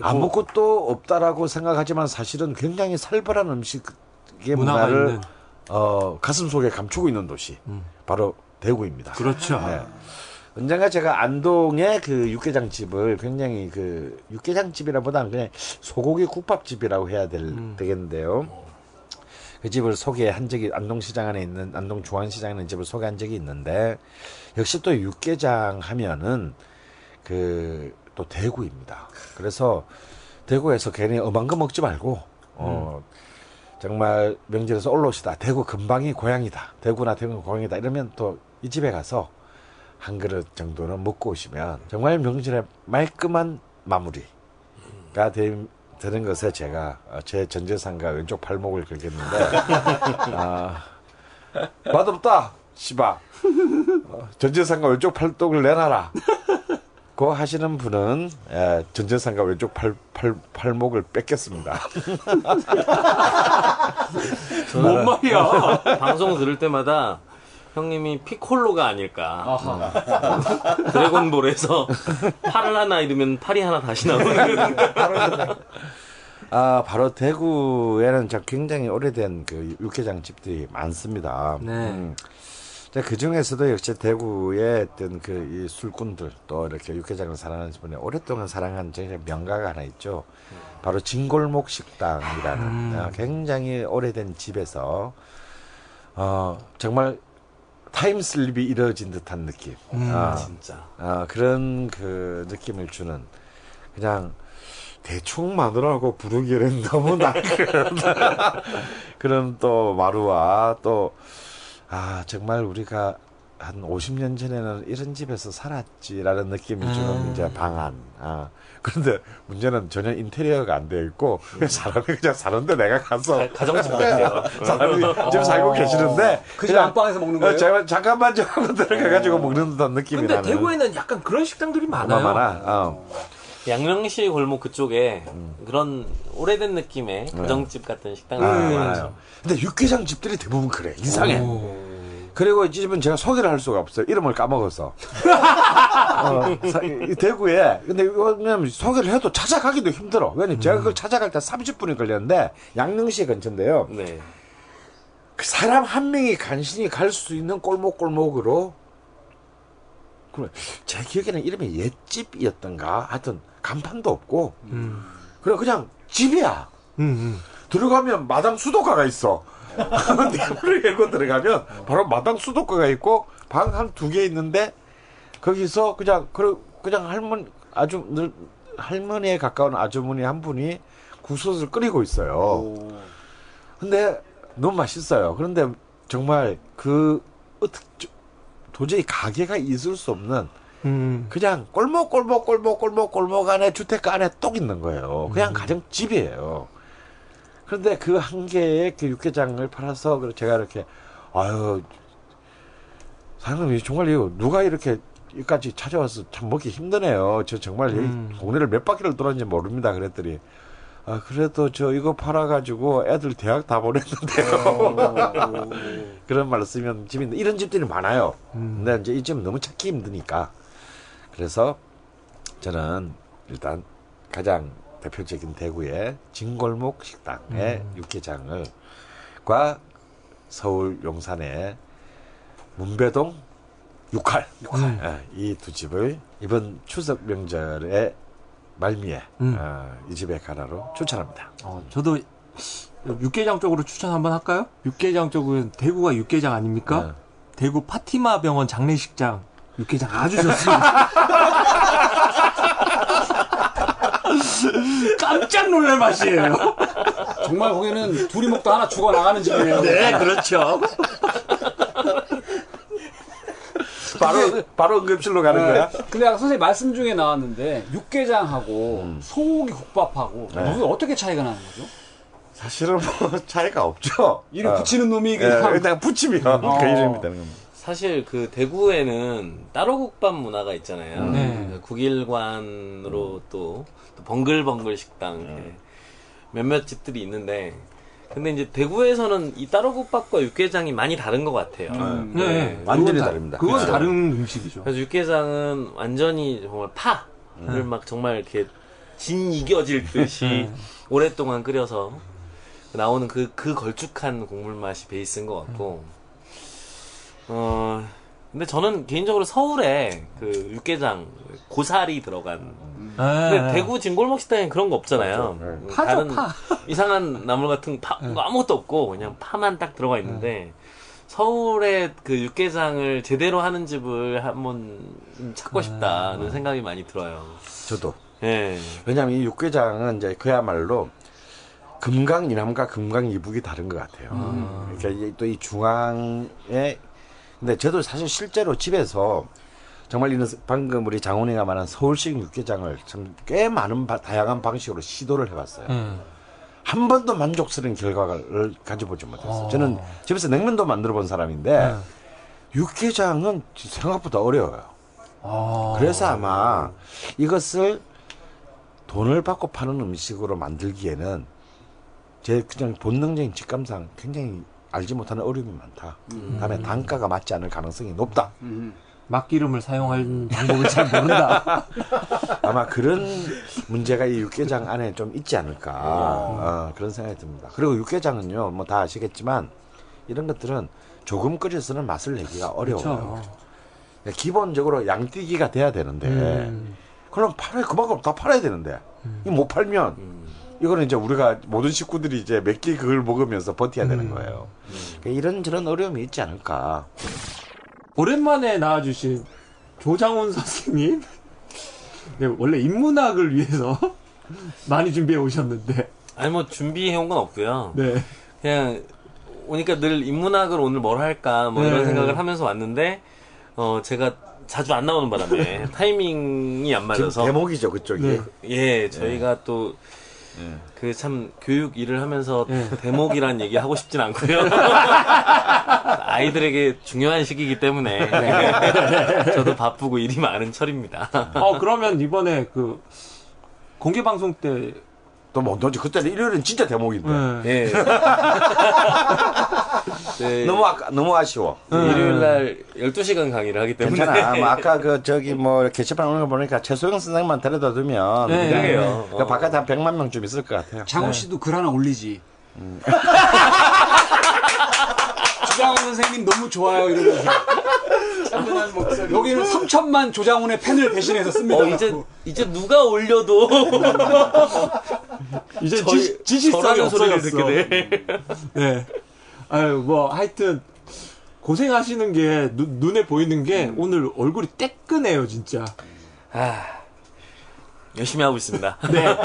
아무것도 없다라고 생각하지만 사실은 굉장히 살벌한 음식 의 문화가 문화를 있는. 어, 가슴 속에 감추고 있는 도시. 바로 대구입니다. 그렇죠. 네. 언젠가 제가 안동의 그 육개장 집을 굉장히 그 육개장 집이라보다는 그냥 소고기 국밥 집이라고 해야 될 되겠는데요. 그 집을 소개한 적이 안동시장 안에 있는 안동 중앙시장에 있는 집을 소개한 적이 있는데 역시 또 육개장 하면은 그 또 대구입니다. 그래서 대구에서 괜히 엄한 거 먹지 말고 어 정말 명절에서 올라오시다. 대구 근방이 고향이다. 대구나 대구가 고향이다. 이러면 또 이 집에 가서 한 그릇 정도는 먹고 오시면 정말 명절에 말끔한 마무리가 되, 되는 것에 제가 어, 제 전재산과 왼쪽 발목을 걸겠는데 아, 맛없다 씨바. 어, 전재산과 왼쪽 팔뚝을 내놔라 고 하시는 분은 예, 전재산과 왼쪽 팔, 팔, 팔목을 뺏겠습니다 뭔 말이야? 방송 들을 때마다 형님이 피콜로가 아닐까. 드래곤볼에서 팔을 하나 잃으면 팔이 하나 다시 나오는. 아, 바로 대구에는 저 굉장히 오래된 그 육개장 집들이 많습니다. 네. 그 중에서도 역시 대구의 어떤 그 이 술꾼들 또 이렇게 육개장을 사랑하는 분이 오랫동안 사랑한 제 명가가 하나 있죠. 바로 진골목 식당이라는 어, 굉장히 오래된 집에서 어, 정말 타임슬립이 이루어진 듯한 느낌. 아, 진짜. 아, 그런 그 느낌을 주는 그냥 대충 마늘하고 부르기에는 너무 낫그런 그런 또 마루와 또 아, 정말 우리가 한 50년 전에는 이런 집에서 살았지라는 느낌이 주는 이제 방안. 아, 그런데 문제는 전혀 인테리어가 안 되어 있고 그냥 사람이 그냥 사는데 내가 가서 가정집 같아요. 사람이 지금 살고 계시는데 그집 그냥 안방에서 먹는 어, 거예요? 제가 잠깐만 좀 하고 들어가 가지고 먹는 듯한 느낌이 근데 나는. 대구에는 약간 그런 식당들이 많아요. 많아. 어. 양명시 골목 그쪽에 그런 오래된 느낌의 가정집 같은 식당이 아, 음. 많아요. 근데 육개장 집들이 대부분 그래. 이상해. 그리고 이 집은 제가 소개를 할 수가 없어요. 이름을 까먹어서. 어, 사- 대구에. 근데 왜냐면 소개를 해도 찾아가기도 힘들어. 왜냐면 제가 그걸 찾아갈 때 30분이 걸렸는데 양릉시 근처인데요. 네. 그 사람 한 명이 간신히 갈 수 있는 골목골목으로 그래, 제 기억에는 이름이 옛집이었던가 하여튼 간판도 없고. 그래 그냥 집이야. 들어가면 마당 수도가가 있어. 문을 열고 들어가면 바로 마당 수도가가 있고 방 한 두 개 있는데 거기서 그냥 그 그냥 할머니 아주 늘 할머니에 가까운 아주머니 한 분이 국수를 끓이고 있어요. 근데 너무 맛있어요. 그런데 정말 그 어떻게 저- 도저히 가게가 있을 수 없는 음. 그냥 골목 골목 골목 골목 골목 안에 주택가 안에 똑 있는 거예요. 그냥 가정 집이에요. 그런데 그 한 개의 그 육개장을 팔아서 제가 이렇게 아유 사장님 정말 이거 누가 이렇게 여기까지 찾아와서 참 먹기 힘드네요. 저 정말 여기 동네를 몇 바퀴를 돌았는지 모릅니다. 그랬더니 아 그래도 저 이거 팔아가지고 애들 대학 다 보냈는데요. 그런 말을 쓰면 집인데 이런 집들이 많아요. 근데 이제 이 집은 너무 찾기 힘드니까 그래서 저는 일단 가장 대표적인 대구의 진골목 식당의 육개장을 과 서울 용산의 문배동 육칼 이두 집을 이번 추석 명절의 말미에 음. 어, 이 집에 가라로 추천합니다. 어, 저도 육개장 쪽으로 추천 한번 할까요? 육개장 쪽은 대구가 육개장 아닙니까? 네. 대구 파티마 병원 장례식장 육개장 아주 좋습니다. 깜짝 놀랄 맛이에요. 정말 거기는 둘이 먹다 하나 죽어 나가는 집이네요. 네, 그렇죠. 바로 바로 응급실로 가는 거야? 네. 근데 아까 선생님 말씀 중에 나왔는데 육개장하고 음. 소고기 국밥하고 네. 무슨 어떻게 차이가 나는 거죠? 사실은 뭐 차이가 없죠. 이름 어. 붙이는 놈이 예, 그냥 그냥 붙이면 그 이름이 되는 겁니다. 사실 그 대구에는 따로 국밥 문화가 있잖아요. 네. 그 국일관으로 또, 또 벙글벙글 식당 이렇게 몇몇 집들이 있는데 근데 이제 대구에서는 이 따로 국밥과 육개장이 많이 다른 것 같아요. 네. 완전히 그건 다- 다릅니다. 그건 그렇죠. 다른 음식이죠. 그래서 육개장은 완전히 정말 파를 막 정말 이렇게 진 이겨질 듯이 오랫동안 끓여서 나오는 그, 그 걸쭉한 국물 맛이 베이스인 것 같고, 어, 근데 저는 개인적으로 서울에 그 육개장, 고사리 들어간. 근데 네. 대구 진골목 식당에 그런 거 없잖아요. 음, 파죠, 다른 파. 이상한 나물 같은 파, 뭐 아무것도 없고, 그냥 파만 딱 들어가 있는데, 서울에 그 육개장을 제대로 하는 집을 한번 좀 찾고 싶다는 생각이 많이 들어요. 저도. 예. 왜냐하면 이 육개장은 이제 그야말로 금강 이남과 금강 이북이 다른 것 같아요. 그러니까 또 이 중앙에 근데 저도 사실 실제로 집에서 정말 이런 방금 우리 장훈이가 말한 서울식 육개장을 참 꽤 많은 바- 다양한 방식으로 시도를 해봤어요. 음. 한 번도 만족스러운 결과를 가져보지 못했어요. 저는 집에서 냉면도 만들어 본 사람인데 육개장은 생각보다 어려워요. 아. 그래서 아마 이것을 돈을 받고 파는 음식으로 만들기에는 제 그냥 본능적인 직감상 굉장히 알지 못하는 어려움이 많다. 다음에 단가가 맞지 않을 가능성이 높다. 막기름을 사용할 방법을 잘 모른다. 아마 그런 문제가 이 육개장 안에 좀 있지 않을까 어, 그런 생각이 듭니다. 그리고 육개장은요, 뭐 다 아시겠지만 이런 것들은 조금 끓여서는 맛을 내기가 어려워요. 그러니까 기본적으로 양띠기가 돼야 되는데 음. 그럼 팔아야 그만큼 다 팔아야 되는데 이거 못 팔면 이거는 이제 우리가 모든 식구들이 이제 몇 끼 그걸 먹으면서 버텨야 되는 거예요. 그러니까 이런 저런 어려움이 있지 않을까. 오랜만에 나와주신 조장훈 선생님. 네, 원래 인문학을 위해서 많이 준비해 오셨는데. 아니 뭐 준비해 온 건 없고요. 네. 그냥 오니까 늘 인문학을 오늘 뭘 할까 뭐 이런 네. 생각을 하면서 왔는데 어 제가 자주 안 나오는 바람에 타이밍이 안 맞아서 대목이죠 그쪽이. 네. 예 저희가 또 그 참 교육 일을 하면서 대목이란 얘기 하고 싶진 않고요. 아이들에게 중요한 시기이기 때문에 저도 바쁘고 일이 많은 철입니다. 어, 그러면 이번에 그 공개 방송 때. 또 뭐, 너지 그때는 일요일은 진짜 대목인데. 네. 예. 네, 너무 아, 너무 아쉬워. 일요일 날 12시간 강의를 하기 때문에 괜찮아. 뭐 아까 그 저기 뭐 게시판 오는 거 보니까 최소영 선생님만 데려다 두면 네. 그러게요. 그 바깥에 한 100만 명쯤 있을 것 같아요. 장훈 씨도 글 하나 올리지. 조장훈 선생님 너무 좋아요 이러면서. 목소리. 여기는 3천만 조장훈의 팬을 대신해서 씁니다. 어, 이제 이제 누가 올려도 이제 지, 지식성이 저라는 소리를 없어졌어. 듣게 돼. 네. 아유, 뭐, 하여튼, 고생하시는 게, 눈, 눈에 보이는 게, 오늘 얼굴이 뜨끈해요, 진짜. 아, 열심히 하고 있습니다. 네.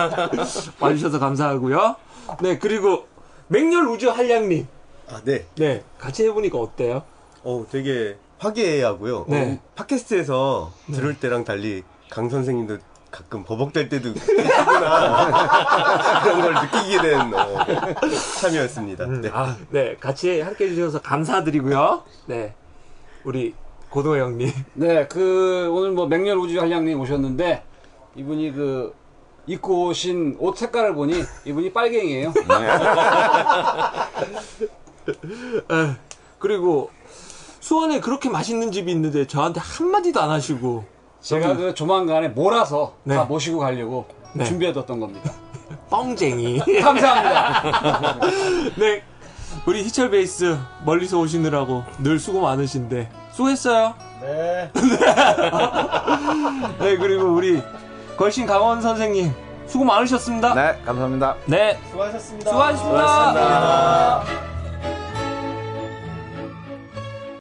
와주셔서 감사하고요. 네, 그리고, 맹렬 우주 한량님. 아, 네. 네, 같이 해보니까 어때요? 어, 되게 화기애애하고요. 네. 어, 팟캐스트에서 들을 때랑 달리 강 선생님도 가끔 버벅될 때도 있구나 그런 걸 느끼게 된 어, 참여였습니다. 네. 아, 네, 같이 함께 해주셔서 감사드리고요. 네. 우리, 고도 형님. 네, 그 오늘 뭐 맹렬 우주 한량님 오셨는데 이분이 그 입고 오신 옷 색깔을 보니 이분이 빨갱이에요. 에, 그리고, 수원에 그렇게 맛있는 집이 있는데, 저한테 한마디도 안 하시고, 제가 그 조만간에 몰아서 네. 다 모시고 가려고 네. 준비해뒀던 겁니다. 뻥쟁이. 감사합니다. 네. 우리 희철 베이스 멀리서 오시느라고 늘 수고 많으신데 수고했어요. 네. 네 그리고 우리 걸신 강원 선생님 수고 많으셨습니다. 네, 감사합니다. 네. 수고하셨습니다. 수고하셨습니다. 수고하셨습니다.